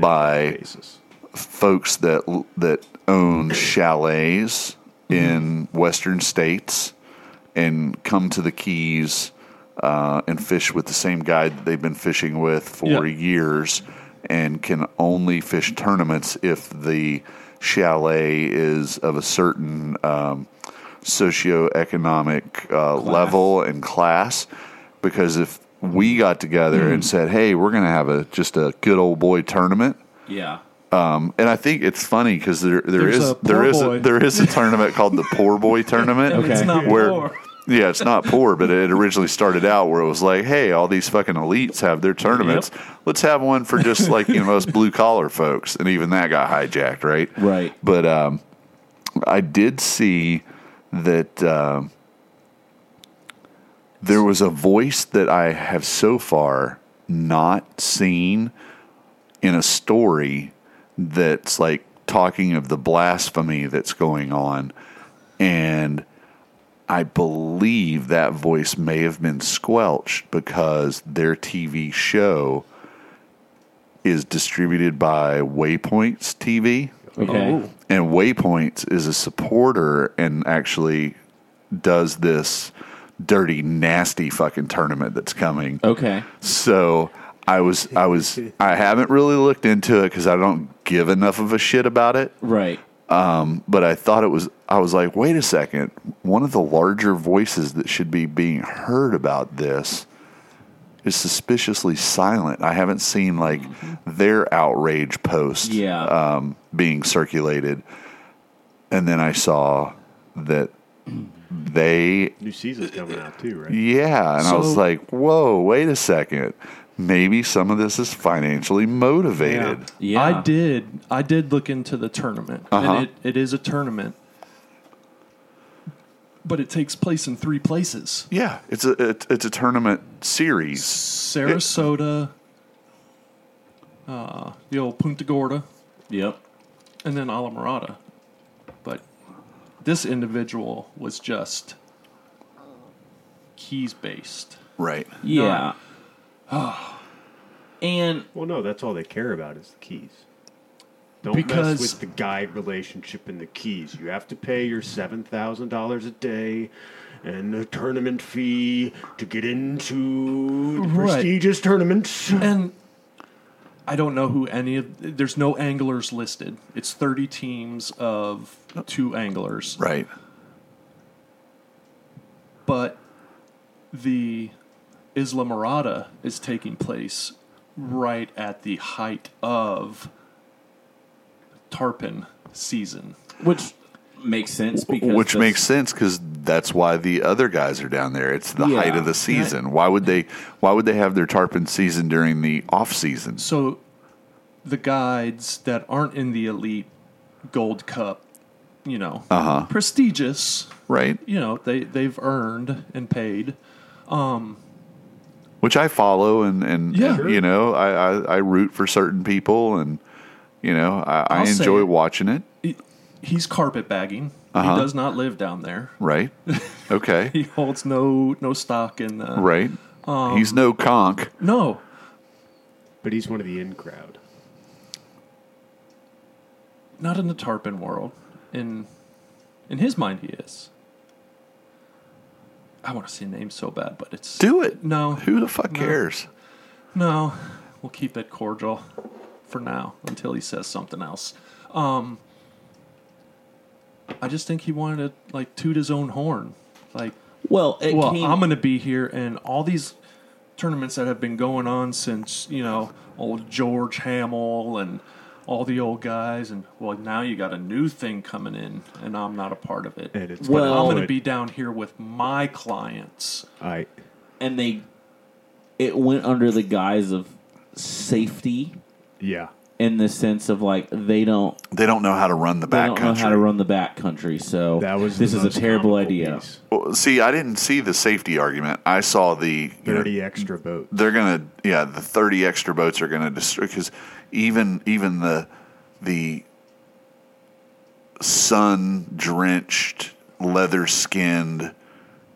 by basis. folks that that own chalets in western states and come to the Keys uh, and fish with the same guide that they've been fishing with for Yeah. years, and can only fish tournaments if the chalet is of a certain um, socioeconomic uh, level and class. Because if we got together and said, "Hey, we're going to have a just a good old boy tournament," Yeah. Um, and I think it's funny because there there There's is a there poor is boy. a, there is a tournament called the Poor Boy Tournament. Okay. It's not Where poor. yeah, it's not poor, but it originally started out where it was like, hey, all these fucking elites have their tournaments. Let's have one for just like you know us blue collar folks, and even that got hijacked, right? Right. But um, I did see that um, there was a voice that I have so far not seen in a story that's like talking of the blasphemy that's going on. And I believe that voice may have been squelched because their TV show is distributed by Waypoints TV. Okay. Oh. And Waypoints is a supporter and actually does this dirty, nasty fucking tournament that's coming. Okay. So I was, I was, I haven't really looked into it because I don't give enough of a shit about it. Right. But I thought it was, I was like, wait a second. One of the larger voices that should be being heard about this is suspiciously silent. I haven't seen like their outrage post Yeah. um, being circulated. And then I saw that they New season's coming out too, right? yeah, and I was like, "Whoa, wait a second. Maybe some of this is financially motivated." Yeah. I did. I did look into the tournament, Uh-huh. and it, it is a tournament, but it takes place in three places: Yeah, it's a it's, it's a tournament series. Sarasota, uh, the old Punta Gorda, Yep. and then Islamorada. But this individual was just keys based. Right. Yeah. Oh. and Well, no, that's all they care about is the keys. Don't Because- mess with the guide relationship and the keys. You have to pay your seven thousand dollars a day and the tournament fee to get into the Right. prestigious tournaments. And I don't know who any of. There's no anglers listed. It's 30 teams of oh. two anglers. Right. but the Islamorada is taking place right at the height of tarpon season. which makes sense because Which that's- makes sense because that's why the other guys are down there. It's the Yeah. height of the season. Why would they? Why would they have their tarpon season during the off season? So the guides that aren't in the elite gold cup, you know, Uh-huh. prestigious, Right. you know, they they've earned and paid. Which I follow and and, Yeah. and, you know I, I I root for certain people and you know I, I enjoy watching it. He- He's carpet bagging. Uh-huh. He does not live down there. Right. Okay. He holds no no stock in uh, right. Um, He's no conch. No, But he's one of the in crowd. not in the tarpon world. In in his mind, he is. I want to say names so bad, but it's Do it. No, Who the fuck No. cares? no. We'll keep it cordial for now until he says something else. Um, I just think he wanted to like toot his own horn, like well, it well, came, I'm going to be here, and all these tournaments that have been going on since you know old George Hommell and all the old guys, and well, now you got a new thing coming in, and I'm not a part of it. And it's but Well- I'm going gonna to be down here with my clients. I and they it went under the guise of safety yeah. In the sense of like they don't They don't know how to run the they back don't country. know how to run the back country. So That was this the is a most terrible comical idea. piece. Well, see, I didn't see the safety argument. I saw the you know, Thirty extra boats. they're gonna yeah the 30 extra boats are gonna destroy because even even the the sun drenched leather skinned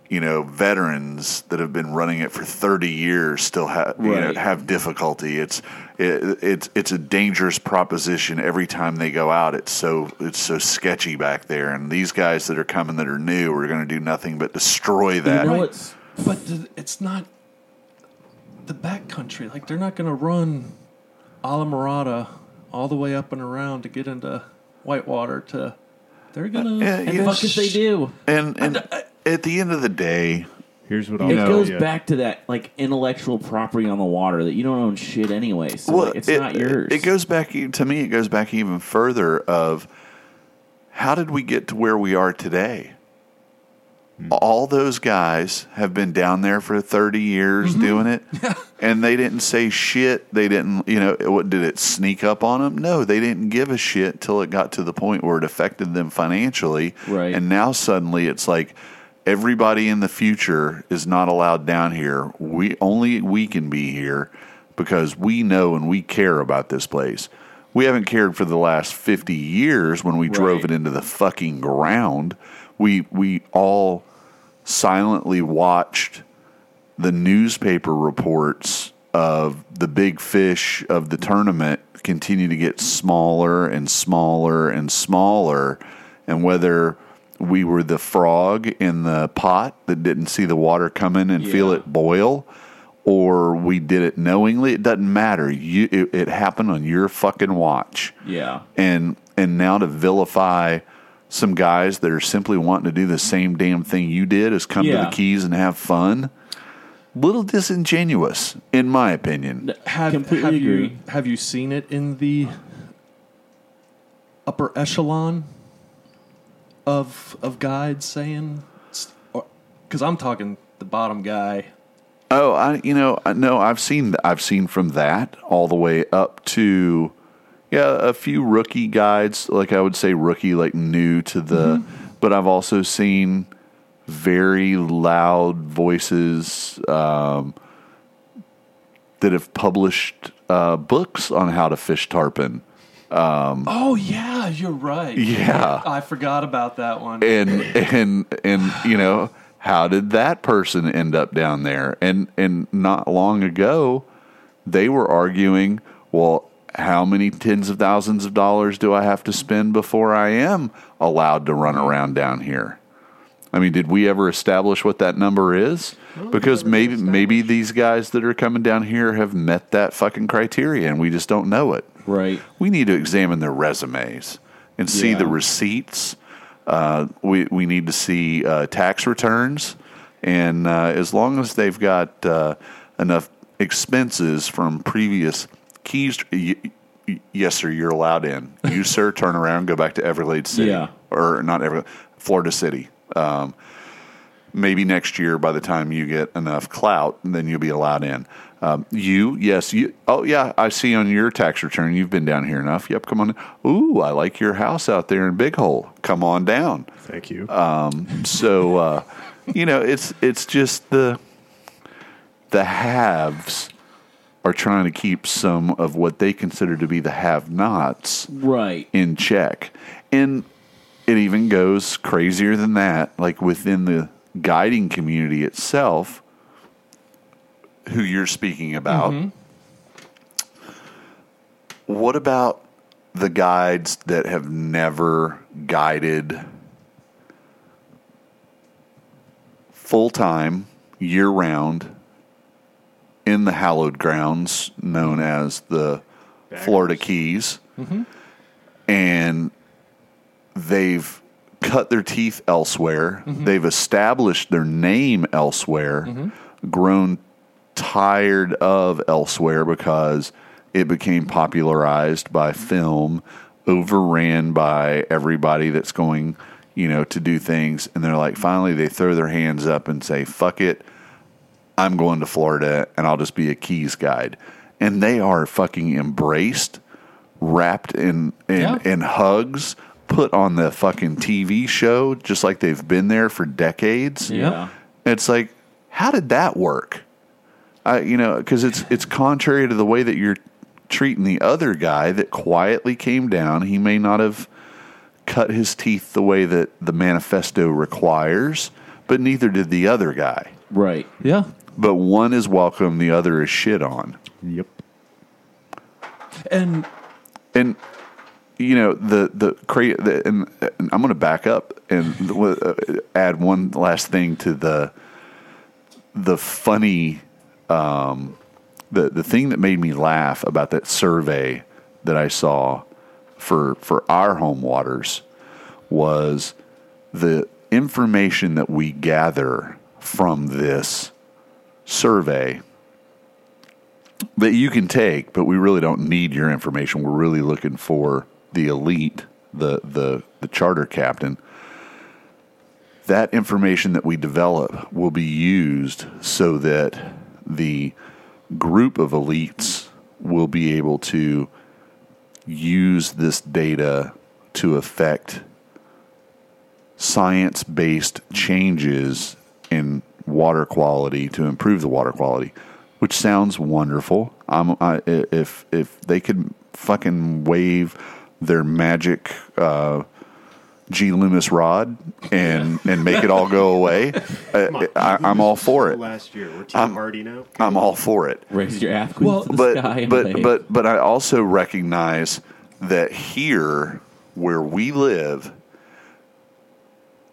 you know veterans that have been running it for 30 years still have you know, have difficulty. It's it, it's it's a dangerous proposition every time they go out. It's so it's so sketchy back there, and these guys that are coming that are new are going to do nothing but destroy that. You know what's But it's not the backcountry. Like they're not going to run Islamorada all the way up and around to get into Whitewater. To they're gonna. Uh, yeah, and yeah. fuck if they do. And and at the end of the day, Here's what I'll It know, goes yeah. back to that like intellectual property on the water that you don't own shit anyway. So like, it's it, not yours. It goes back e- to me. It goes back even further. Of how did we get to where we are today? Hmm. All those guys have been down there for thirty years mm-hmm. doing it, and they didn't say shit. They didn't, you know, what did it sneak up on them? No, they didn't give a shit till it got to the point where it affected them financially. Right. And now suddenly it's like everybody in the future is not allowed down here. We only we can be here because we know and we care about this place. We haven't cared for the last 50 years when we drove it into the fucking ground. We we all silently watched the newspaper reports of the big fish of the tournament continue to get smaller and smaller and smaller and whether we were the frog in the pot that didn't see the water coming and feel it boil or we did it knowingly. It doesn't matter. You it, it happened on your fucking watch. Yeah. and and now to vilify some guys that are simply wanting to do the same damn thing you did is come to the keys and have fun little disingenuous in my opinion. Have, Completely have you agree. have you seen it in the upper echelon of of guides saying because I'm talking the bottom guy. Oh i you know I no i've seen i've seen from that all the way up to yeah a few rookie guides. Like i would say rookie like new to the but i've also seen very loud voices um, that have published uh, books on how to fish tarpon Um, oh yeah you're right. Yeah. I forgot about that one. And and and you know how did that person end up down there? And and not long ago they were arguing well how many tens of thousands of dollars do i have to spend before i am allowed to run around down here? I mean did we ever establish what that number is because maybe maybe these guys that are coming down here have met that fucking criteria and we just don't know it Right. we need to examine their resumes and see Yeah. the receipts. Uh, we we need to see uh, tax returns, and uh, as long as they've got uh, enough expenses from previous keys, y- y- yes, sir, you're allowed in. You, sir, turn around, go back to Everglades City, Yeah. or not Everglades, Florida City. Um, maybe next year by the time you get enough clout then you'll be allowed in um, you yes you oh yeah i see on your tax return you've been down here enough yep come on ooh i like your house out there in big hole come on down Thank you. so uh, you know it's it's just the the haves are trying to keep some of what they consider to be the have nots Right. in check. And it even goes crazier than that, like within the guiding community itself, who you're speaking about. Mm-hmm. What about the guides that have never guided full time, year round in the hallowed grounds known as the Florida Keys? Mm-hmm. and they've cut their teeth elsewhere. Mm-hmm. They've established their name elsewhere, mm-hmm. grown tired of elsewhere because it became popularized by film, overran by everybody that's going, you know, to do things. And they're like, finally, they throw their hands up and say, fuck it. I'm going to Florida and I'll just be a Keys guide. And they are fucking embraced, wrapped in in, Yeah. in hugs, put on the fucking TV show, just like they've been there for decades. Yeah. It's like, how did that work? I, you know, because it's it's contrary to the way that you're treating the other guy that quietly came down. He may not have cut his teeth the way that the manifesto requires, but neither did the other guy. Right. Yeah. But one is welcome, the other is shit on. Yep. And and you know the the, cra- the and, and I'm going to back up and uh, add one last thing to the the funny um, the the thing that made me laugh about that survey that I saw for for our home waters was the information that we gather from this survey that you can take, but we really don't need your information. We're really looking for the elite, the the the charter captain. That information that we develop will be used so that the group of elites will be able to use this data to affect science based changes in water quality to improve the water quality, which sounds wonderful. I'm, I, if if they could fucking wave their magic uh, G Loomis rod and and make it all go away, I, I, I'm all for it. Last year, we're Team Hardy now. I'm all for it Raise your ath Well, to the but sky. but wave. but but I also recognize that here where we live,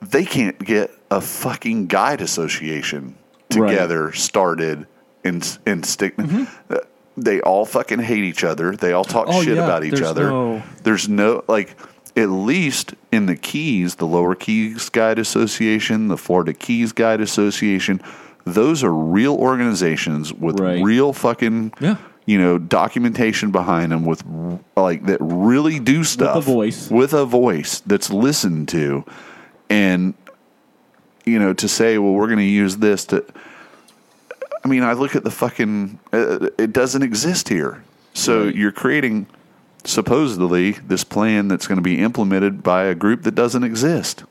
they can't get a fucking guide association Right. together started and and stick. uh, They all fucking hate each other. They all talk Oh, shit yeah, about each there's other. no- There's no like. At least in the Keys, the Lower Keys Guide Association, the Florida Keys Guide Association, those are real organizations with Right. real fucking Yeah. you know documentation behind them with like that really do stuff with a voice. with a voice that's listened to and you know to say well we're going to use this to i mean i look at the fucking uh, it doesn't exist here so Right. you're creating supposedly this plan that's going to be implemented by a group that doesn't exist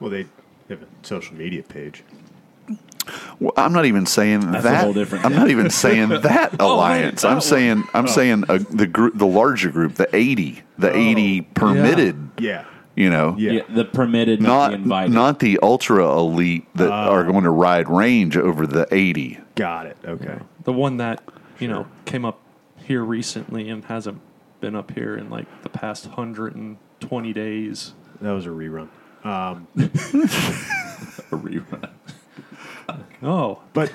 Well, they have a social media page. Well, I'm not even saying That's a that. whole different I'm not even saying that alliance. that I'm one. saying I'm saying uh the group, the larger group, the 80, the 80 permitted. Yeah. You know, Yeah. Yeah, the permitted, not, the not invited. not the ultra elite that are going to ride range over the 80. Got it. Okay. the one that you know came up here recently and hasn't been up here in like the past 120 days. That was a rerun. Um, a rerun. Oh, but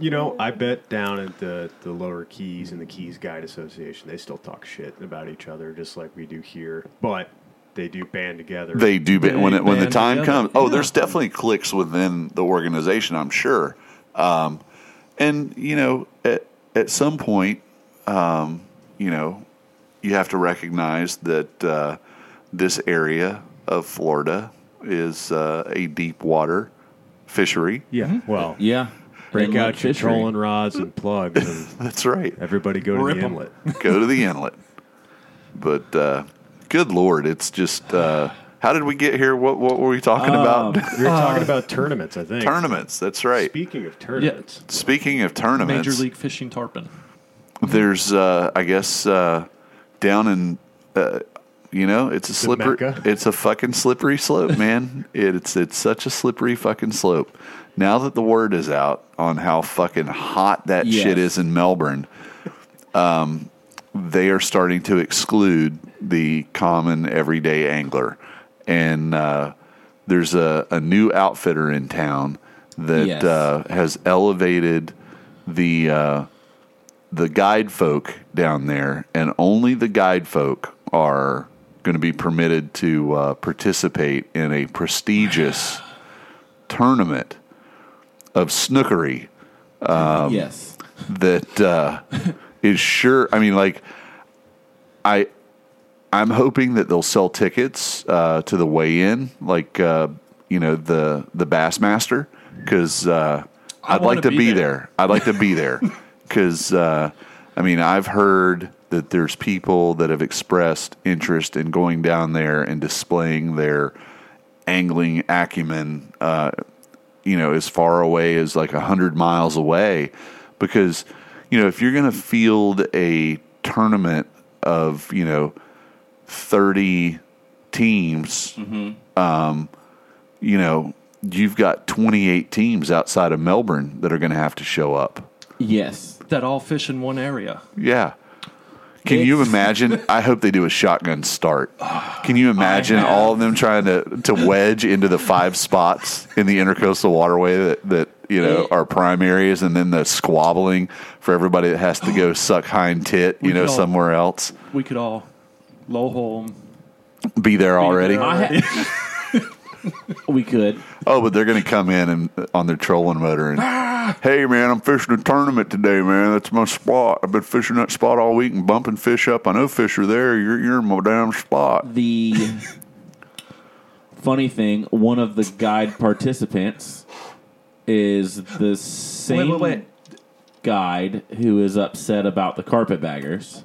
you know, I bet down at the the lower Keys and the Keys Guide Association, they still talk shit about each other, just like we do here. But they do band together. They do ba- when They it, when the time together. comes. Oh, Yeah. there's definitely cliques within the organization. I'm sure. Um, and you know, at at some point, um, you know, you have to recognize that uh, this area of Florida is uh, a deep water fishery. yeah. Well, Yeah. break Inlet out your fishery. trolling rods and plugs, and That's right. everybody go to Rip the 'em. inlet. Go to the inlet. But uh, good lord, it's just. Uh, how did we get here? What what were we talking about? We were talking about tournaments, I think. tournaments. That's right. Speaking of tournaments, Speaking of tournaments, Major League Fishing Tarpon. there's uh, I guess uh, down in uh, you know it's a slippery it's a fucking slippery slope, man. it's it's such a slippery fucking slope. Now that the word is out on how fucking hot that Yes. shit is in Melbourne, um, they are starting to exclude the common everyday angler, and uh, there's a, a new outfitter in town that Yes. uh, has elevated the uh, the guide folk down there, and only the guide folk are going to be permitted to uh, participate in a prestigious tournament of snookery yes. that uh, is sure. I mean, like, I I'm hoping that they'll sell tickets uh, to the weigh-in, like uh, you know the the Bassmaster, because uh, I'd like to be be there. there. I'd like to be there because uh, I mean I've heard that there's people that have expressed interest in going down there and displaying their angling acumen. Uh, you know, as far away as like a hundred miles away, because you know if you're going to field a tournament of you know thirty teams, um, you know you've got 28 teams outside of Melbourne that are going to have to show up. Yes. that all fish in one area. Yeah. Can you imagine? I hope they do a shotgun start. Can you imagine all of them trying to, to wedge into the five spots in the intercoastal waterway that, that you know It- are prime areas, and then the squabbling for everybody that has to go suck hind tit, you know, all- somewhere else. We could all low. Be there already. there. I ha- we could. Oh, but they're going to come in and on their trolling motor and, hey man, I'm fishing a tournament today, man. That's my spot. I've been fishing that spot all week and bumping fish up. I know fish are there. You're you're in my damn spot. The funny thing, one of the guide participants is the same wait, wait. guide who is upset about the carpetbaggers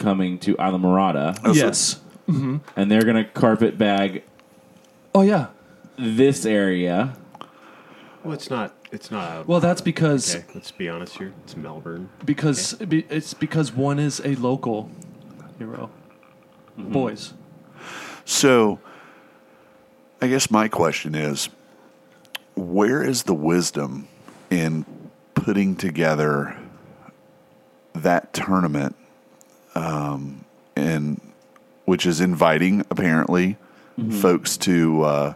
coming to Islamorada, Oh, so- Yes. Mm-hmm. and they're going to carpet bag Oh yeah. this area. Well, it's not. It's not. A, Well, that's because okay, let's be honest here. It's Melbourne. because be- it's because one is a local hero. Mm-hmm. Boys. So, I guess my question is where is the wisdom in putting together that tournament, um, and which is inviting apparently folks to uh,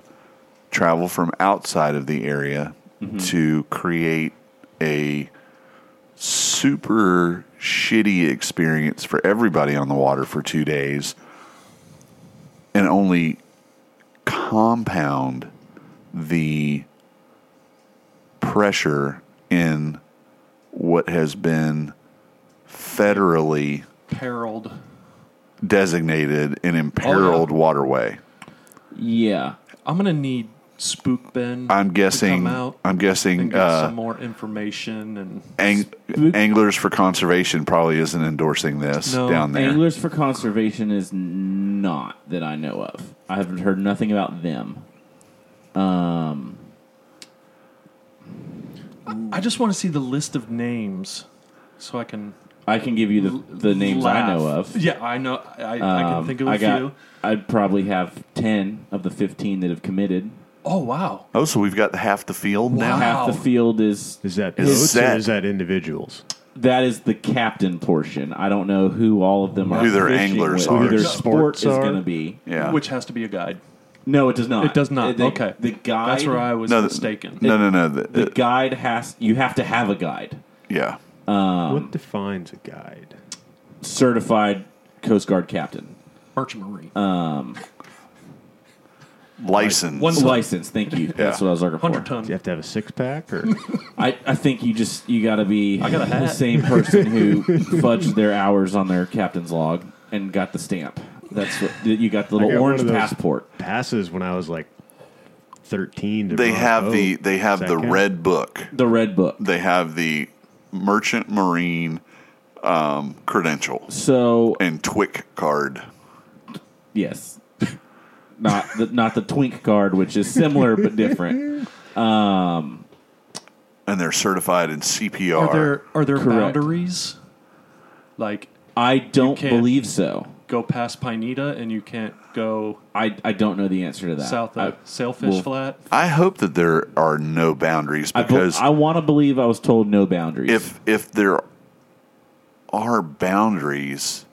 travel from outside of the area to create a super shitty experience for everybody on the water for two days and only compound the pressure in what has been federally Perilled. designated an imperiled waterway. Yeah. I'm gonna need Spook Ben. I'm to guessing. come out I'm and guessing. get Uh, some more information and ang- Anglers for Conservation probably isn't endorsing this No. down there. Anglers for Conservation is not that I know of. I haven't heard nothing about them. Um, I just want to see the list of names so I can I can give you the the names I know of. Yeah, I know. I, I can Um, think of a I got. few. I'd probably have ten of the fifteen that have committed. Oh wow. oh, so we've got half the field now. Half the field is Is that Is boats that- or is that individuals? that is the captain portion. I don't know who all of them are. Who their anglers with, are. Who their Yeah. sport Sports is are. going to be. Yeah. Which has to be a guide. No, it does not. It does not. The, okay. The guide. That's where I was No, the- mistaken. no, no, no. The, The guide has. You have to have a guide. yeah. Um, what defines a guide? certified Coast Guard captain. Merchant Marine. License. One- License. Thank you. That's what I was looking for. Hundred ton. Do you have to have a six pack or? I, I think you just you got to be I got the same person who fudged their hours on their captain's log and got the stamp. That's what you got the little got one orange of those passport. passes when I was like thirteen. To they run a have boat. the they have the count? red book. The red book. They have the merchant marine um, credential So and TWIC card. yes, not the not the twink card, which is similar but different. Um, and they're certified in CPR. Are there are there Correct. boundaries? Like I don't can't- believe so. go past Pineda and you can't go I, I don't know the answer to that. south I, Sailfish well, Flat. I hope that there are no boundaries I, because I want to believe I was told no boundaries. if if there are boundaries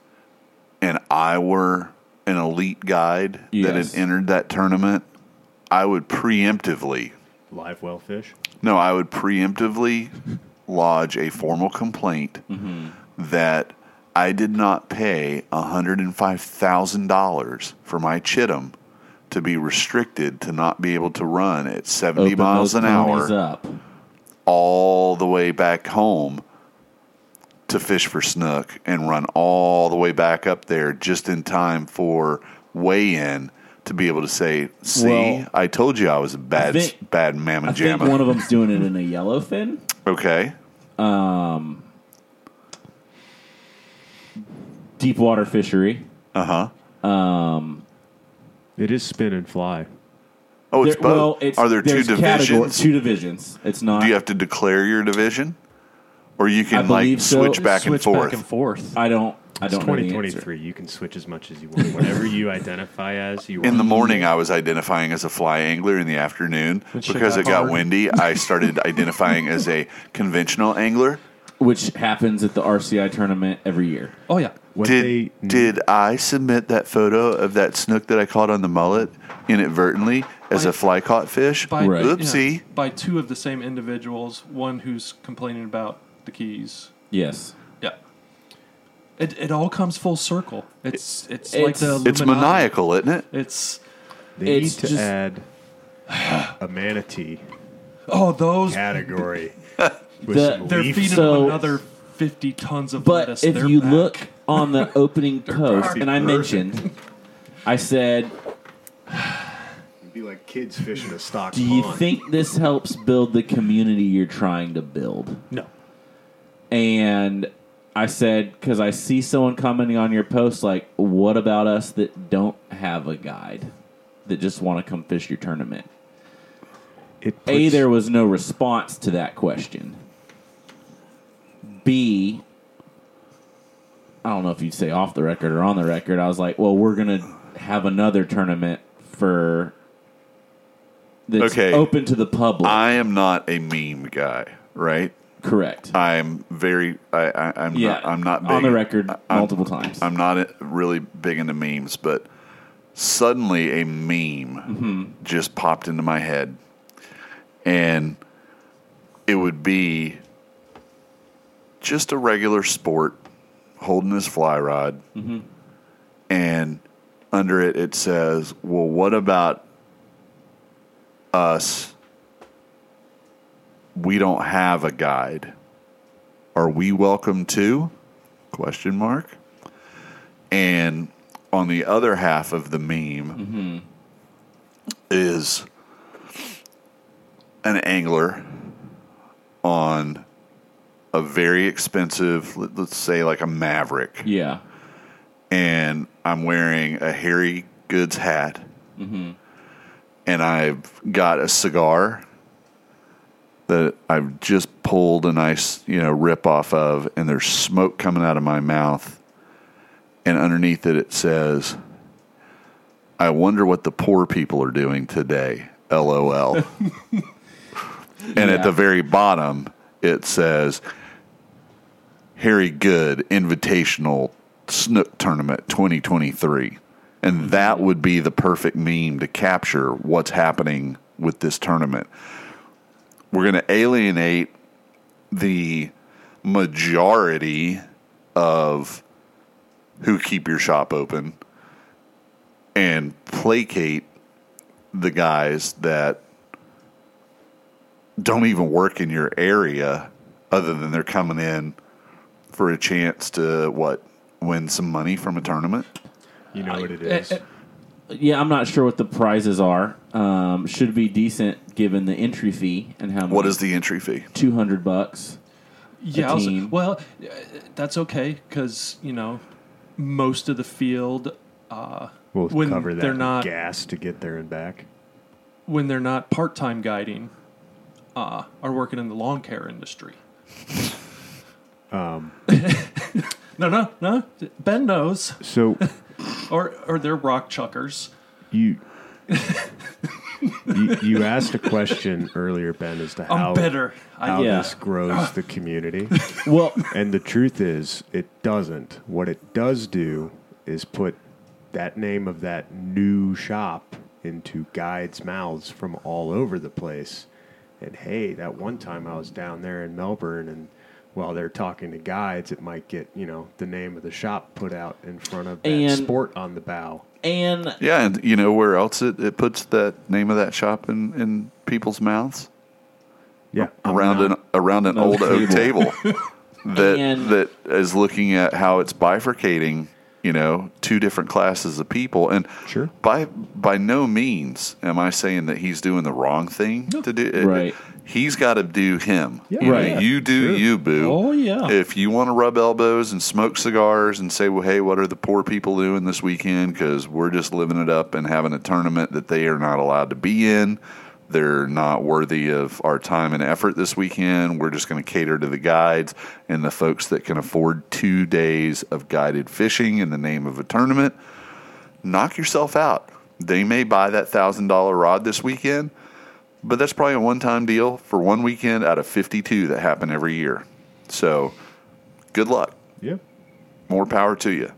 and I were an elite guide that had entered that tournament, I would preemptively live well fish. no, I would preemptively lodge a formal complaint mm-hmm. that I did not pay $105,000 for my Chittum to be restricted to not be able to run at 70 Open miles an hour up. all the way back home to fish for snook and run all the way back up there just in time for weigh in to be able to say, "See, Well, I told you I was a bad think- bad mamma I think jamma." one of them's doing it in a yellowfin. okay, um, Deep water fishery. uh huh. It is spin and fly. Oh, it's There- both. well, it's, Are there two divisions? categories- two divisions. It's not. Do you have to declare your division, or you can like so. switch back and Switch forth? back and forth. I don't. I It's don't know the answer. 2023. You can switch as much as you want. Whatever you identify as, you In the morning, I was identifying as a fly angler. In the afternoon, Which because got it got hard. windy, I started identifying as a conventional angler. Which happens at the RCI tournament every year. Oh yeah. What Did they did I submit that photo of that snook that I caught on the mullet inadvertently as By- a fly caught fish? By, Right. Oopsie. yeah, by two of the same individuals. One who's complaining about the keys. Yes. Yeah. It, it all comes full circle. It's it's, like It's- the It's Illuminati. maniacal, isn't it? It's they It's need to just- add a manatee oh those category. The- some they're leaf- feeding So- another fifty tons of But lettuce. if They're you back. look on the opening post, and I mentioned, I said, It'd be like kids fishing a stock "Do you pond. think this helps build the community you're trying to build?" no, And I said, because I see someone commenting on your post, like, "What about us that don't have a guide, that just want to come fish your tournament?" It A, there was no response to that question. B, I don't know if you'd say off the record or on the record. I was like, well, we're going to have another tournament for that's Okay. open to the public. I am not a meme guy, right? Correct. I'm very. I, I, I'm yeah, not. I'm not big, on the record I'm- multiple times. I'm not really big into memes, but suddenly a meme Mm-hmm. just popped into my head, and it would be just a regular sport holding his fly rod, Mm-hmm. and under it it says, "Well, what about us?" We don't have a guide. Are we welcome too? Question mark. And on the other half of the meme is an angler on a very expensive, let- let's say like a Maverick, yeah. and I'm wearing a Harry Goode's hat, mm-hmm. and I've got a cigar that I've just pulled a nice, you know, rip off of, and there's smoke coming out of my mouth, and underneath it it says, "I wonder what the poor people are doing today." LOL. and at the very bottom it says, "Harry Goode Invitational Snook Tournament 2023." And mm-hmm. that would be the perfect meme to capture what's happening with this tournament we're going to alienate the majority of who keep your shop open and placate the guys that don't even work in your area other than they're coming in for a chance to what win some money from a tournament You know what it is. eh, is. eh, Yeah, I'm not sure what the prizes are. Um, should be decent given the entry fee and how much. what is the entry fee two hundred bucks? yeah. I was- team. well, uh, that's okay because you know most of the field uh, We'll when cover that they're not gas to get there and back. when they're not part time guiding uh, are working in the lawn care industry. Um, No, no, no. Ben knows, so or or they're rock chuckers. you, you you asked a question earlier, Ben, as to I'm how bitter. I, how Yeah. this grows the community. Well, And the truth is, it doesn't. What it does do is put that name of that new shop into guides' mouths from all over the place. And hey, that one time I was down there in Melbourne, and while they're talking to guides, it might get you know the name of the shop put out in front of that And- sport on the bow. and yeah and you know where else it, it puts that name of that shop in, in people's mouths? Yeah, around an around an An old oak oak table that And- that is looking at how it's bifurcating you know two different classes of people and Sure. by by no means am I saying that he's doing the wrong thing to do it, Right. he's got to do him Yeah. You know, Right. you do Sure. you boo Oh, yeah. if you want to rub elbows and smoke cigars and say well hey what are the poor people doing this weekend because we're just living it up and having a tournament that they are not allowed to be in they're not worthy of our time and effort this weekend. We're just going to cater to the guides and the folks that can afford two days of guided fishing in the name of a tournament. Knock yourself out. They may buy that thousand dollar rod this weekend, but that's probably a one time deal for one weekend out of 52 that happen every year. So good luck. Yep. More power to you.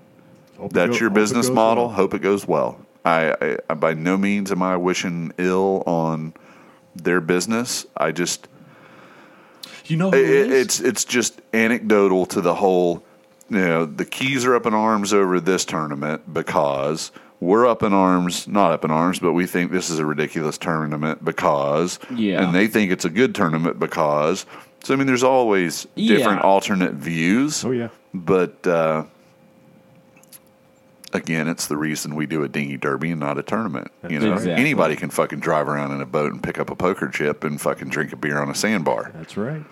Hope That's go- your business model. well. Hope it goes well. I, I, I by no means am I wishing ill on their business. I just You know it, it's it's just anecdotal to the whole. You know, the keys are up in arms over this tournament because we're up in arms, not up in arms, but we think this is a ridiculous tournament because, Yeah. and they think it's a good tournament because. So I mean, there's always different Yeah. alternate views. Oh yeah. But uh, again, it's the reason we do a dinghy derby and not a tournament. You know, Exactly. anybody can fucking drive around in a boat and pick up a poker chip and fucking drink a beer on a sandbar. That's right.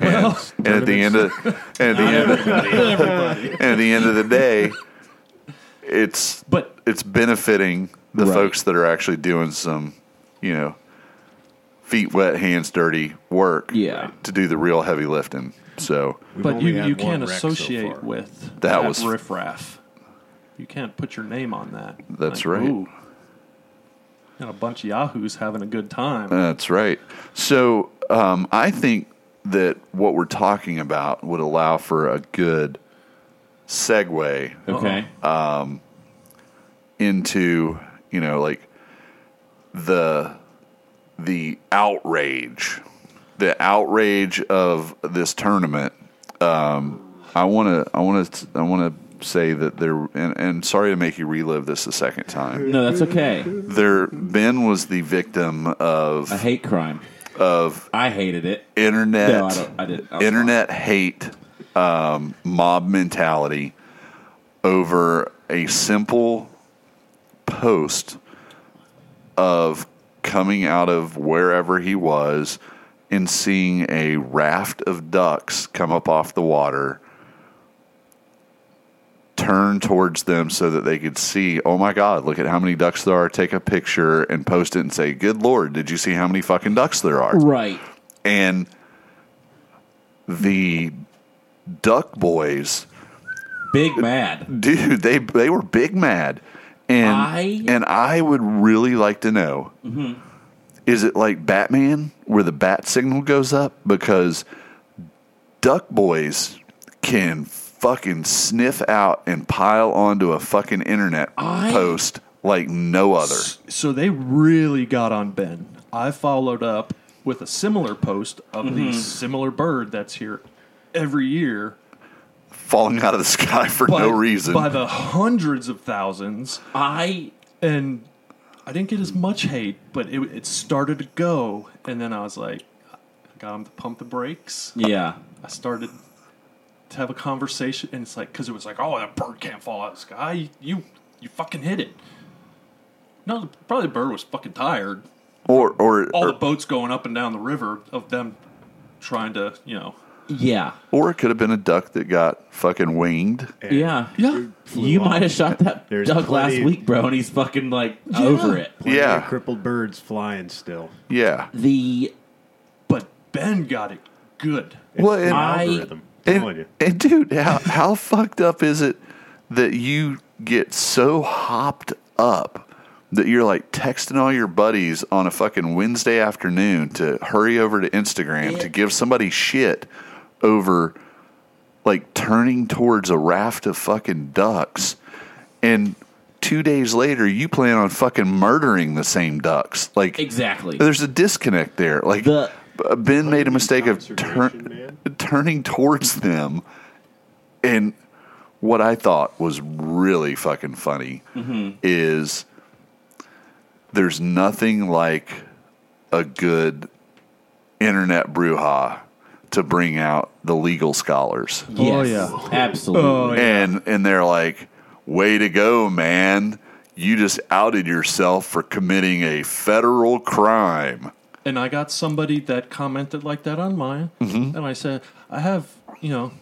And, and at the end of and at the end of, and at the end of the day, it's but it's benefiting the Right. folks that are actually doing some, you know, feet wet, hands dirty work. Yeah. to do the real heavy lifting. So We've but you, you can't wreck so associate with That that, was- riffraff. You can't put your name on that. That's Like, right. Ooh, and a bunch of yahoos having a good time. That's right. So um, I think that what we're talking about would allow for a good segue Okay. into you know like the the outrage, the outrage of this tournament. Um, I want to I want to I want to say that there and, and sorry to make you relive this a second time. no, that's okay. There Ben was the victim of A hate crime. of I hated it. internet No, I don't- I didn't. I was internet hate um, mob mentality over a simple post of coming out of wherever he was and seeing a raft of ducks come up off the water turn towards them so that they could see oh my god look at how many ducks there are. Take a picture and post it and say good lord did you see how many fucking ducks there are Right. and the Duck Boys, Big mad. dude, they they were big mad, and I- and I would really like to know, mm-hmm. is it like Batman where the bat signal goes up? Because Duck Boys can fucking sniff out and pile onto a fucking internet I- post like no other. So they really got on Ben. I followed up with a similar post of Mm-hmm. the similar bird that's here every year. Falling out of the sky for By, no reason. By the hundreds of thousands. I And I didn't get as much hate, but it, it started to go. And then I was like, I got him to pump the brakes. yeah. I started to have a conversation, and it's like, because it was like, oh, that bird can't fall out of the sky. You, you fucking hit it. No, probably the bird was fucking tired. or or All or, the boats going up and down the river of them trying to, you know. Yeah. or it could have been a duck that got fucking winged. And Yeah. Yeah. You off. might have shot that There's duck last plenty- week, bro, and he's fucking like over it. plenty Yeah. of crippled birds flying still. Yeah. The But Ben got it good. Well, an I- Algorithm. I'm telling and, and dude, how how fucked up is it that you get so hopped up that you're like texting all your buddies on a fucking Wednesday afternoon to hurry over to Instagram to give somebody shit over like turning towards a raft of fucking ducks and two days later you plan on fucking murdering the same ducks like exactly. there's a disconnect there. Like The- Uh, ben made a mistake of Conservation, turn, man. turning towards them, and what I thought was really fucking funny mm-hmm. is there's nothing like a good internet brouhaha to bring out the legal scholars Yes, Oh, yeah. Absolutely. Oh, yeah. and and they're like, "Way to go, man! You just outed yourself for committing a federal crime." And I got somebody that commented like that on mine. Mm-hmm. And I said, I have, you know,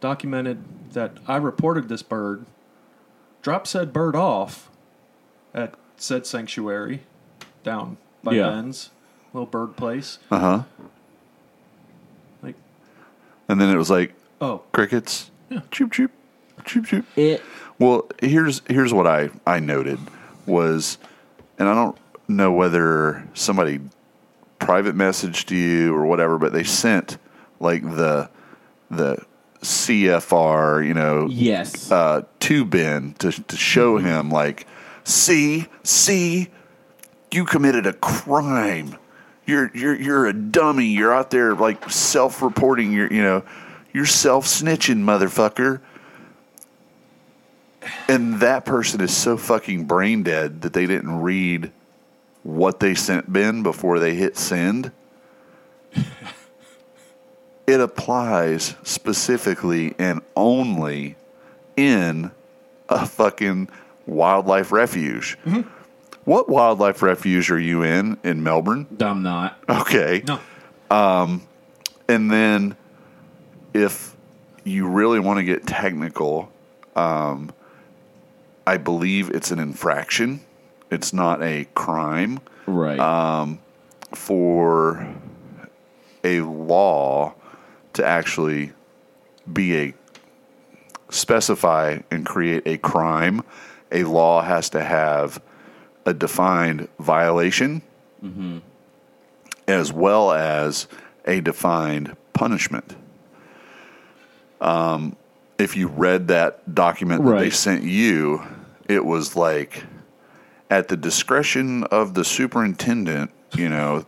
documented that I reported this bird, dropped said bird off at said sanctuary down by Yeah. Ben's, little bird place. Uh huh. Like, And then it was like oh, crickets. Choop choop, choop choop. It Well, here's here's what I I noted was, and I don't know whether somebody private messaged you or whatever, but they sent like the the CFR, you know, yes. uh, to Ben to to show him like, see, see, you committed a crime. You're you're you're a dummy. You're out there like self-reporting. You're you know, you're self-snitching, motherfucker. And that person is so fucking brain dead that they didn't read what they sent Ben before they hit send. it applies specifically and only in a fucking wildlife refuge. What wildlife refuge are you in in Melbourne? I'm not. Okay. no. Um, And then if you really want to get technical, um, I believe it's an infraction. It's not a crime Right. for a law to actually be a specify and create a crime. A law has to have a defined violation as well as a defined punishment. Um, if you read that document that they sent you, it was like at the discretion of the superintendent, you know,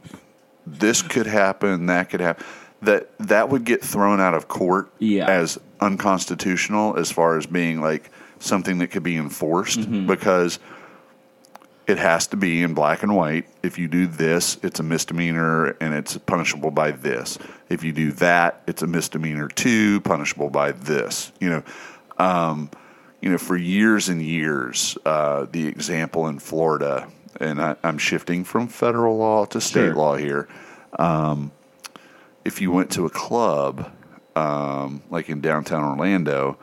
this could happen, that could happen. That that would get thrown out of court Yeah. as unconstitutional as far as being like something that could be enforced Mm-hmm. because it has to be in black and white. If you do this, it's a misdemeanor and it's punishable by this. If you do that, it's a misdemeanor too, punishable by this. You know, um, you know, for years and years, uh, the example in Florida, and I, I'm shifting from federal law to state Sure. law here. Um, if you went to a club, um, like in downtown Orlando,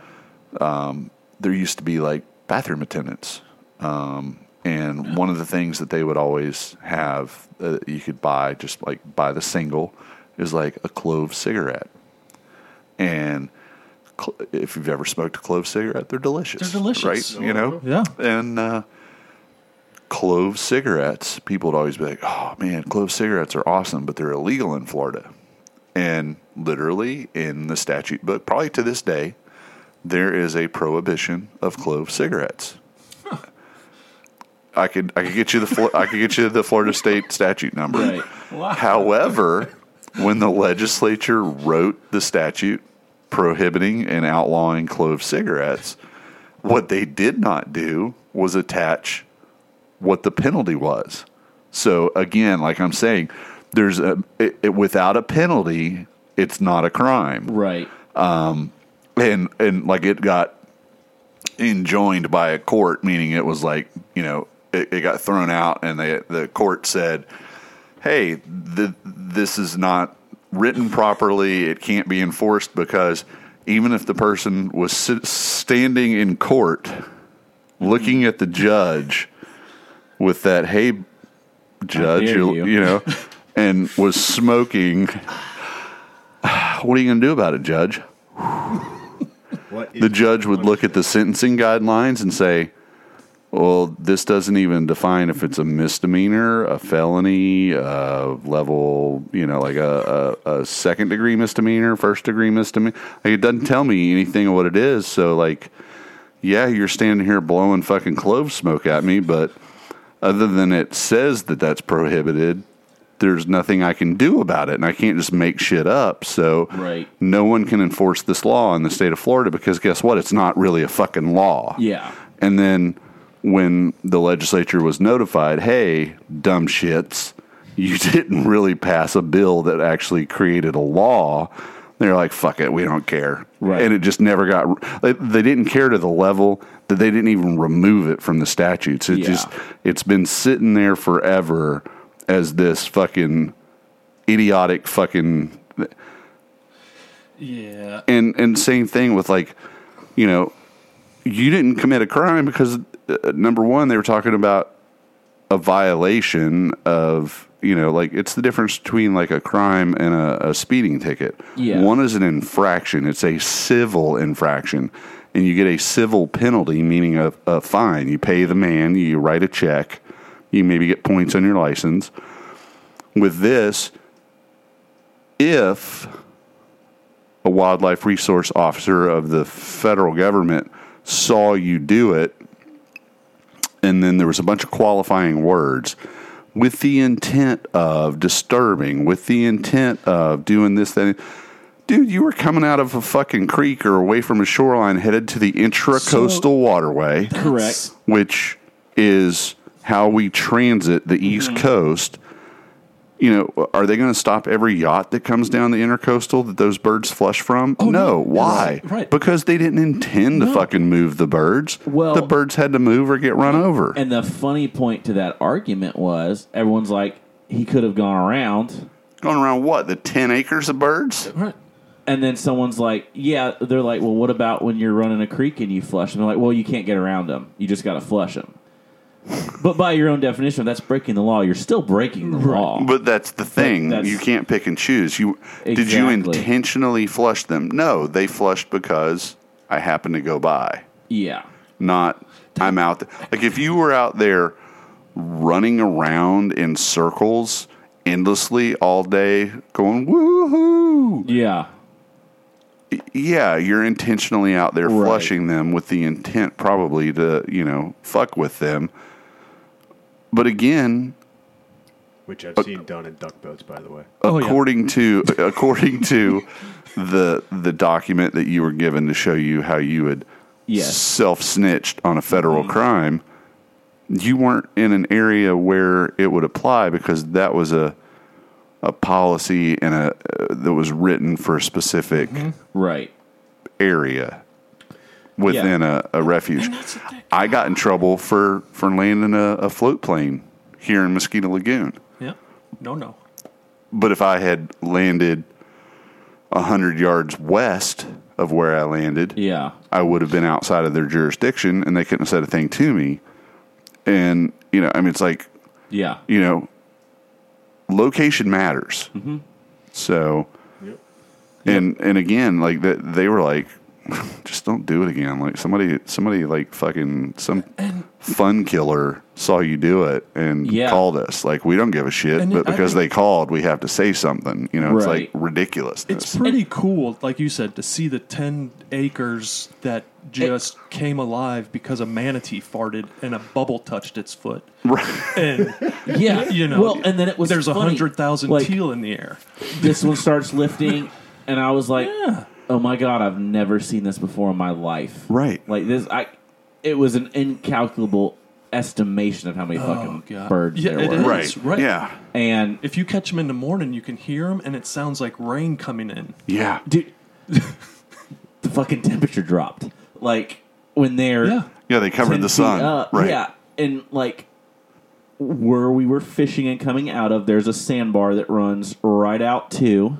um, there used to be like bathroom attendants. Um, and one of the things that they would always have uh, you could buy, just like buy the single, is like a clove cigarette. And if you've ever smoked a clove cigarette, they're delicious. They're delicious. right? You know, Yeah. and uh, clove cigarettes, people would always be like, "Oh man, clove cigarettes are awesome," but they're illegal in Florida. And literally in the statute book, probably to this day, there is a prohibition of clove cigarettes. I could I could get you the Flo- I could get you the Florida state statute number. Right. However, when the legislature wrote the statute prohibiting and outlawing clove cigarettes, what they did not do was attach what the penalty was. So again, like I'm saying, there's a it, it, without a penalty, it's not a crime right. Um, and and like it got enjoined by a court, meaning it was like you know it, it got thrown out, and the the court said, "Hey, the, this is not written properly. It can't be enforced because even if the person was sit, standing in court, looking at the judge with that, hey, judge, you, you." you know, and was smoking." What are you going to do about it, Judge? What the judge would look at the sentencing guidelines and say, well, this doesn't even define if it's a misdemeanor, a felony, uh, level, you know, like a, a, a second degree misdemeanor, first degree misdemeanor. Like, it doesn't tell me anything of what it is. So, like, yeah, you're standing here blowing fucking clove smoke at me, but other than it says that that's prohibited, there's nothing I can do about it, and I can't just make shit up. So, Right. no one can enforce this law in the state of Florida because guess what? It's not really a fucking law. Yeah. And then when the legislature was notified, hey, dumb shits, you didn't really pass a bill that actually created a law. They're like, fuck it, we don't care. Right. And it just never got, they, they didn't care to the level that they didn't even remove it from the statutes. It Yeah. just, it's been sitting there forever as this fucking idiotic fucking Yeah. and and same thing with like you know you didn't commit a crime because uh, number one they were talking about a violation of you know like it's the difference between like a crime and a, a speeding ticket. Yeah. One is an infraction; it's a civil infraction, and you get a civil penalty, meaning a, a fine. You pay the man, you write a check, you maybe get points on your license. With this, if a wildlife resource officer of the federal government saw you do it, and then there was a bunch of qualifying words with the intent of disturbing, with the intent of doing this, that. Dude, you were coming out of a fucking creek or away from a shoreline headed to the intracoastal waterway, Correct. which is how we transit the East mm-hmm. Coast. You know, are they going to stop every yacht that comes down the intercoastal that those birds flush from? Oh, no. no. Why? Right, right. Because they didn't intend to No. fucking move the birds. Well- the birds had to move or get run over. And the funny point to that argument was everyone's like, he could have gone around. Going around what? The 10 acres of birds? Right. And then someone's like, yeah, they're like, well, what about when you're running a creek and you flush? And they're like, well, you can't get around them. You just got to flush them. But by your own definition, that's breaking the law. You're still breaking the law. But that's the thing. that's- you can't pick and choose. You did you Exactly. intentionally flush them? No, they flushed because I happened to go by. yeah. Not I'm out there. Like if you were out there running around in circles endlessly all day going woohoo. Yeah. Yeah, you're intentionally out there Right. flushing them with the intent probably to, you know, fuck with them. But again, which I've seen done in duck boats, by the way. Oh, yeah. according to according to the the document that you were given to show you how you had Yes. self snitched on a federal crime, you weren't in an area where it would apply because that was a a policy and a uh, that was written for a specific Right. area within a, a refuge. I got in trouble for for landing a, a float plane here in Mosquito Lagoon. Yeah. No, no. But if I had landed a hundred yards west of where I landed, Yeah. I would have been outside of their jurisdiction, and they couldn't have said a thing to me. And you know, I mean, it's like Yeah. you know, location matters. Mm-hmm. So, yep. and and again, like that, they were like, just don't do it again. Like somebody, somebody like fucking some fun killer saw you do it and Yeah. called us. Like we don't give a shit, And but I because think- they called, we have to say something. You know, it's like ridiculous. It's pretty cool, like you said, to see the 10 acres that just came alive because a manatee farted and a bubble touched its foot. And, Yeah. you know, well, and then it was there's a 100,000 Like, teal in the air. this one starts lifting, and I was like, Yeah. "Oh my god, I've never seen this before in my life." Right. Like this, I. It was an incalculable estimation of how many oh, fucking God. birds Yeah, there it were, is. right, right. Yeah, and If you catch them in the morning, you can hear them, and it sounds like rain coming in. yeah. dude, the fucking temperature dropped. Like when they're Yeah. Yeah, they covered 10 the feet sun. up. Right. Yeah, and like where we were fishing and coming out of, there's a sandbar that runs right out to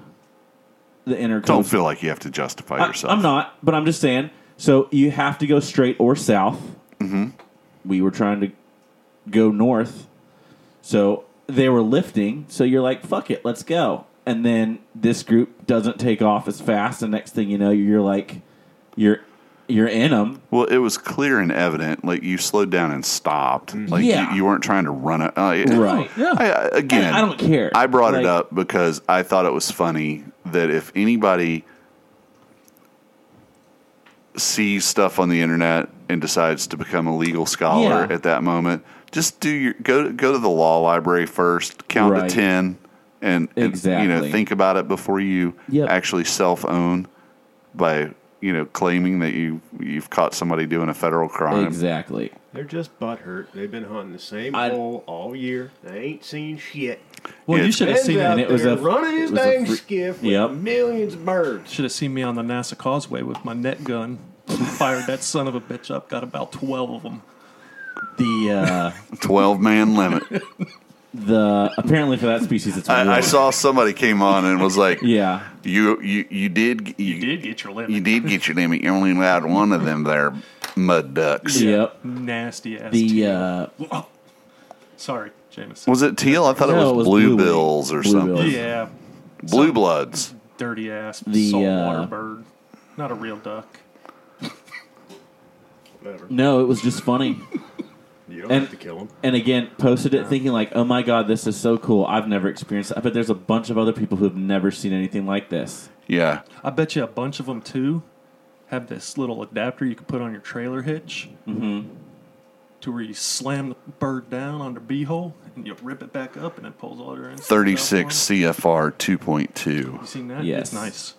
the intercoastal. Don't feel like you have to justify I, yourself. I'm not, but I'm just saying. So you have to go straight or south. Mm-hmm. We were trying to go north, so they were lifting. So you're like, "Fuck it, let's go." And then this group doesn't take off as fast, and next thing you know, you're like, you're you're in them. Well, it was clear and evident. Like you slowed down and stopped. Like Yeah. you, you weren't trying to run it. Uh, Right. Yeah. I, I- again, And I don't care. I brought it up because I thought it was funny that if anybody sees stuff on the internet and decides to become a legal scholar Yeah. at that moment, just do your go go to the law library first, count Right. to ten, and, and, you know Exactly. think about it before you Yep. actually self own by you know claiming that you you've caught somebody doing a federal crime. Exactly. They're just butthurt. They've been hunting the same I- hole all year. They ain't seen shit. Well, you should have seen out And it was a- running his it dang fr- skiff with Yep. millions of birds. Should have seen me on the NASA Causeway with my net gun. Fired that son of a bitch up. Got about 12 of them. The uh, Twelve man limit. the apparently for that species, it's I, I saw somebody came on and was like, Yeah. You you you did you, You did get your limit. you did get your limit. You only allowed one of them there mud ducks. Yep. Nasty ass. The teal. uh, Sorry, Jameson. Was it teal? I thought No, it it was, was blue bills or Blue something. bills. Yeah, Blue bloods. dirty ass The, saltwater uh, bird. Not a real duck. Whatever. No, it was just funny. You don't And- have to kill him. and again, posted it thinking like, "Oh my god, this is so cool! I've never experienced." that. But there's a bunch of other people who have never seen anything like this. Yeah. I bet you a bunch of them too have this little adapter you can put on your trailer hitch Mm-hmm. to where you slam the bird down on the beehole and you rip it back up and it pulls all your insides 36 for 'em. CFR 2.2. You seen that? Yes. It's nice.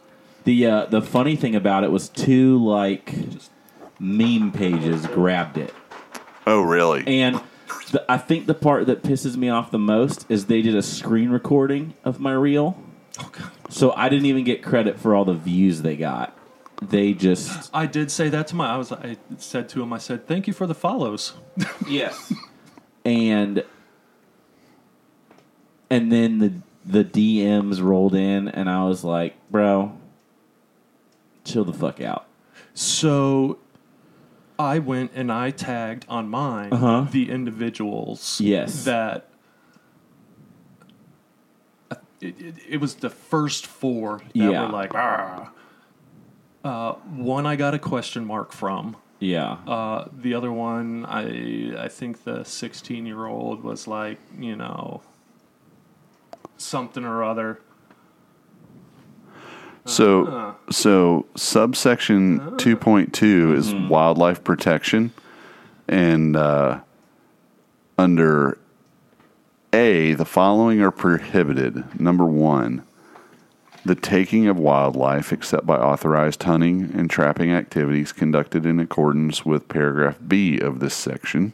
The uh, the funny thing about it was two like meme pages grabbed it, Oh, really? and the, I think the part that pisses me off the most is they did a screen recording of my reel, Oh, God. so I didn't even get credit for all the views they got. They just I did say that to my. I was. I said to him. I said, "Thank you for the follows." Yes. and and then the the DMs rolled in and I was like, "Bro, chill the fuck out." So I went and I tagged on mine Uh-huh. the individuals. Yes. That it, it, it was the first four that Yeah. were like, ah. Uh, one I got a question mark from. Yeah. Uh, the other one, I I think the 16 year old was like, you know, something or other. So, so subsection 2.2 is wildlife protection. And uh, under A, the following are prohibited. Number one, the taking of wildlife except by authorized hunting and trapping activities conducted in accordance with paragraph B of this section,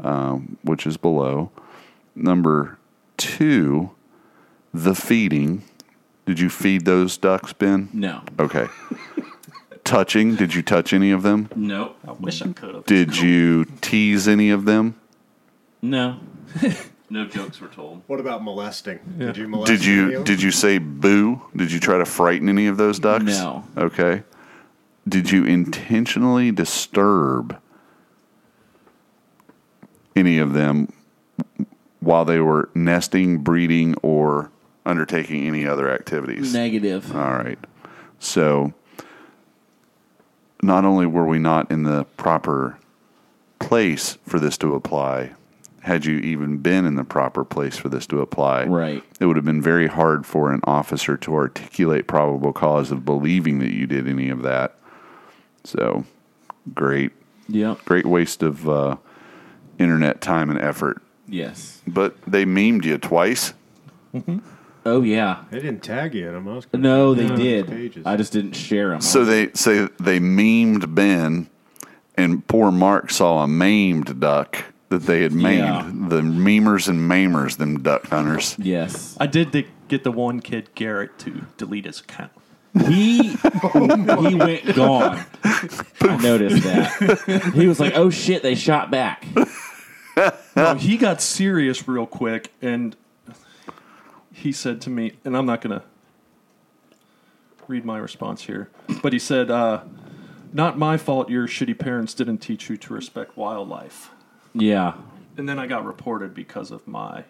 um, which is below. Number two, the feeding. Did you feed those ducks, Ben? No. Okay. Touching. Did you touch any of them? Nope. I wish I could have. Did you tease any of them? No. no jokes were told. What about molesting? Did you molest? Did any you of them? did you say boo? Did you try to frighten any of those ducks? No. Okay. Did you intentionally disturb any of them while they were nesting, breeding, or undertaking any other activities? Negative. All right. So, not only were we not in the proper place for this to apply, had you even been in the proper place for this to apply, Right. it would have been very hard for an officer to articulate probable cause of believing that you did any of that. So, great, Yep. great waste of uh, internet time and effort. Yes. But they memed you twice. Oh yeah. They didn't tag you in them. I was No, they confused. did. Pages. I just didn't share them. So they say they memed Ben, and poor Mark saw a maimed duck that they had maimed. Yeah. The memers and maimers, them duck hunters. yes. I did di- get the one kid Garrett to delete his account. He he went gone. I noticed that. He was like, "Oh shit, they shot back." No, he got serious real quick, and he said to me, and I'm not gonna read my response here, but he said, uh, "Not my fault. Your shitty parents didn't teach you to respect wildlife." Yeah. And then I got reported because of my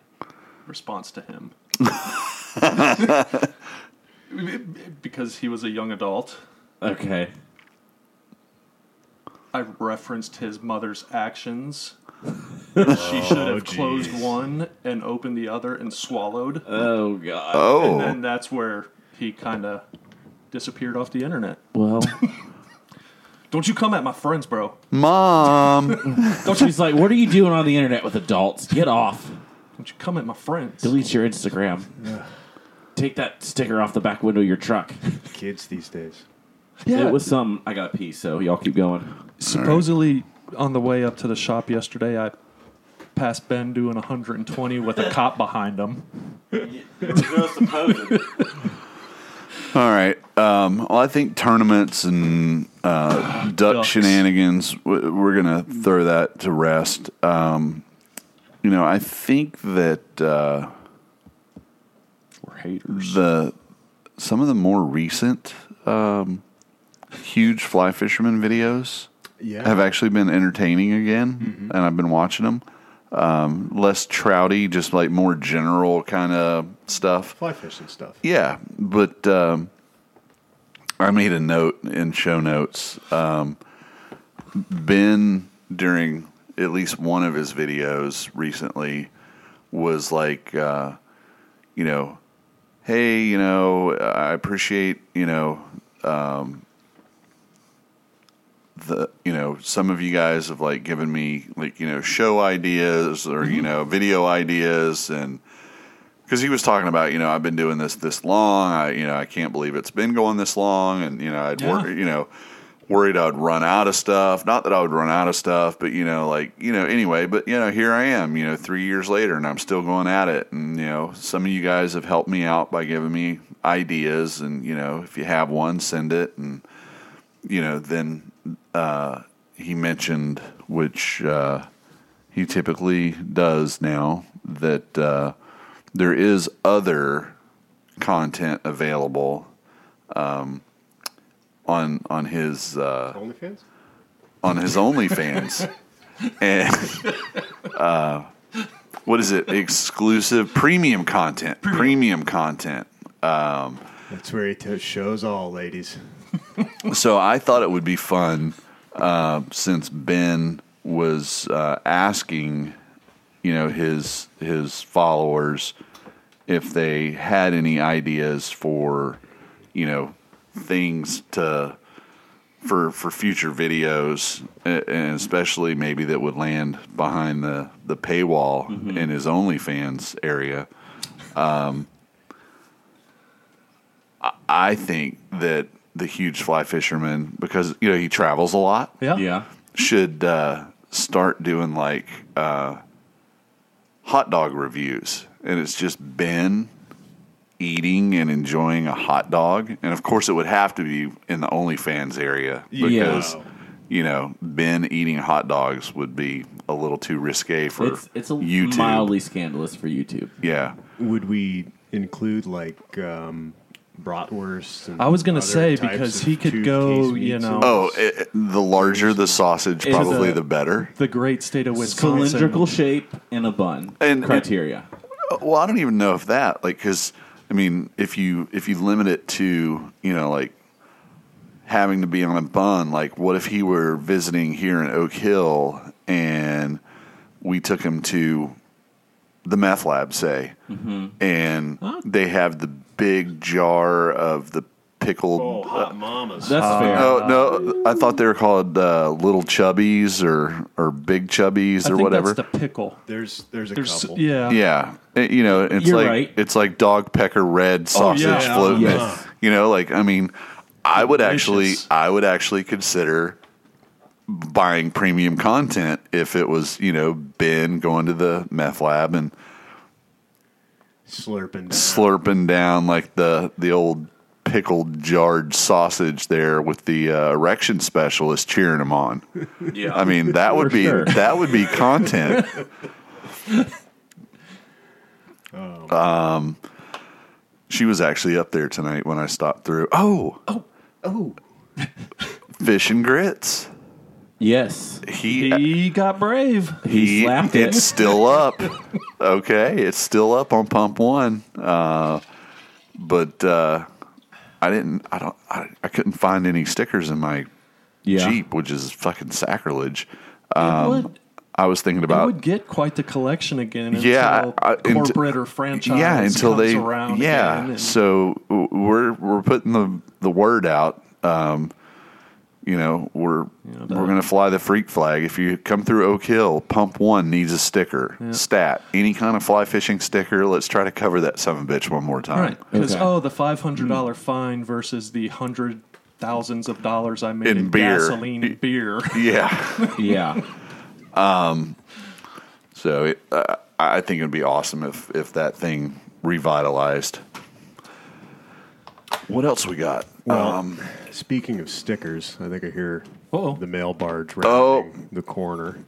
response to him. because he was a young adult. Okay. I referenced his mother's actions. she should oh, have closed one and opened the other and swallowed. Oh god. Oh, And then that's where he kind of disappeared off the internet. Well, Don't you come at my friends, bro. mom! she's like, "What are you doing on the internet with adults? Get off. Don't you come at my friends. Delete your Instagram. Take that sticker off the back window of your truck." Kids these days. Yeah. It was some. I got a piece, so y'all keep going. Supposedly, on the way up to the shop yesterday, I passed Ben doing 120 with a cop behind him. All right. Um, well, I think tournaments and uh, duck Ducks. shenanigans, w- we're going to throw that to rest. Um, you know, I think that uh, We're haters. the some of the more recent um, huge fly fisherman videos Yeah. have actually been entertaining again, and I've been watching them. um, less trouty, just like more general kind of stuff. Fly fishing stuff. Yeah, but um, I made a note in show notes. Um, ben, during at least one of his videos recently, was like, uh, you know, hey, you know, I appreciate, you know, um, the, you know, some of you guys have like given me like, you know, show ideas or, you know, video ideas and, because he was talking about, you know, I've been doing this this long. I, you know, I can't believe it's been going this long, and you know, I'd Yeah. wor- you know, worried I'd run out of stuff. Not that I would run out of stuff, but you know, like you know, anyway. But you know, here I am, you know, three years later, and I'm still going at it. And you know, some of you guys have helped me out by giving me ideas, and you know, if you have one, send it, and you know, then uh, he mentioned which uh, he typically does now that. Uh, there is other content available um, on on his uh, OnlyFans? on his OnlyFans, and uh, what is it? Exclusive premium content. Premium, content. That's where he t- shows all, ladies. So I thought it would be fun uh, since Ben was uh, asking, you know, his his followers if they had any ideas for, you know, things to for for future videos, and especially maybe that would land behind the the paywall in his OnlyFans area. Um, I think that the huge fly fisherman, because you know he travels a lot, Yeah. Yeah. should uh, start doing like uh, hot dog reviews, and it's just Ben eating and enjoying a hot dog, and of course it would have to be in the OnlyFans area because Yeah. you know Ben eating hot dogs would be a little too risque for It's it's a YouTube. mildly scandalous for YouTube. yeah. Would we include like um, bratwurst? And I was gonna say, because he could go, you know- Oh, it, it- the larger the sausage, It's probably a- the better. The great state of Wisconsin. Cylindrical shape in a bun. And- criteria. Uh, well, I don't even know if that like because I mean if you if you limit it to you know like having to be on a bun, like what if he were visiting here in Oak Hill and we took him to the meth lab, say, mm-hmm. and they have the big jar of the pickled. Oh, hot mamas. That's fair. no, no, I thought they were called uh, little chubbies or or big chubbies I or think whatever. that's the pickle. there's there's a There's couple. yeah. Yeah, It- you know, it's You're like right. it's like dog pecker red sausage yeah. floating. Yes. You know, like I mean, I would actually, Delicious. I would actually consider buying premium content if it was, you know, Ben going to the meth lab and slurping. Down. slurping down like the the old pickled jarred sausage there with the uh, erection specialist cheering him on. Yeah. I mean, that would be sure. that would be content. Um, she was actually up there tonight when I stopped through. Oh, oh, Oh, fish and grits. Yes. He He got brave. He slapped it. It's still up. okay, it's still up on pump one. Uh, but uh, I didn't. I don't. I, I couldn't find any stickers in my Yeah. Jeep, which is fucking sacrilege. Um, would, I was thinking it about would get quite the collection again until Yeah, I- corporate or franchise yeah until they around yeah so we're we're putting the the word out um you know we're know, we're gonna fly the freak flag if you come through oak hill pump one needs a sticker stat any kind of fly fishing sticker let's try to cover that son of a bitch one more time Right. Because, Okay. oh, the $500 fine versus the hundred thousands of dollars I made In in, beer. gasoline and beer. yeah Yeah. Um, so it, uh, i think it'd be awesome if if that thing revitalized what else we got well, um speaking of stickers, I think I hear Uh-oh. the mail barge Oh. rounding the corner.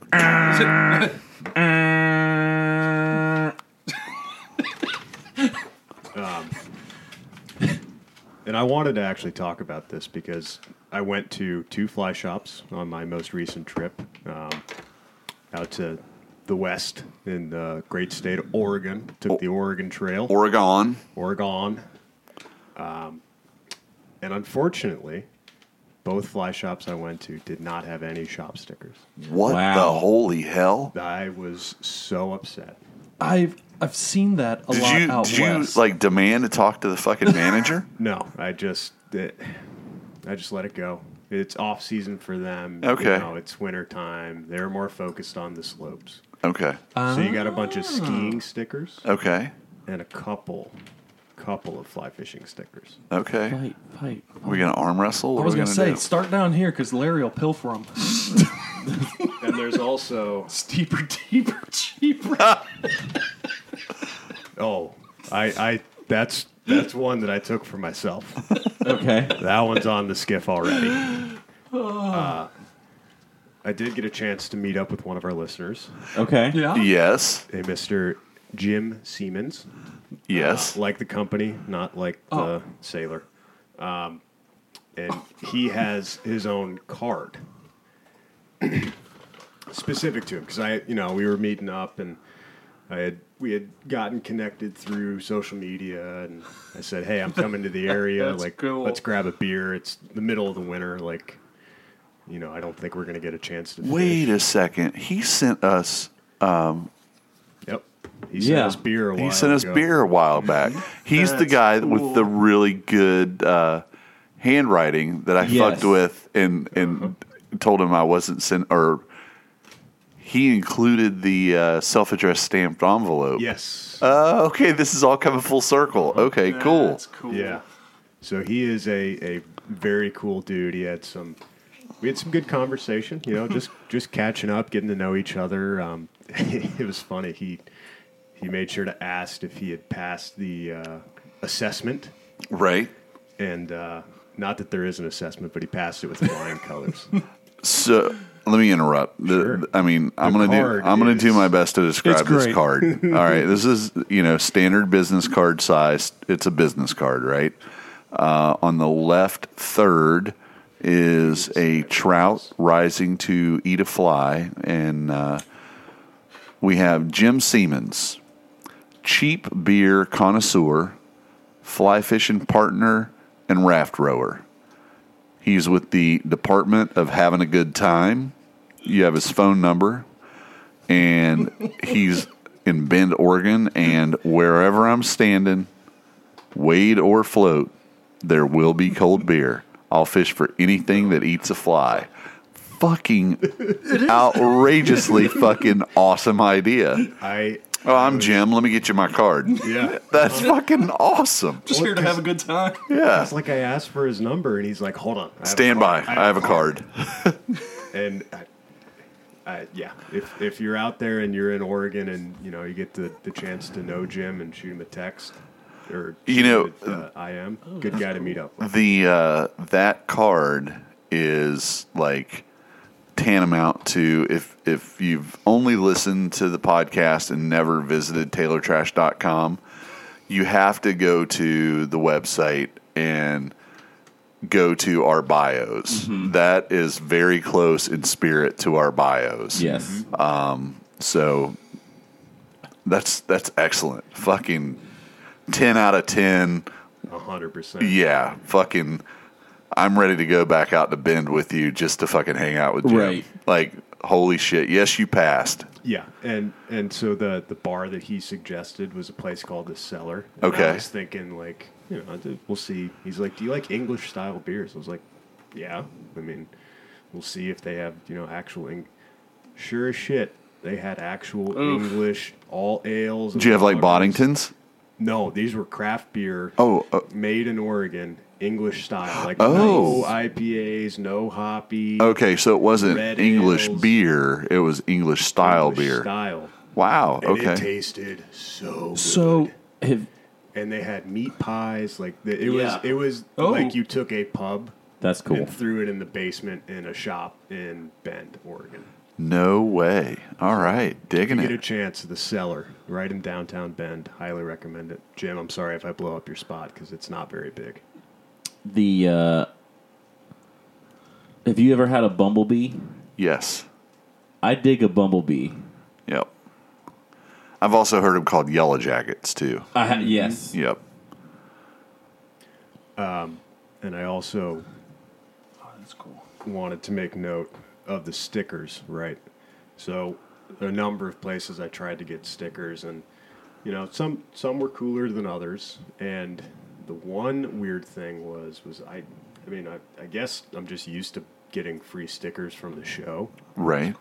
Um, And I wanted to actually talk about this because I went to two fly shops on my most recent trip um, out to the West in the great state of Oregon. Took the Oregon Trail, Oregon. Oregon. Um, and unfortunately, both fly shops I went to did not have any shop stickers. What Wow. the holy hell? I was so upset. I've I've seen that a Did lot you out did you like demand to talk to the fucking manager? No, I just it, I just let it go. It's off season for them. Okay. You know, it's winter time. They're more focused on the slopes. Okay. so you got a bunch of ah. skiing stickers Okay. and a couple couple of fly fishing stickers. Okay. Fight, fight. we gonna arm wrestle? I was gonna gonna say, do? start down here because Larry will pilfer them. And there's also Steeper, deeper, cheaper. oh, I I that's that's one that I took for myself. Okay. That one's on the skiff already. Uh, I did get a chance to meet up with one of our listeners, Okay. yeah. Yes. a Mr. Jim Siemens. Yes. like the company, not like the Oh. sailor. Um, and he has his own card specific to him because I, you know, we were meeting up and I had we had gotten connected through social media and I said, "Hey, I'm coming to the area. Like, cool. let's grab a beer. It's the middle of the winter. Like, you know, I don't think we're gonna get a chance to. Wait fish. a second. He sent us. Yep. He sent Yeah. us beer. A while He sent us ago. beer a while back. He's the guy cool. with the really good uh, handwriting that I Yes. fucked with and and told him I wasn't sent or. He included the uh, self-addressed stamped envelope. Yes. Uh, okay, this is all coming full circle. Okay, cool. That's cool. Yeah. So he is a, a very cool dude. He had some we had some good conversation, you know, just just catching up, getting to know each other. Um, it was funny. He he made sure to ask if he had passed the uh, assessment, Right. and uh, not that there is an assessment, but he passed it with flying colors. So let me interrupt. The- Sure. I mean, I'm gonna do. I'm gonna do my best to describe this card. All right, this is you know standard business card size. It's a business card, right? Uh, on the left third is a trout rising to eat a fly, and uh, we have Jim Siemens, cheap beer connoisseur, fly fishing partner, and raft rower. He's with the Department of Having a Good Time. You have his phone number, and he's in Bend, Oregon. And wherever I'm standing, wade or float, there will be cold beer. I'll fish for anything that eats a fly. Fucking outrageously fucking awesome idea. I Oh, I'm Jim. Let me get you my card. yeah. That's fucking awesome. Just here to have a good time. Yeah. It's like I asked for his number, and he's like, "Hold on, I have a Stand by. card. I have a card. and I, I, yeah, if if you're out there and you're in Oregon and you know you get the, the chance to know Jim and shoot him a text or You shoot know, him a- uh, I am good guy to meet up. with. the uh, that card is like tantamount to if if you've only listened to the podcast and never visited taylortrash.com you have to go to the website and go to our bios mm-hmm. That is very close in spirit to our bios Yes. Um, so that's that's excellent fucking 10 out of 10 A hundred percent. Yeah, fucking. I'm ready to go back out to Bend with you just to fucking hang out with Jim. Right. Like, holy shit! Yes, you passed. Yeah, and and so the the bar that he suggested was a place called the Cellar. And Okay. I was thinking like, you know, we'll see. He's like, "Do you like English style beers?" I was like, "Yeah." I mean, we'll see if they have you know actual. Eng- sure as shit, they had actual English all ales. and Did you have like lagers. Boddingtons? No, these were craft beer. Oh, uh, made in Oregon, English style. Like Oh. no IPAs, no hoppy. okay. So it wasn't English ales. beer; it was English style English beer. Style. Wow. And Okay. it tasted so good. So, Have- and they had meat pies. Like the, it was, it was Oh. like you took a pub that's cool. and threw it in the basement in a shop in Bend, Oregon. no way. All right, digging Get a it. chance, the cellar, right in downtown Bend. Highly recommend it. Jim, I'm sorry if I blow up your spot because it's not very big. The uh, have you ever had a bumblebee? Yes. I dig a bumblebee. Yep. I've also heard them called yellow jackets too. I ha- yes. Yep. Um, and I also Oh, that's cool. wanted to make note of the stickers, right? So, a number of places I tried to get stickers, and you know, some some were cooler than others. And the one weird thing was was I, I mean, I, I guess I'm just used to getting free stickers from the show. Right.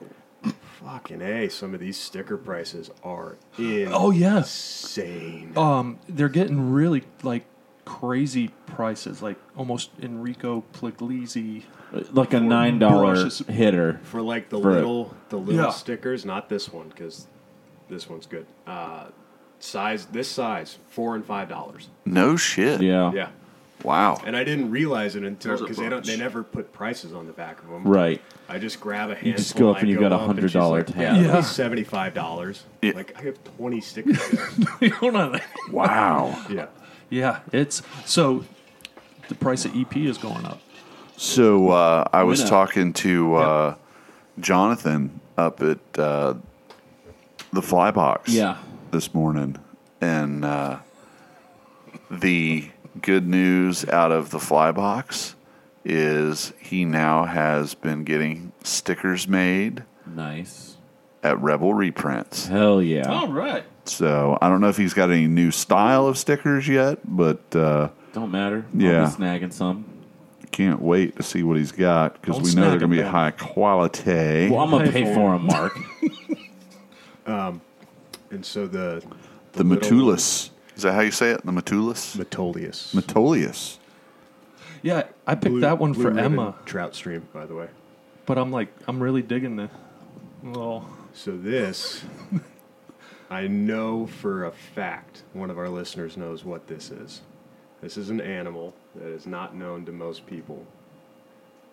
Fucking a, some of these sticker prices are insane. Oh yeah. insane. Um, they're getting really like crazy prices, like almost Enrico Puglisi. Like a nine dollar hitter. for like the For it. little the little Yeah. stickers, not this one because this one's good. Uh, size this size four and five dollars. No shit. Yeah. Yeah, Wow. and I didn't realize it until because they don't they never put prices on the back of them. Right. I just grab a handful. You just go up and you I got a up and she's $100 like, tab. Yeah, Yeah. seventy five dollars. Yeah. Like I have twenty stickers. Hold on. Wow. yeah. Yeah, it's so the price of EP is going up. So uh, I was talking to uh, Jonathan up at uh, the Flybox Yeah. This morning, and uh, the good news out of the fly box is he now has been getting stickers made Nice. at Rebel Reprints. Hell yeah. All right. So I don't know if he's got any new style of stickers yet, but uh, Don't matter. I'll Yeah. be snagging some. can't wait to see what he's got because Don't we know they're snag going to be them, high quality. Well, I'm gonna Pay pay for for them, Mark. And so the The little- Metulus. Is that how you say it? The Metulus? Metolius. Metolius. Yeah, I picked Blue- that one Blue for Emma, Trout Stream, by the way. but I'm like, I'm really digging the. Well, So this, I know for a fact one of our listeners knows what this is. This is an animal that is not known to most people.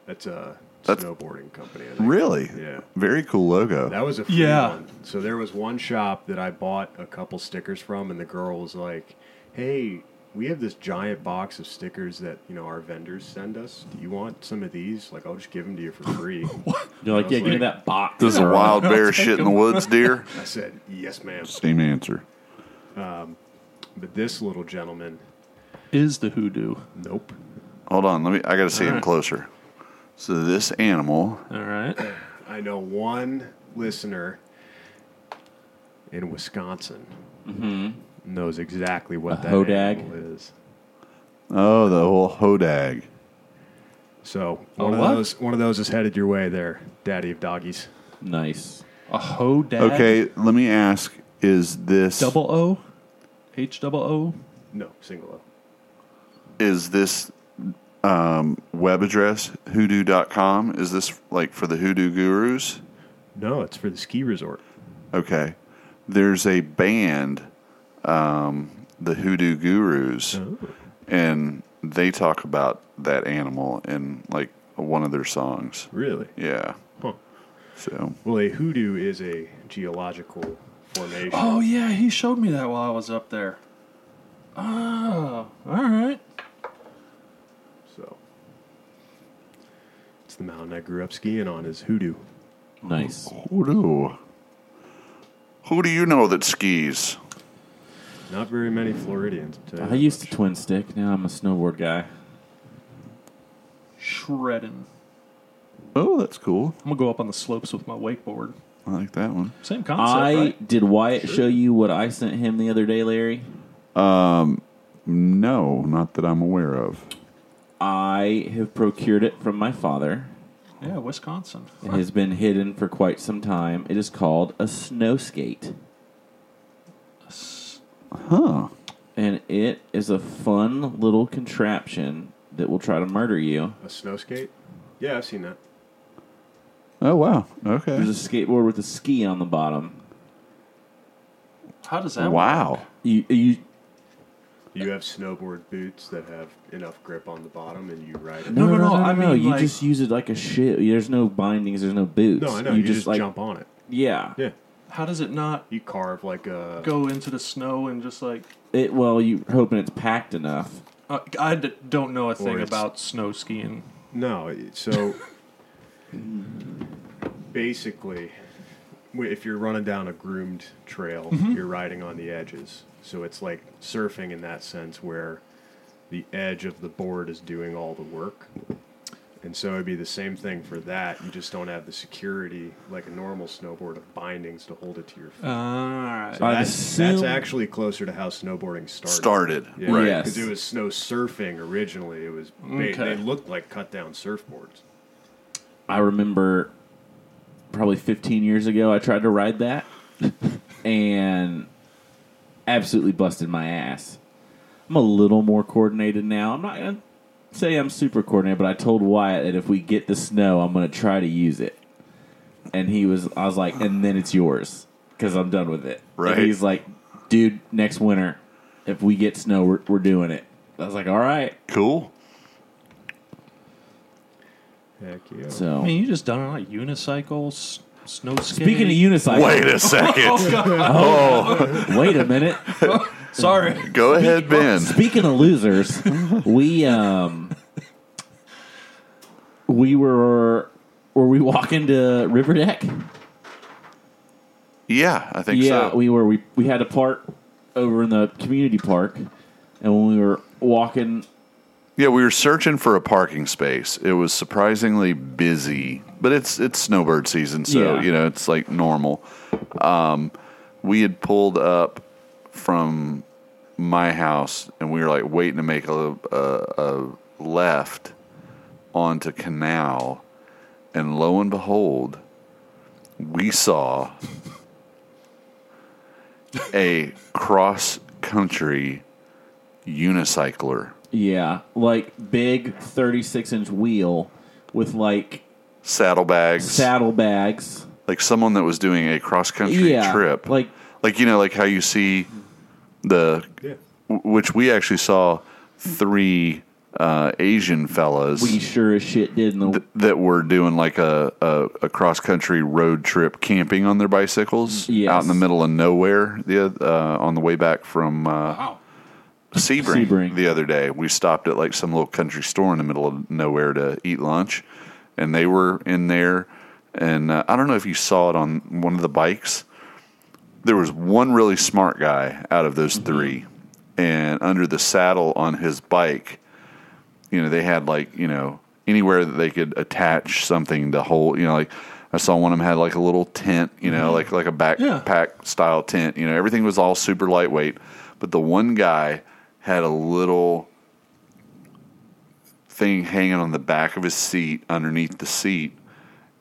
That's a That's- snowboarding company. I think. Really? Yeah. Very cool logo. That was a free Yeah. one. So there was one shop that I bought a couple stickers from, and the girl was like, "Hey, we have this giant box of stickers that you know our vendors send us. Do you want some of these? Like, I'll just give them to you for free." You're like, yeah, was give me that box. this is a wild bear shit in the woods, deer. I said, "Yes, ma'am." Same answer. Um, But this little gentleman, is the hoodoo. nope. Hold on, let me. I got to see him Alright. closer. So this animal, All right. I know one listener in Wisconsin mm-hmm. knows exactly what A that hodag? animal is. oh, the whole hodag. So A one of what? those, one of those is headed your way there, Daddy of Doggies. Nice. A hodag. Okay, let me ask: Is this Double O, H double O. No, single O. is this um, web address hoodoo.com? Is this like for the hoodoo gurus? No, it's for the ski resort. Okay. There's a band, um, the Hoodoo Gurus, Oh. and they talk about that animal in like one of their songs. Really? Yeah. Huh. So Well, a hoodoo is a geological formation. Oh yeah, he showed me that while I was up there. Oh, all right. So it's the mountain I grew up skiing on. Is hoodoo. Nice. hoodoo. Who do you know that skis? Not very many Floridians. I'll tell you I that used to much. twin stick. Now I'm a snowboard guy. Shredding. Oh, that's cool. I'm gonna go up on the slopes with my wakeboard. I like that one. Same concept, I right? did Wyatt show you what I sent him the other day, Larry. Um, no, not that I'm aware of. I have procured it from my father. Yeah, Wisconsin. It has been hidden for quite some time. It is called a snow skate. Huh. And it is a fun little contraption that will try to murder you. a snow skate. Yeah, I've seen that. Oh wow. Okay. There's a skateboard with a ski on the bottom. How does that? work? Wow. You, you You have snowboard boots that have enough grip on the bottom, and you ride it. No, no, no, I mean, you like- just use it like a shit. There's no bindings. There's no boots. No, I know. You, just, like jump on it. yeah. Yeah, How does it not you carve like a. go into the snow and just like? It well, you hoping it's packed enough. Uh, I d- don't know a thing it's- about snow skiing. No, so basically, w- if you're running down a groomed trail, you're riding on the edges. So it's like surfing in that sense, where the edge of the board is doing all the work. And so it'd be the same thing for that. You just don't have the security like a normal snowboard of bindings to hold it to your feet. All right. So that's, that's actually closer to how snowboarding started. Started, Yeah, right. Yes. Because it was snow surfing originally. It was they, Okay. they looked like cut down surfboards. I remember probably 15 years ago, I tried to ride that and absolutely busted my ass. I'm a little more coordinated now. I'm not going to say I'm super coordinated, but I told Wyatt that if we get the snow, I'm going to try to use it. And he was, I was like, and then it's yours because I'm done with it. Right. And he's like, dude, next winter, if we get snow, we're, we're doing it. I was like, all right. Cool. Heck yeah. So, I mean, you just done it on a unicycle, s- snow skating. speaking of unicycle, Wait a second. oh, wait a minute. Sorry. Go ahead, Ben. Speaking of losers, we um we were were we walking to River Deck? Yeah, I think Yeah, so. we were. We we had a park over in the community park, and when we were walking, yeah, we were searching for a parking space. It was surprisingly busy, but it's it's snowbird season, so Yeah. you know it's like normal. Um, we had pulled up from my house, and we were like waiting to make a, a, a left onto Canal, and lo and behold, we saw a cross country unicycler yeah, like big thirty six inch wheel with like saddlebags, saddlebags. like someone that was doing a cross country Yeah, trip, like like you know, like how you see the, Yeah. w- which we actually saw three uh, Asian fellas we sure as shit did in the th- that were doing like a, a, a cross country road trip camping on their bicycles Yes. out in the middle of nowhere the uh, on the way back from uh, Sebring, Sebring. the other day. We stopped at like some little country store in the middle of nowhere to eat lunch, and they were in there. And uh, I don't know if you saw it on one of the bikes. There was one really smart guy out of those three, and under the saddle on his bike, you know, they had like you know anywhere that they could attach something to hold. You know, like I saw one of them had like a little tent. You know, like like a backpack style tent. You know, everything was all super lightweight, but the one guy had a little thing hanging on the back of his seat underneath the seat,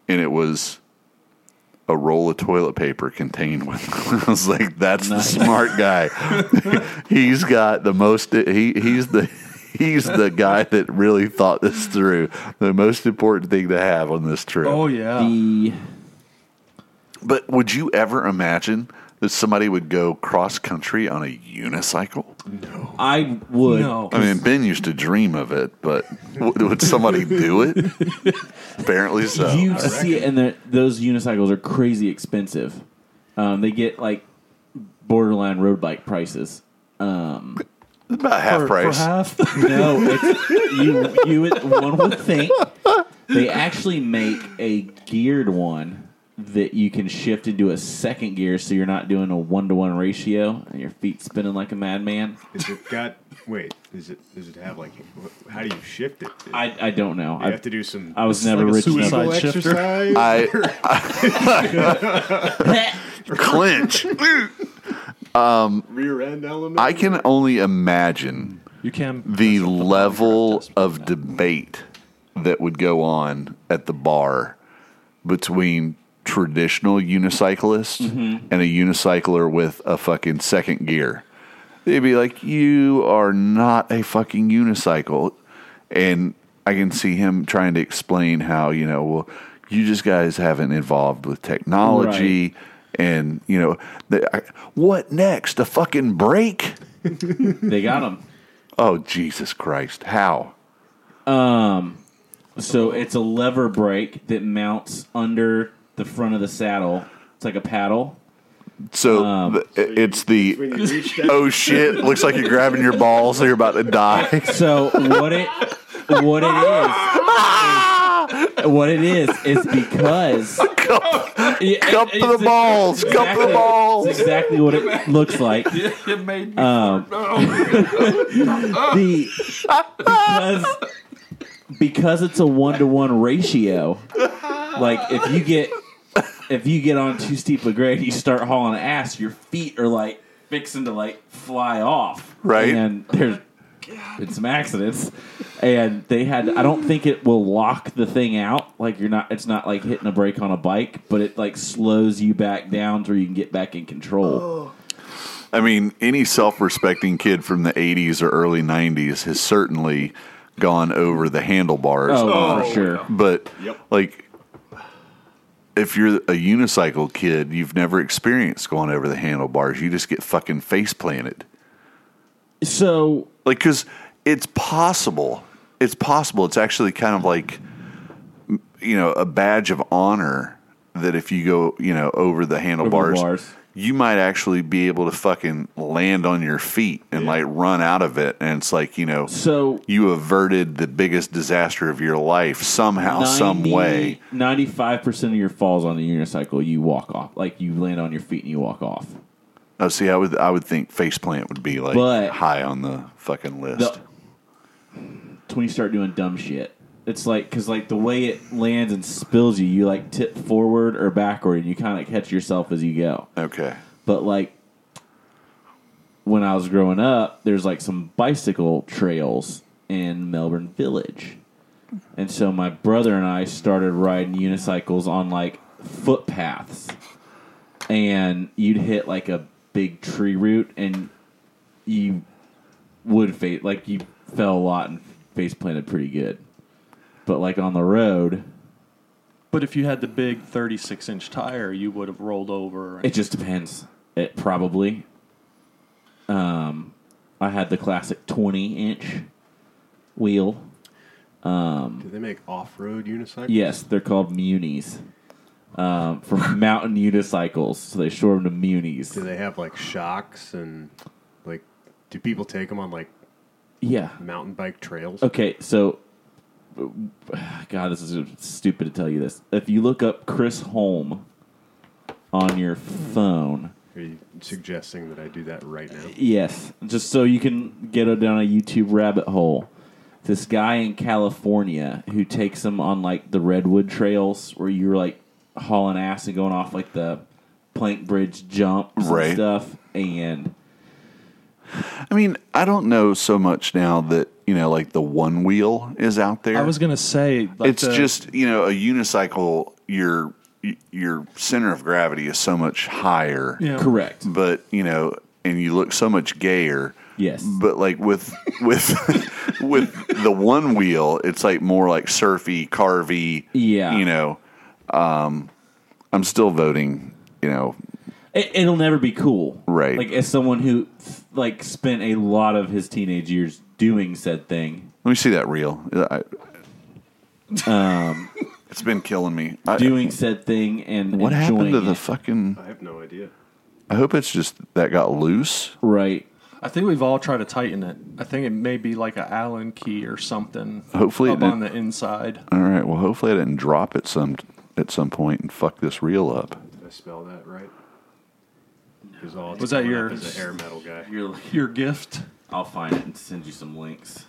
and it was a roll of toilet paper contained with. I was like, "That's Nice. the smart guy. he's got the most. He he's the." He's the guy that really thought this through. The most important thing to have on this trip. Oh yeah. the But would you ever imagine that somebody would go cross country on a unicycle? No. I would No. I mean, Ben used to dream of it, but w- would somebody do it? Apparently so. You see it, and those unicycles are crazy expensive. Um, they get like borderline road bike prices. Um, about half for, price. for half. no, it's, you you would, one would think they actually make a geared one that you can shift into a second gear, so you're not doing a one to one ratio and your feet spinning like a madman. Is it got? Wait, is it? Does it have like? How do you shift it? I, I don't know. you I, have to do some. I was like never a rich suicide enough. shifter. exercise. I clinch. Um, rear end element. I can only imagine You can the the level of debate that would go on at the bar between traditional unicyclists and a unicycler with a fucking second gear. They'd be like, "You are not a fucking unicycle," and I can see him trying to explain how you know, well, you just guys haven't evolved with technology, and you know, the, I, what next? A fucking brake? They got them. Oh Jesus Christ! How? Um, so it's a lever brake that mounts under the front of the saddle. It's like a paddle. So Um, th- it's the when you reach down. oh shit! Looks like you're grabbing your balls, so you're about to die. So what it what it is, is what it is is because Yeah, Cup it- to the it's balls. Cup to the exactly- balls. Exactly what it looks like. it made me. Um, the because because it's a one to one ratio. Like if you get if you get on too steep a grade, you start hauling ass. Your feet are like fixing to like fly off. Right. and there's been some accidents, and they had. I don't think it will lock the thing out. Like you're not. It's not like hitting a brake on a bike, but it like slows you back down so you can get back in control. I mean, any self-respecting kid from the '80s or early '90s has certainly gone over the handlebars. Oh, for oh, sure. But like, if you're a unicycle kid, you've never experienced going over the handlebars. You just get fucking face planted. So Like, because it's possible. It's possible. It's actually kind of like, you know, a badge of honor that if you go, you know, over the handlebars, bars. You might actually be able to fucking land on your feet and like run out of it. And it's like, you know, so you averted the biggest disaster of your life somehow, some way. Ninety-five percent of your falls on the unicycle, you walk off. Like you land on your feet and you walk off. Oh, see, I would, I would think faceplant would be like But- high on the fucking list. The- It's when you start doing dumb shit. It's like because like the way it lands and spills you, you like tip forward or backward, and you kind of catch yourself as you go. okay. But like when I was growing up, there's like some bicycle trails in Melbourne Village. And so my brother and I started riding unicycles on like footpaths. And you'd hit like a big tree root and you would face like you fell a lot and face planted pretty good. But like on the road, But if you had the big 36 inch tire, you would have rolled over. It just depends. It probably. Um, I had the classic twenty inch wheel. Do they make off-road unicycles? Yes, they're called munis. Um, for mountain unicycles, so they short them to munis. Do they have like shocks and like? Do people take them on like Yeah. mountain bike trails? Okay, so God, this is stupid to tell you this. If you look up Kris Holm on your phone, Are you suggesting that I do that right now? Yes, just so you can get down a YouTube rabbit hole. This guy in California who takes them on like the redwood trails where you're like hauling ass and going off like the plank bridge jumps Right. and stuff, and I mean, I don't know so much now that, you know, like the one wheel is out there. I was gonna say, like it's the- just, you know, a unicycle, your your center of gravity is so much higher. Yeah. correct. But, you know, and you look so much gayer. Yes. But like with with with the one wheel, it's like more like surfy, carvy. Yeah. You know, um, I'm still voting. You know, It, it'll never be cool, Right. Like as someone who like spent a lot of his teenage years doing said thing, let me see that reel. I, um, it's been killing me. I, doing said thing, and what happened to the it. fucking? I have no idea. I hope it's just that got loose. right? I think we've all tried to tighten it. I think it may be like a Allen key or something. Hopefully up didn't- on the inside. All right. Well, hopefully I didn't drop it some at some point and fuck this reel up. Did I spell that right? all it's Was that your- is a hair metal guy? You're, Your gift. I'll find it and send you some links.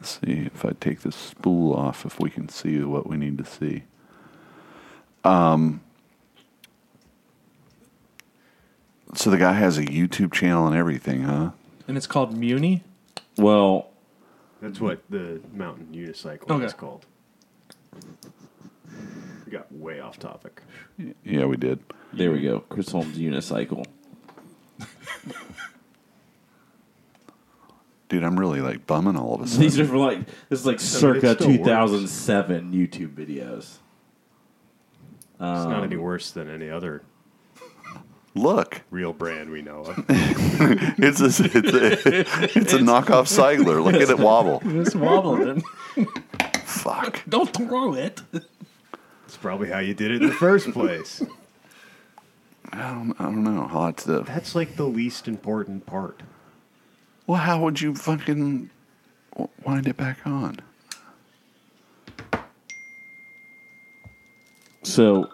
Let's see if I take this spool off, if we can see what we need to see. Um. So the guy has a YouTube channel and everything, huh? And it's called Muni. Well, That's what the mountain unicycle Okay. is called. We got way off topic. Yeah, we did. there we go. Chris Holmes unicycle. Dude, I'm really like bumming all of a sudden. These are for like this is like circa it still works. 2007 YouTube videos. It's not Um, any worse than any other Look, reel brand we know of. it's a it's a, it's a knockoff Seigler. Look at it wobble. It's wobbling. Fuck. Don't throw it. It's probably how you did it in the first place. I don't I don't know. Hot stuff. That's like the least important part. Well, how would you fucking wind it back on? So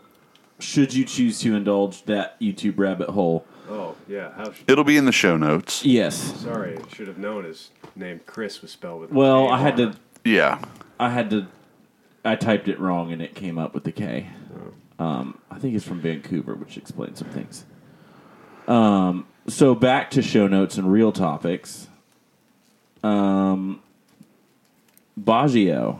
should you choose to indulge that YouTube rabbit hole. Oh yeah, how sh- It'll be in the show notes. Yes. sorry, I should have known his name. Chris was spelled with. a Well, K I had to. Yeah. I had to. I typed it wrong and it came up with the K. Um, I think it's from Vancouver, which explains some things. Um, so back to show notes and real topics. Um, Baggio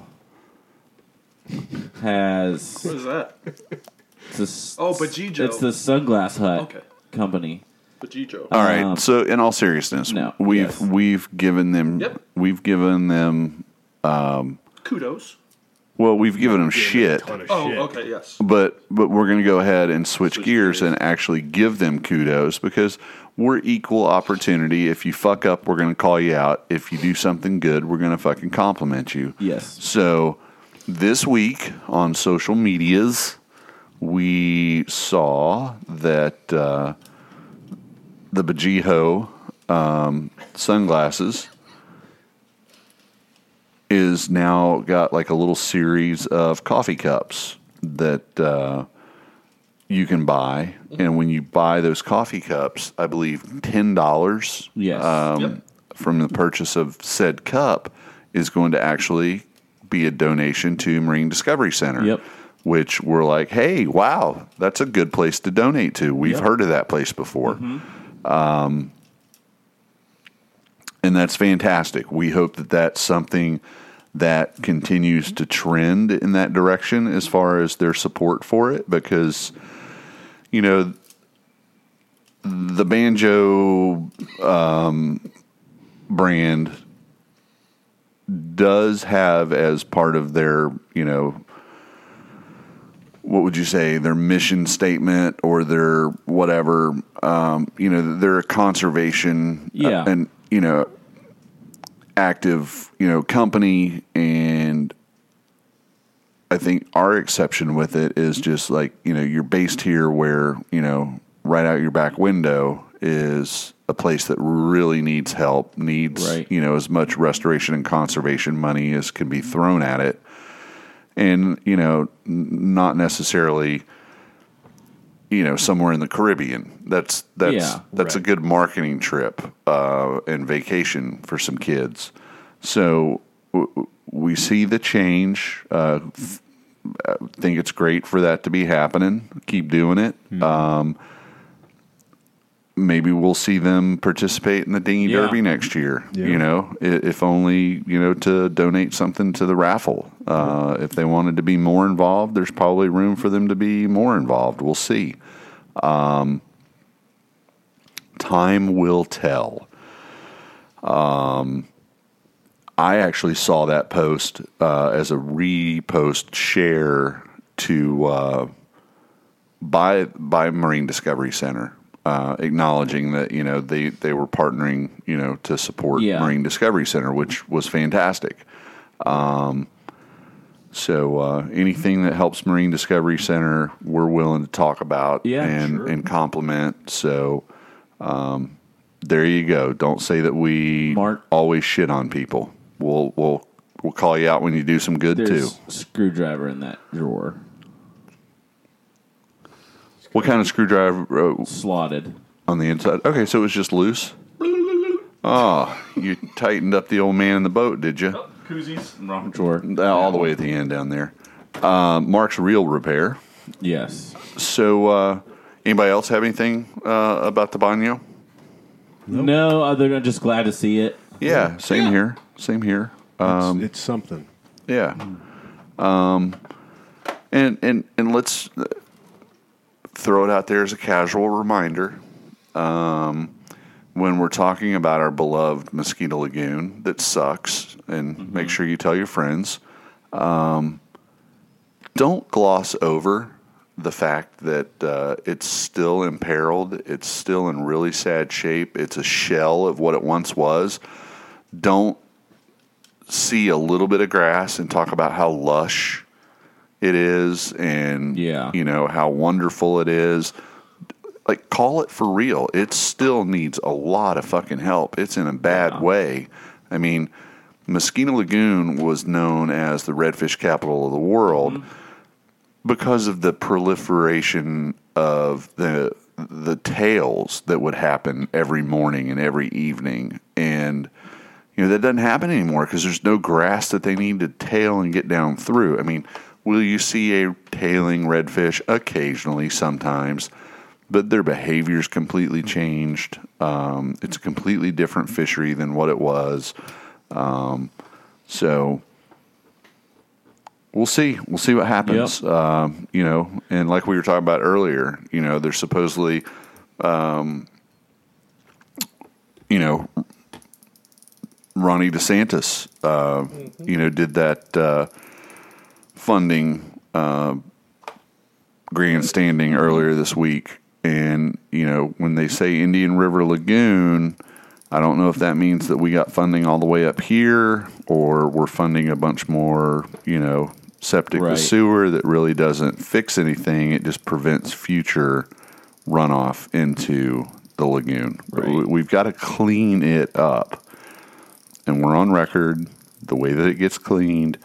has What is that? it's the s- Oh, Bajio. It's the Sunglass Hut Okay. company. Bajio. All right. Um, so, in all seriousness, no, we've yes. we've given them Yep. we've given them Kudos. well we've given them Gave him a shit, Oh, shit. okay, yes. but but we're going to go ahead and switch, Switch gears, gears. and actually give them kudos because we're equal opportunity. If you fuck up, we're going to call you out. If you do something good, we're going to fucking compliment you. Yes. So this week on social medias, we saw that uh, the Bajio um, sunglasses is now got like a little series of coffee cups that uh, you can buy, and when you buy those coffee cups, I believe ten dollars Yes. um, Yep. from the purchase of said cup is going to actually be a donation to Marine Discovery Center. Yep. Which we're like, hey, wow, that's a good place to donate to. We've Yep. heard of that place before. Um, and that's fantastic. We hope that that's something that continues to trend in that direction as far as their support for it because, you know, the Bajio um, brand does have as part of their, you know, what would you say, their mission statement or their whatever, um, you know, they're a conservation Yeah. uh, and, you know, active, you know, company and I think our exception with it is just like, you know, you're based here where, you know, right out your back window is a place that really needs help, needs, Right. you know, as much restoration and conservation money as can be thrown at it. And, you know, n- not necessarily you know somewhere in the Caribbean. That's that's Yeah. that's a good marketing trip uh, and vacation for some kids. So w- we see the change. Uh, I think it's great for that to be happening. Keep doing it. Um, maybe we'll see them participate in the dinghy Yeah. derby next year. Yeah. You know, if only you know to donate something to the raffle. Uh, if they wanted to be more involved, there's probably room for them to be more involved. We'll see. Um, time will tell. Um, I actually saw that post uh, as a repost share to uh, by by Marine Discovery Center, uh, acknowledging that you know they they were partnering you know to support Yeah. Marine Discovery Center, which was fantastic. Um, so uh, anything that helps Marine Discovery Center, we're willing to talk about Yeah, and sure. and compliment. So. Um, there you go. Don't say that we Mark. always shit on people. We'll we'll we'll call you out when you do some good There's too. a screwdriver in that drawer, What kind of screwdriver uh, slotted. on the inside? Okay, so it was just loose. Oh, you tightened up the old man in the boat, did you? Koozies. Wrong drawer. All the way at the end down there. Uh, Mark's reel repair. Yes. So, uh, anybody else have anything uh, about the Bajio? No, other than just glad to see it. Yeah, same Yeah. here. Same here. It's, it's something. Yeah. Um, and and and let's throw it out there as a casual reminder. Um, when we're talking about our beloved Mosquito Lagoon that sucks, and make sure you tell your friends. Um, don't gloss over the fact that uh, it's still imperiled. It's still in really sad shape. It's a shell of what it once was. Don't see a little bit of grass and talk about how lush it is and Yeah. you know how wonderful it is. Like call it for real. It still needs a lot of fucking help. It's in a bad way. I mean Mosquito Lagoon was known as the redfish capital of the world mm-hmm. because of the proliferation of the the tails that would happen every morning and every evening. And you know that doesn't happen anymore because there's no grass that they need to tail and get down through i mean will you see a tailing redfish occasionally sometimes but their behavior's completely changed um, it's a completely different fishery than what it was um, so we'll see. We'll see what happens. Um, you know, and like we were talking about earlier, you know, there's supposedly, um, you know, Ronnie DeSantis, uh, you know, did that uh, funding uh, grandstanding earlier this week, and you know, when they say Indian River Lagoon. I don't know if that means that we got funding all the way up here or we're funding a bunch more, you know, septic Right. sewer that really doesn't fix anything. It just prevents future runoff into the lagoon. Right. We've got to clean it up. And we're on record the way that it gets cleaned.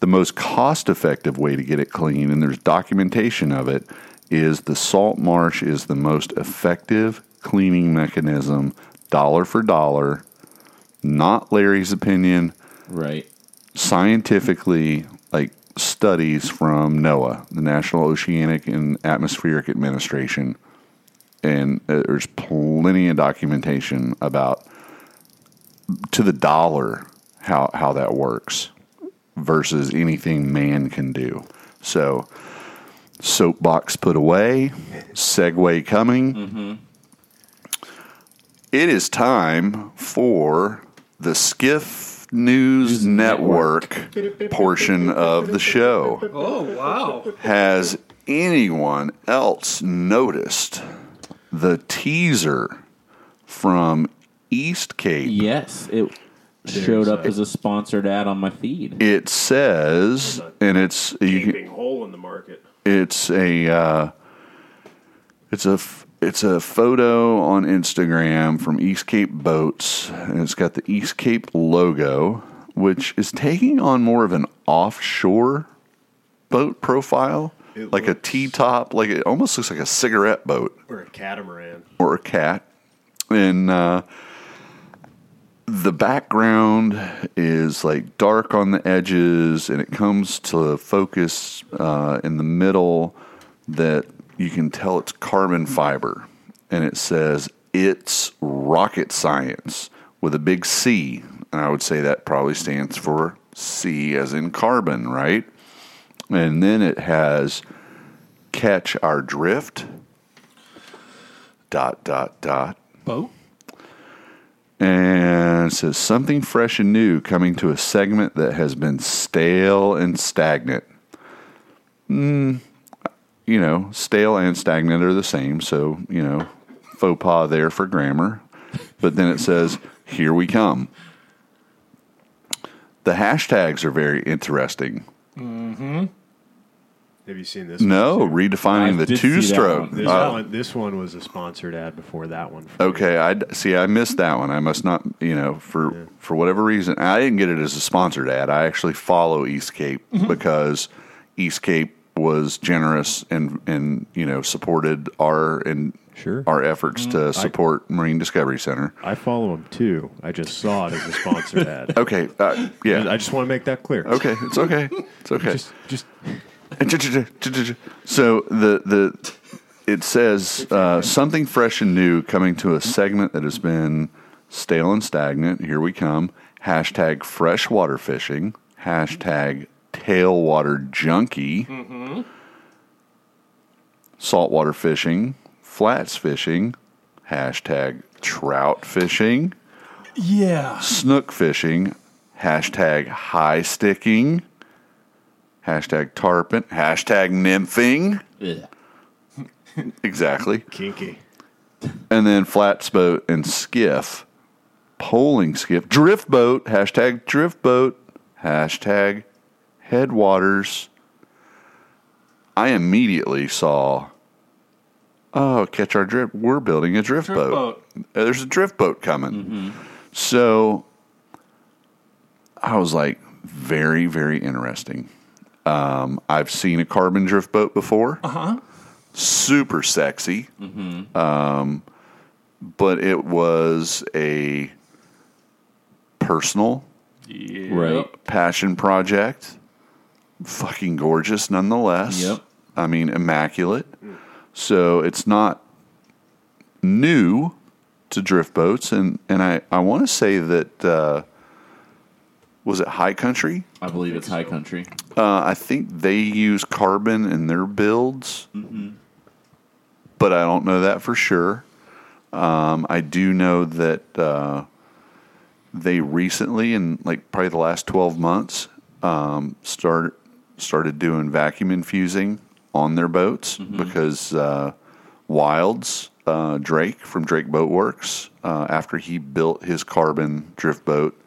The most cost effective way to get it clean, and there's documentation of it, is the salt marsh is the most effective cleaning mechanism, dollar for dollar. Not Larry's opinion, Right. scientifically, like studies from NOAA, the National Oceanic and Atmospheric Administration, and uh, there's plenty of documentation about to the dollar how how that works versus anything man can do. So, soapbox put away, segue coming. Mm-hmm. It is time for the Skiff News Network portion of the show. Oh, wow. Has anyone else noticed the teaser from East Cape? Yes, it showed up as a sponsored ad on my feed. It says, and it's you can, Gaping hole in the market. it's a uh, it's a f- it's a photo on Instagram from East Cape Boats, and it's got the East Cape logo, which is taking on more of an offshore boat profile, It like a looks- T top, like it almost looks like a cigarette boat Or a catamaran. or a cat. And uh, the background is like dark on the edges, and it comes to focus uh, in the middle that you can tell it's carbon fiber. And it says it's rocket science with a big C. And I would say that probably stands for C as in carbon, right? And then it has catch our drift. Dot, dot, dot. Boat? And says something fresh and new coming to a segment that has been stale and stagnant. Mm, you know, stale and stagnant are the same, so, you know, faux pas there for grammar. But then it says, here we come. The hashtags are very interesting. Have you seen this? No, one, redefining I the did see that two stroke. one. This, Uh, one, this one was a sponsored ad before that one. Okay, I see. I missed that one. I must not, you know, for for whatever reason, I didn't get it as a sponsored ad. I actually follow East Cape because East Cape was generous and and you know supported our and Sure. our efforts to support Marine Discovery Center. I follow them too. I just saw it as a sponsored ad. Okay, uh, yeah, I just want to make that clear. okay, it's okay, it's okay. Just, just So the the it says uh, something fresh and new coming to a segment that has been stale and stagnant. Here we come. Hashtag freshwater fishing. Hashtag tailwater junkie. Saltwater fishing. Flats fishing. Hashtag trout fishing. Yeah. Snook fishing. Hashtag high sticking. Hashtag tarpon. Hashtag nymphing. Exactly. kinky. And then flats boat and skiff. Poling skiff. Drift boat. Hashtag drift boat. Hashtag headwaters. I immediately saw, oh, catch our drift. We're building a drift, Drift boat. Uh, There's a drift boat coming. So I was like, very, very interesting. Um, I've seen a carbon drift boat before. Uh Uh-huh. Super sexy. Um, but it was a personal Yeah. Right. passion project. Fucking gorgeous nonetheless. Yep. I mean, immaculate. So it's not new to drift boats. And, and I, I want to say that, uh, was it High Country? I believe it's high country. Uh, I think they use carbon in their builds, but I don't know that for sure. Um, I do know that uh, they recently, in like probably the last twelve months, um, start started doing vacuum infusing on their boats because uh, Wilds uh, Drake from Drake Boat Works, uh, after he built his carbon drift boat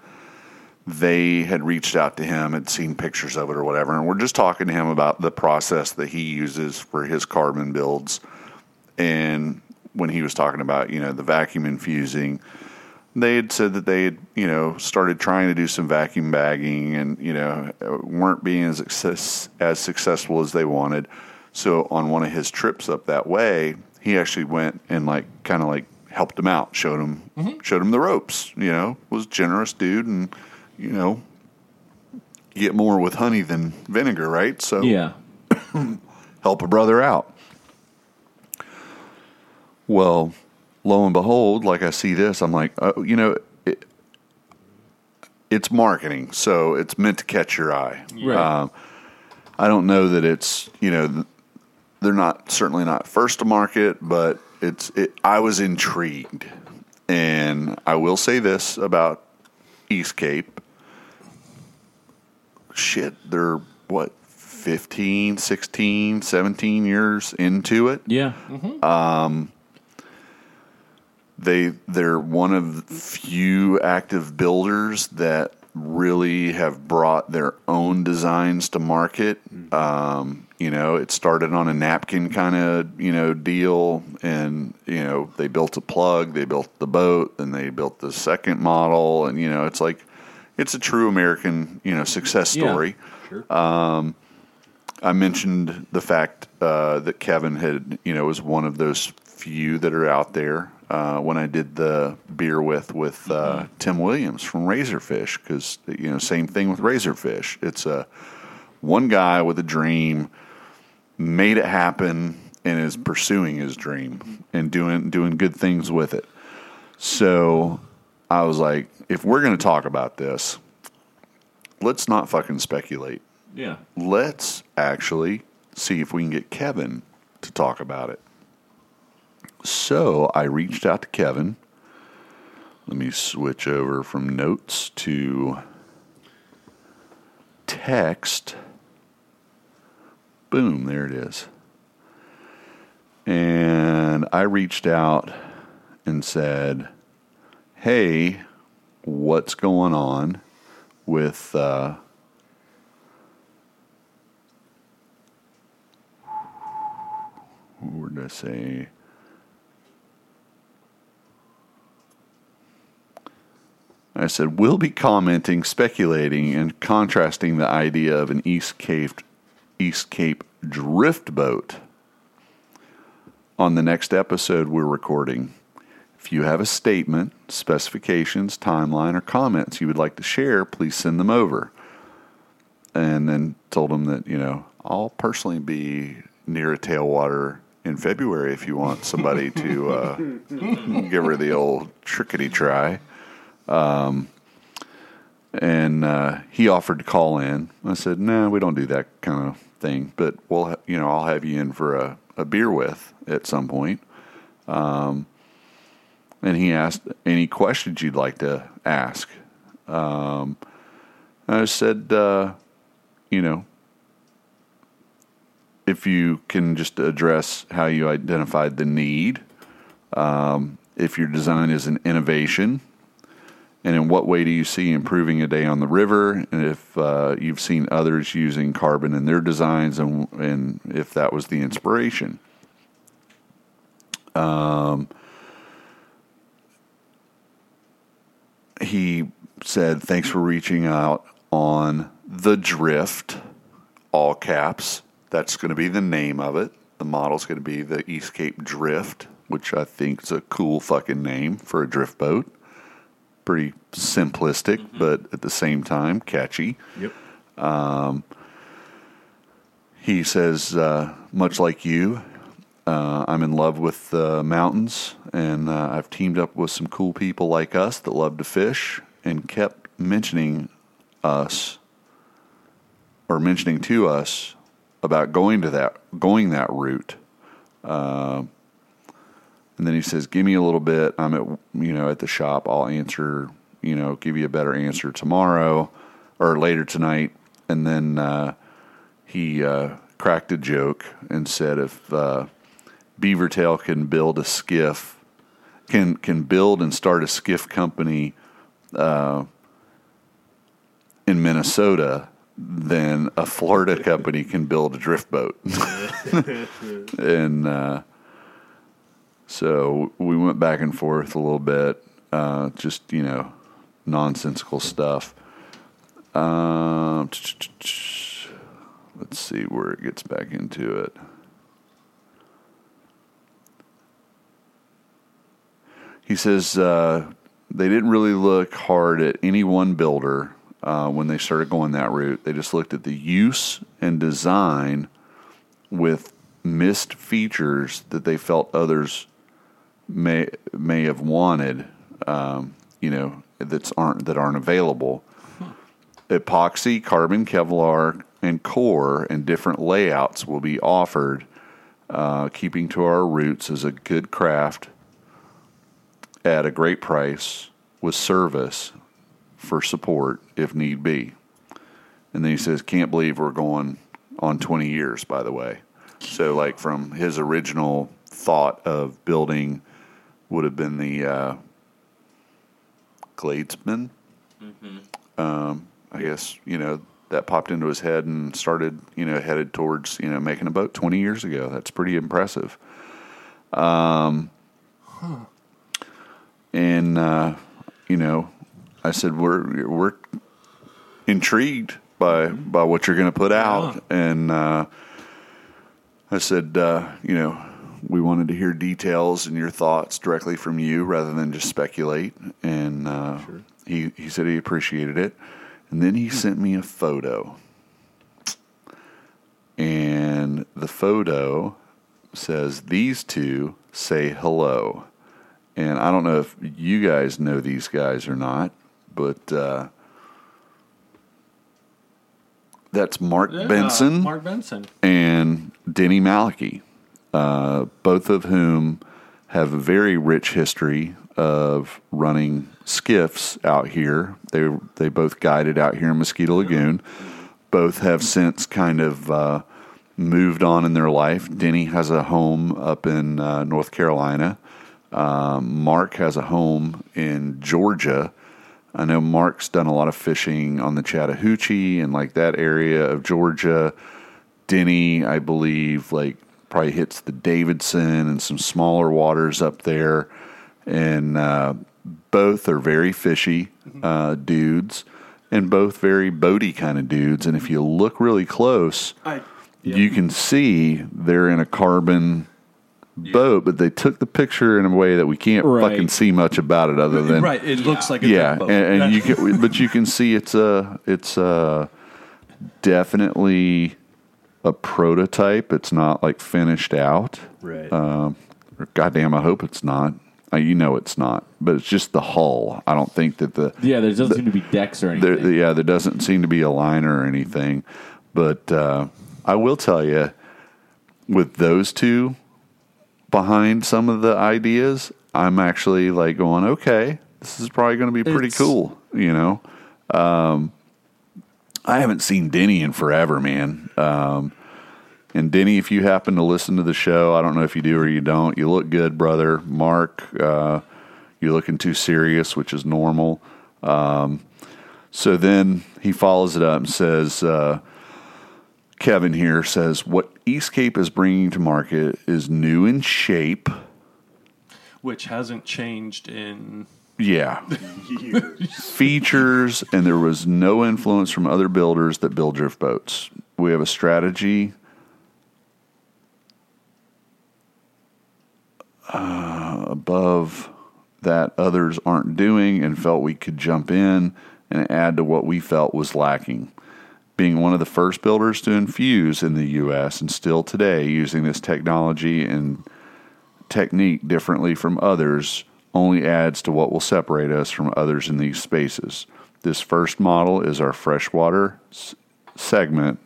they had reached out to him, had seen pictures of it or whatever, and we're just talking to him about the process that he uses for his carbon builds. And when he was talking about, you know, the vacuum infusing, they had said that they had, you know, started trying to do some vacuum bagging and, you know, weren't being as success, as successful as they wanted. So on one of his trips up that way, he actually went and like kind of like helped him out, showed him mm-hmm. showed him the ropes, you know, was a generous dude and you know, you get more with honey than vinegar, right? So Yeah. help a brother out. Well, lo and behold, like I see this, I'm like, oh, you know, it, it's marketing, so it's meant to catch your eye. Right. Um, I don't know that it's you know they're not certainly not first to market, but it's it, I was intrigued, and I will say this about East Cape. Shit, they're what 15, 16, 17 years into it Yeah. Mm-hmm. Um, they they're one of the few active builders that really have brought their own designs to market. Mm-hmm. Um, you know, it started on a napkin kind of you know deal, and you know they built a plug, they built the boat, and they built the second model, and you know it's like it's a true American you know success Yeah. story. I mentioned the fact uh, that Kevin had, you know, was one of those few that are out there uh, when I did the beer with with uh, Tim Williams from Razorfish, because you know, same thing with Razorfish. It's a one guy with a dream made it happen and is pursuing his dream and doing doing good things with it. So I was like, if we're going to talk about this, let's not fucking speculate Yeah. let's actually see if we can get Kevin to talk about it. So I reached out to Kevin. Let me switch over from notes to text. Boom, there it is. And I reached out and said, Hey, what's going on with uh, what did I say? I said, we'll be commenting, speculating, and contrasting the idea of an East Cape, East Cape drift boat on the next episode we're recording. If you have a statement, specifications, timeline, or comments you would like to share, please send them over. And then told him that, you know, I'll personally be near a tailwater in February if you want somebody to uh, give her the old trickety try. Um, and uh, he offered to call in. I said, "No, nah, we don't do that kind of thing, but we'll, ha- you know, I'll have you in for a, a beer with at some point." Um, and he asked any questions you'd like to ask. Um, I said, uh, you know, if you can just address how you identified the need, um, if your design is an innovation, and in what way do you see improving a day on the river, and if uh, you've seen others using carbon in their designs, and, and if that was the inspiration. Um, he said, Thanks for reaching out on the drift. all caps. That's going to be the name of it. The model's going to be the East Cape Drift, which I think is a cool fucking name for a drift boat. Pretty simplistic, but at the same time catchy. Yep. He says, uh, much like you, uh, I'm in love with the mountains, and uh, I've teamed up with some cool people like us that love to fish, and kept mentioning us or mentioning to us about going to that going that route. Uh, and then he says, "Give me a little bit. I'm at you know at the shop. I'll answer. You know, give you a better answer tomorrow or later tonight." And then uh, he uh, cracked a joke and said, "If uh, Beavertail can build a skiff, can can build and start a skiff company uh, in Minnesota." Then a Florida company can build a drift boat, and uh, so we went back and forth a little bit, uh, just you know, nonsensical stuff. Um, let's see where it gets back into it. He says uh, they didn't really look hard at any one builder uh, when they started going that route. They just looked at the use and design with missed features that they felt others may may have wanted, um, you know, that's aren't that aren't available. Epoxy, carbon Kevlar, and core and different layouts will be offered, uh, keeping to our roots as a good craft at a great price with service for support if need be. And then he says, "Can't believe we're going on 20 years." By the way, so like from his original thought of building would have been the uh, Gladesmen. Um, I guess you know that popped into his head and started you know headed towards you know making a boat 20 years ago. That's pretty impressive. Um, and uh, you know, I said we're we're intrigued by by what you're going to put out, and uh, I said uh, you know we wanted to hear details and your thoughts directly from you rather than just speculate. And uh, he he said he appreciated it, and then he sent me a photo, and the photo says these two say hello. And I don't know if you guys know these guys or not, but uh, that's Mark Yeah, Benson Mark Benson. and Denny Malachi, uh, both of whom have a very rich history of running skiffs out here. They they both guided out here in Mosquito Lagoon. Both have since kind of uh, moved on in their life. Denny has a home up in uh, North Carolina. Um, Mark has a home in Georgia. I know Mark's done a lot of fishing on the Chattahoochee and like that area of Georgia. Denny, I believe, like probably hits the Davidson and some smaller waters up there. And uh, both are very fishy uh, dudes and both very boaty kind of dudes. And if you look really close, I, you can see they're in a carbon boat, but they took the picture in a way that we can't Right. fucking see much about it other than right. It looks like a yeah, drift and, and you can, but you can see it's a it's a definitely a prototype. It's not like finished out. Right. Um, or goddamn, I hope it's not. Uh, you know it's not, but it's just the hull. I don't think that the Yeah, there doesn't seem to be decks or there, anything. yeah, there doesn't seem to be a liner or anything. But uh, I will tell you, with those two behind some of the ideas, I'm actually like going, okay, this is probably going to be pretty It's- cool. You know, um, I haven't seen Denny in forever, man. Um, and Denny, if you happen to listen to the show, I don't know if you do or you don't. You look good, brother. Mark, uh, you're looking too serious, which is normal. Um, so then he follows it up and says, uh, Kevin here says, What Eastcape is bringing to market is new in shape. which hasn't changed in Yeah. Features, and there was no influence from other builders that build drift boats. we have a strategy uh, above that others aren't doing and felt we could jump in and add to what we felt was lacking. Being one of the first builders to infuse in the U.S. and still today using this technology and technique differently from others only adds to what will separate us from others in these spaces. This first model is our freshwater s- segment.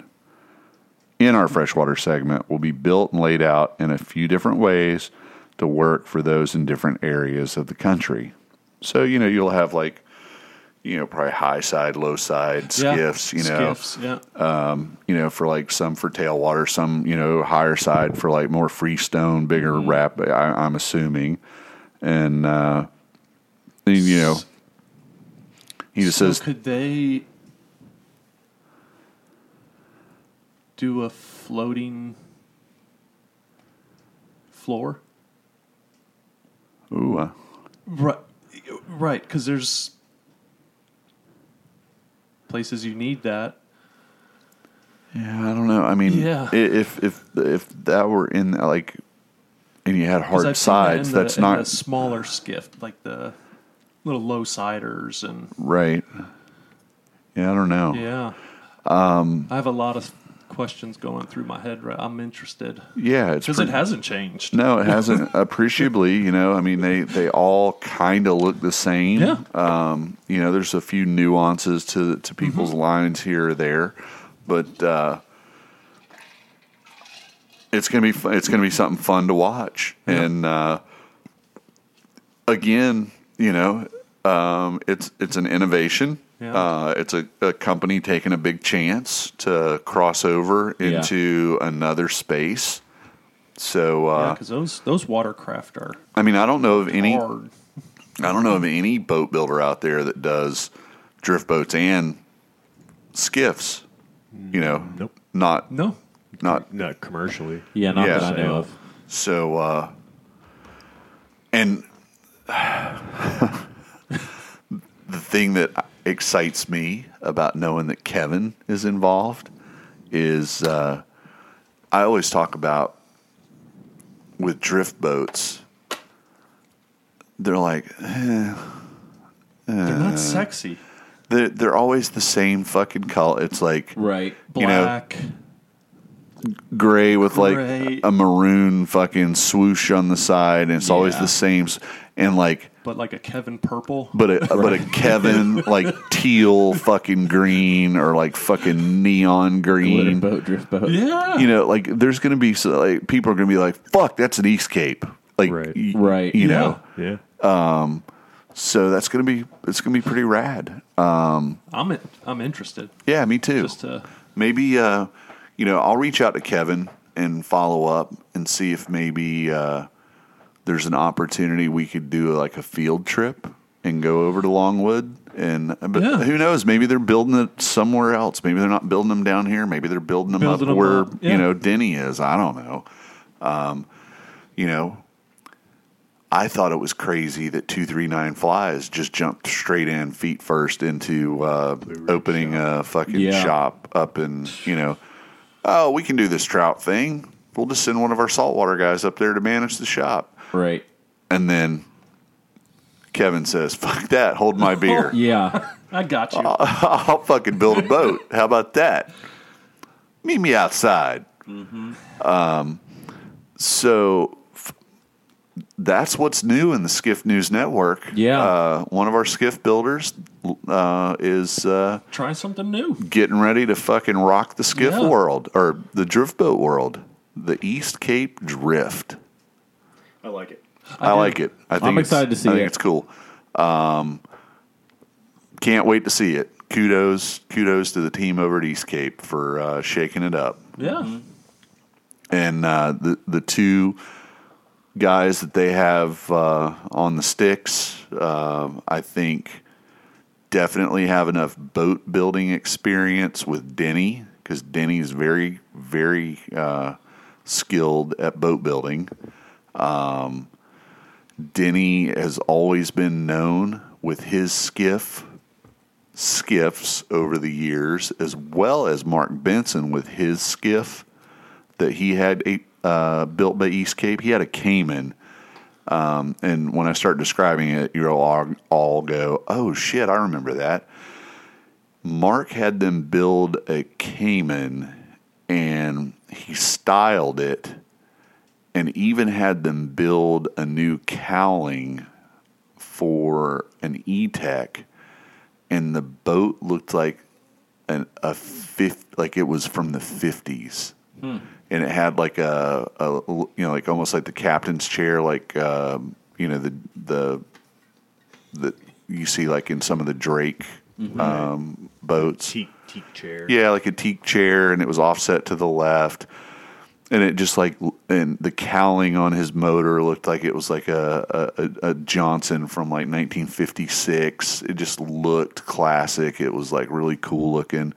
In our freshwater segment, will be built and laid out in a few different ways to work for those in different areas of the country. So, you know, you'll have like, you know, probably high side, low side Yeah. skiffs, you know, Skiffs, yeah. you know, for like some for tailwater, some, you know, higher side for like more freestone, bigger Mm-hmm. wrap, I, I'm assuming. And, uh, and, you know, he just so says, could they do a floating floor? ooh, uh, Right, right. Because there's places you need that. yeah, I don't know. I mean, Yeah. if, if, if that were in like, and you had hard that sides, the- that's not the smaller skiff, like the little low siders, and right. Yeah, I don't know. yeah. Um, I have a lot of questions going through my head. Right, I'm interested Yeah, because it hasn't changed. No, it hasn't appreciably. You know, I mean, they they all kind of look the same. Yeah. Um, you know, there's a few nuances to to people's lines here or there, but uh, it's gonna be it's gonna be something fun to watch. And uh, again, you know, um, it's it's an innovation. Yeah. Uh, it's a, a company taking a big chance to cross over Yeah. into another space. So uh, because those those watercraft are I mean, I don't know of any. hard. I don't know of any boat builder out there that does drift boats and skiffs. You know, Nope. not No, not Not commercially. Yeah, not Yeah. that I know of. so. uh And the thing that excites me about knowing that Kevin is involved is uh, I always talk about with drift boats. They're like, they're Uh, not sexy. they're, they're always the same fucking color. It's like Right. you know, gray with like Gray. a maroon fucking swoosh on the side, and it's always the same. And like, but like a Kevin purple. but a but a Kevin like teal fucking green or like fucking neon Glitter green. boat, drift boat. yeah, You know, like there's gonna be so, like people are gonna be like, "Fuck, that's an East Cape." Like, Right. y- Right. You Yeah. know, Yeah. so that's gonna be it's gonna be pretty rad. I'm I'm interested. Yeah, me too. Just to maybe uh, you know I'll reach out to Kevin and follow up and see if maybe uh, there's an opportunity we could do like a field trip and go over to Longwood and but Yeah. who knows maybe they're building it somewhere else maybe they're not building them down here maybe they're building them Building up 'em where up, yeah. you know Denny is I don't know um, you know I thought it was crazy that 239 Flies just jumped straight in feet first into uh, opening a fucking Yeah. shop up in, you know, oh, we can do this trout thing. We'll just send one of our saltwater guys up there to manage the shop. Right. And then Kevin says, fuck that, hold my beer. Yeah. I got you. I'll fucking build a boat. How about that? Meet me outside. Um, so f- that's what's new in the Skiff News Network. Yeah. Uh, one of our skiff builders uh, is uh, Try something new. getting ready to fucking rock the skiff Yeah. world or the drift boat world. The East Cape Drift. I like it. I, do. like it. I think I'm it's- excited to see I think it. it's cool. Um, can't wait to see it. Kudos, kudos to the team over at East Cape for uh, shaking it up, Yeah, and uh, the the two guys that they have uh, on the sticks, um, I think, definitely have enough boat building experience with Denny because Denny is very, very uh, skilled at boat building. Um, Denny has always been known with his skiff skiffs over the years, as well as Mark Benson with his skiff that he had a, uh, built by East Cape. He had a Caimen. Um, and when I start describing it, you'll all, all go, oh shit, I remember that. Mark had them build a Caimen and he styled it and even had them build a new cowling for an E-TEC and the boat looked like an, a fifth, like it was from the 50s. And it had like a, a, you know, like almost like the captain's chair, like, um, you know, the, the, the, you see like in some of the Drake um, boats. Teak, teak chair. Yeah, like a teak chair, and it was offset to the left, and it just like and the cowling on his motor looked like it was like a a, a Johnson from like 1956. It just looked classic. It was like really cool looking.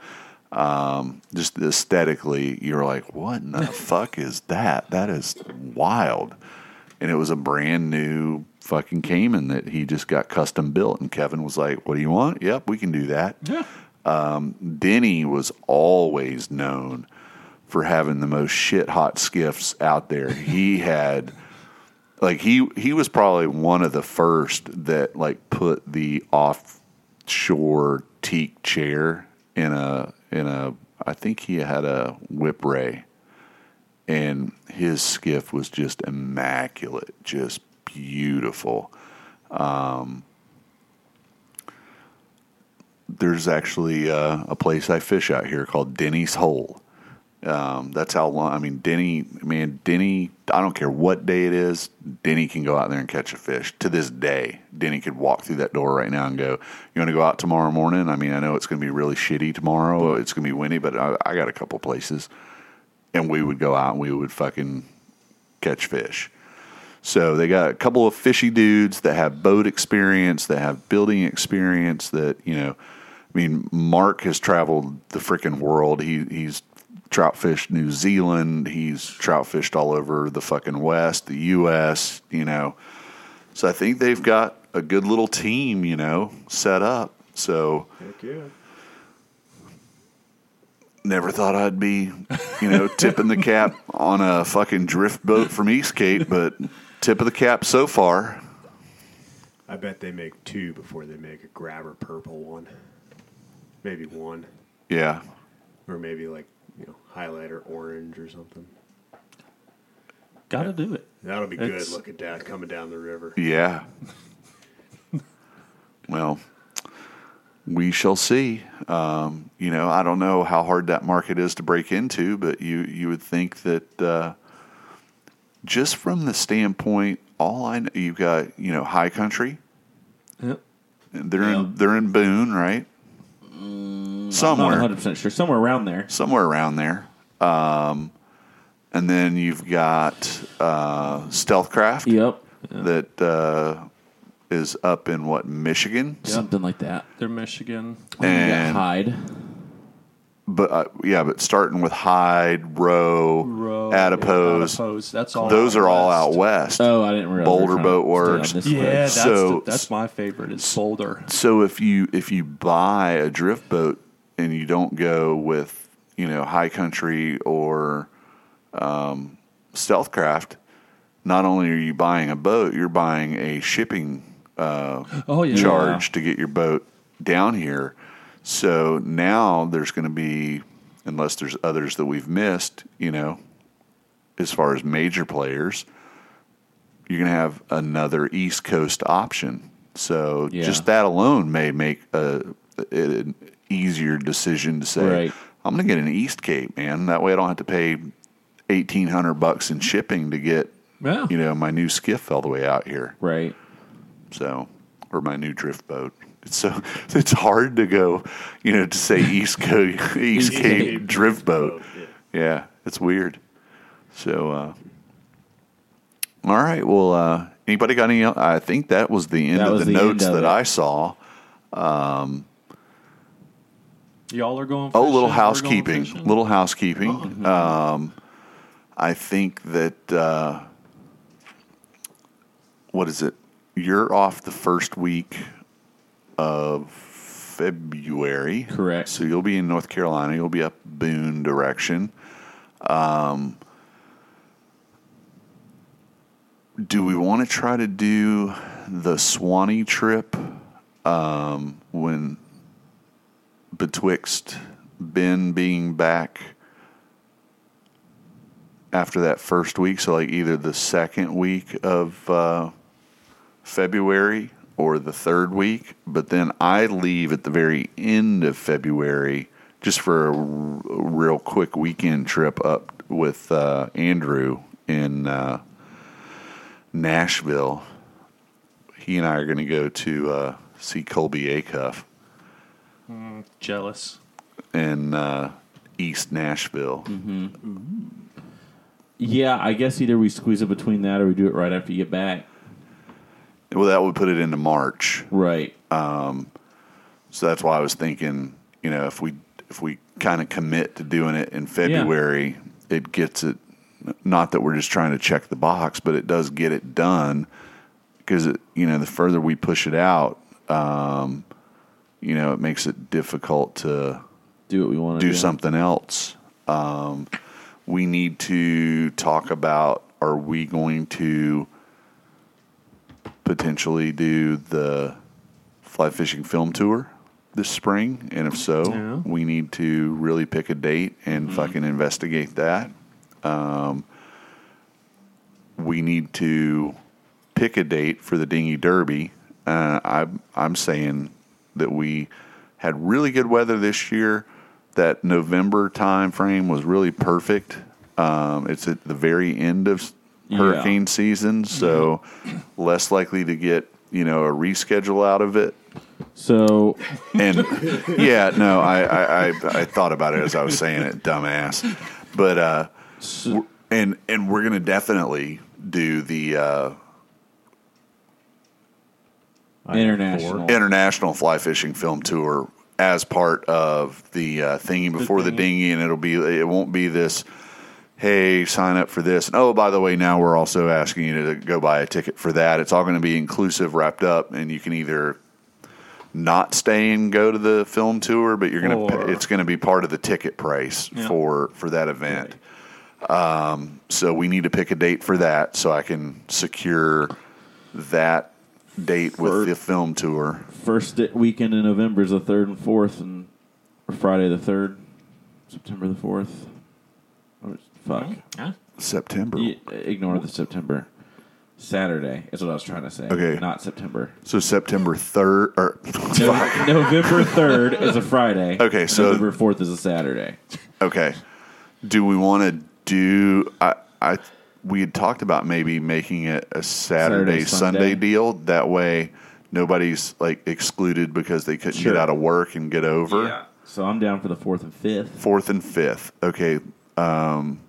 Um, just aesthetically, you're like, what in the fuck is that? That is wild. And it was a brand new fucking Caimen that he just got custom built. And Kevin was like, what do you want? Yep, we can do that. Um, Denny was always known for having the most shit hot skiffs out there. He had like he he was probably one of the first that like put the offshore teak chair in a in a I think he had a Whipray and his skiff was just immaculate, just beautiful. Um, there's actually uh, a place I fish out here called Denny's Hole. Um, that's how long. I mean, Denny, man, Denny. I don't care what day it is. Denny can go out there and catch a fish. To this day, Denny could walk through that door right now and go, "You want to go out tomorrow morning?" I mean, I know it's going to be really shitty tomorrow. It's going to be windy, but I, I got a couple places, and we would go out and we would fucking catch fish. So they got a couple of fishy dudes that have boat experience, that have building experience. That you know, I mean, Mark has traveled the freaking world. He he's trout fished New Zealand. He's trout fished all over the fucking West, the U.S. You know, so I think they've got a good little team. You know, set up. So Heck yeah. never thought I'd be, you know, tipping the cap on a fucking drift boat from East Cape, but tip of the cap so far. I bet they make two before they make a grabber purple one. Maybe one. Yeah. Or maybe like, you know, highlighter orange or something. Got to do it. That'll be It's- good looking down coming down the river. Yeah. well, we shall see. Um, you know, I don't know how hard that market is to break into, but you you would think that uh, just from the standpoint, all I know, you've got you know high country. Yep. They're Yeah. in they're in Boone, right? I'm not Somewhere. 100 percent sure. Somewhere around there. somewhere around there. Um, and then you've got uh, Stealthcraft Yep. that uh, is up in what Michigan, Something like that. They're Michigan. You got and Hyde. but uh, yeah, but starting with Hyde, Row, Row, Adipose, Adipose. That's all. those out are all out west. Oh, I didn't realize. Boulder they Boat trying Works. stay on this Yeah, that's So- the, that's my favorite. Is Boulder. So if you if you buy a drift boat and you don't go with you know high country or um, stealthcraft, not only are you buying a boat, you're buying a shipping uh, Oh yeah. charge to get your boat down here. So now there's going to be, unless there's others that we've missed, you know, as far as major players, you're going to have another East Coast option. So Yeah. just that alone may make a, easier decision to say, Right. I'm going to get an East Cape, man. That way I don't have to pay eighteen hundred bucks in shipping to get, Yeah. you know, my new skiff all the way out here. Right. So, or my new drift boat. It's so it's hard to go, you know, to say East Coast East Cape drift boat. Yeah, it's weird. So, uh, all right. Well, uh, anybody got any? I think that was the end That of the, notes that. I saw. Y'all are going. Oh, little housekeeping. Little housekeeping. Um, I think that uh, what is it? You're off the first week of February. Correct. So you'll be in North Carolina. You'll be up Boone direction. Um, do we want to try to do the Suwannee trip um, when betwixt Ben being back after that first week? So, like either the second week of uh, February or the third week, but then I leave at the very end of February just for a, r- real quick weekend trip up with uh, Andrew in uh, Nashville. He and I are going to go to uh, see Colby Acuff Jealous. in uh, East Nashville. Yeah, I guess either we squeeze it between that or we do it right after you get back. Well, that would put it into March. Right. So that's why I was thinking, you know, if we if we kind of commit to doing it in February, it gets it. Not that we're just trying to check the box, but it does get it done because you know the further we push it out, um, you know, it makes it difficult to Do what we want to do something else. Um, we need to talk about: Are we going to potentially do the fly fishing film tour this spring? And if so, Yeah. we need to really pick a date and fucking investigate that. Um, we need to pick a date for the dinghy derby. Uh, I'm I'm saying that we had really good weather this year. That November time frame was really perfect. Um, it's at the very end of Yeah. hurricane season, so less likely to get you know a reschedule out of it. So And yeah, no, I, I, I, I thought about it as I was saying it, dumbass. But uh, w- and and we're gonna definitely do the uh, international. international fly fishing film tour as part of the uh, thingy before the, dinghy, and it'll be it won't be this. Hey, sign up for this. And oh, by the way, now we're also asking you to go buy a ticket for that. It's all going to be inclusive, wrapped up, and you can either not stay and go to the film tour, but you're going to it's going to be part of the ticket price Yeah. for for that event. Um, so we need to pick a date for that, so I can secure that date with For- the film tour. First weekend in November is the third and fourth, and or Friday the third, September the fourth. Oh, or, fuck. Yeah. September. Y- ignore the September. Saturday is what I was trying to say. Okay. Not September. So September third, or No- November third is a Friday. Okay, so- November fourth is a Saturday. okay. Do we want to do? I, I we had talked about maybe making it a Saturday, Saturday, Sunday. Sunday. deal. That way, nobody's like excluded because they couldn't Sure. get out of work and get over. So I'm down for the fourth and fifth. Fourth and fifth. Okay. Um,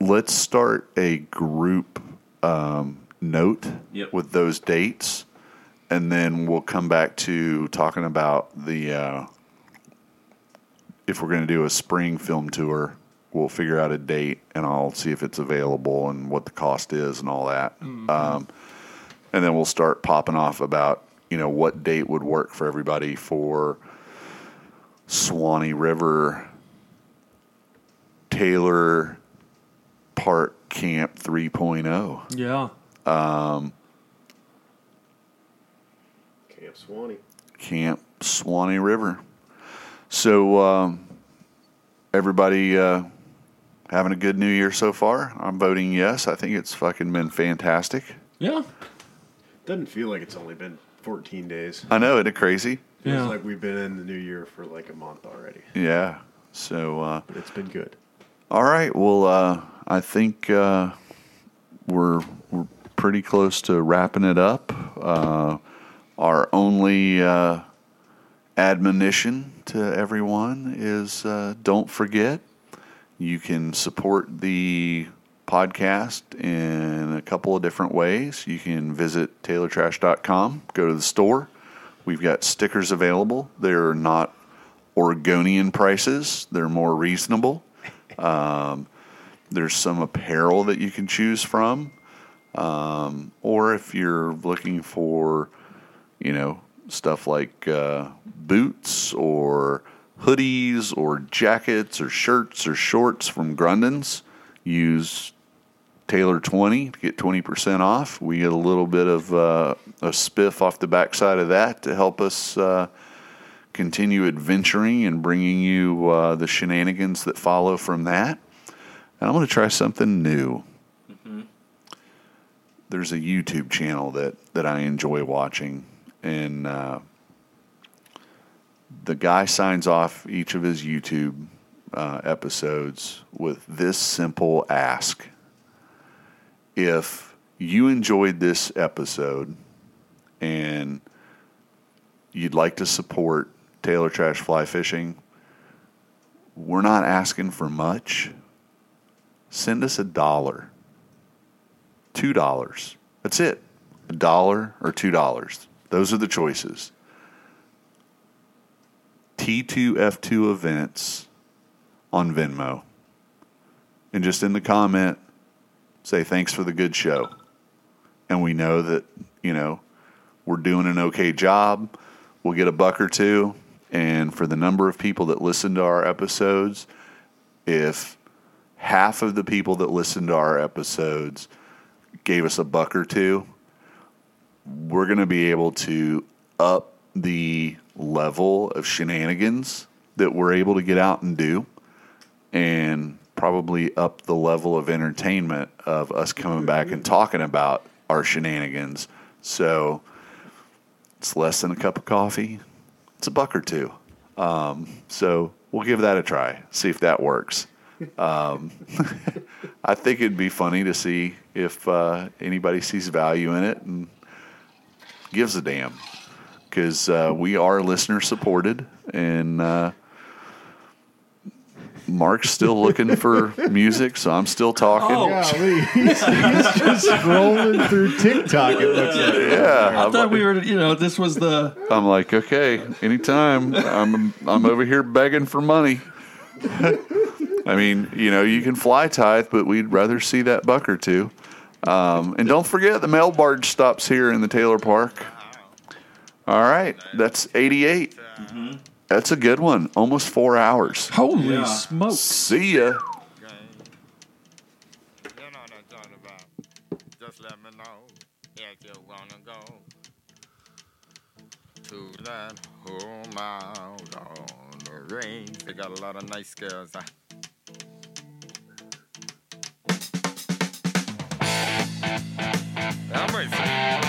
let's start a group um, note Yep. with those dates, and then we'll come back to talking about the uh, if we're going to do a spring film tour. We'll figure out a date, and I'll see if it's available and what the cost is and all that. Um, and then we'll start popping off about you know what date would work for everybody for Suwannee River Taylor Park Camp oh. 3.0. Yeah. Camp Suwannee. Camp Suwannee River. So, um, everybody uh, having a good new year so far? I'm voting yes. I think it's fucking been fantastic. Yeah. Doesn't feel like it's only been 14 days. I know, isn't it crazy? Feels Yeah. like we've been in the new year for like a month already. Yeah. So, uh, it's been good. all right. Well, uh, I think uh, we're we're pretty close to wrapping it up. Uh, our only uh, admonition to everyone is uh, don't forget you can support the podcast in a couple of different ways. You can visit taylortrash.com, go to the store. We've got stickers available. They're not Oregonian prices, they're more reasonable. Um, there's some apparel that you can choose from. Um, or if you're looking for, you know, stuff like uh, boots or hoodies or jackets or shirts or shorts from Grundens, use Taylor 20 to get 20% off. We get a little bit of uh, a spiff off the backside of that to help us uh, continue adventuring and bringing you uh, the shenanigans that follow from that. And I'm going to try something new. There's a YouTube channel that, that I enjoy watching, and uh, the guy signs off each of his YouTube uh, episodes with this simple ask if you enjoyed this episode and you'd like to support Taylor Trash Fly Fishing, we're not asking for much. Send us a dollar, two dollars. That's it. A dollar or two dollars. Those are the choices. T2F2 events on Venmo. And just in the comment, say thanks for the good show. And we know that, you know, we're doing an okay job. We'll get a buck or two. And for the number of people that listen to our episodes, if half of the people that listen to our episodes gave us a buck or two, we're going to be able to up the level of shenanigans that we're able to get out and do and probably up the level of entertainment of us coming back and talking about our shenanigans. So it's less than a cup of coffee. It's a buck or two. Um, so we'll give that a try, see if that works. Um, I think it'd be funny to see if uh, anybody sees value in it and gives a damn because uh, we are listener supported and uh, Mark's still looking for music, so I'm still talking. Oh. Golly, he's, he's just scrolling through TikTok. It looks like. Yeah, I I'm, thought we were, you know, this was the. I'm like, okay, anytime. I'm I'm over here begging for money. I mean, you know, you can fly tithe, but we'd rather see that buck or two. Um, and don't forget, the mail barge stops here in the Taylor Park. All right, that's 88. Mm-hmm. That's a good one. Almost four hours. Holy Yeah. smokes. See ya. You know what I'm talking about. Just let me know if you wanna go to that home out on the range. They got a lot of nice girls. Huh? I'm racing.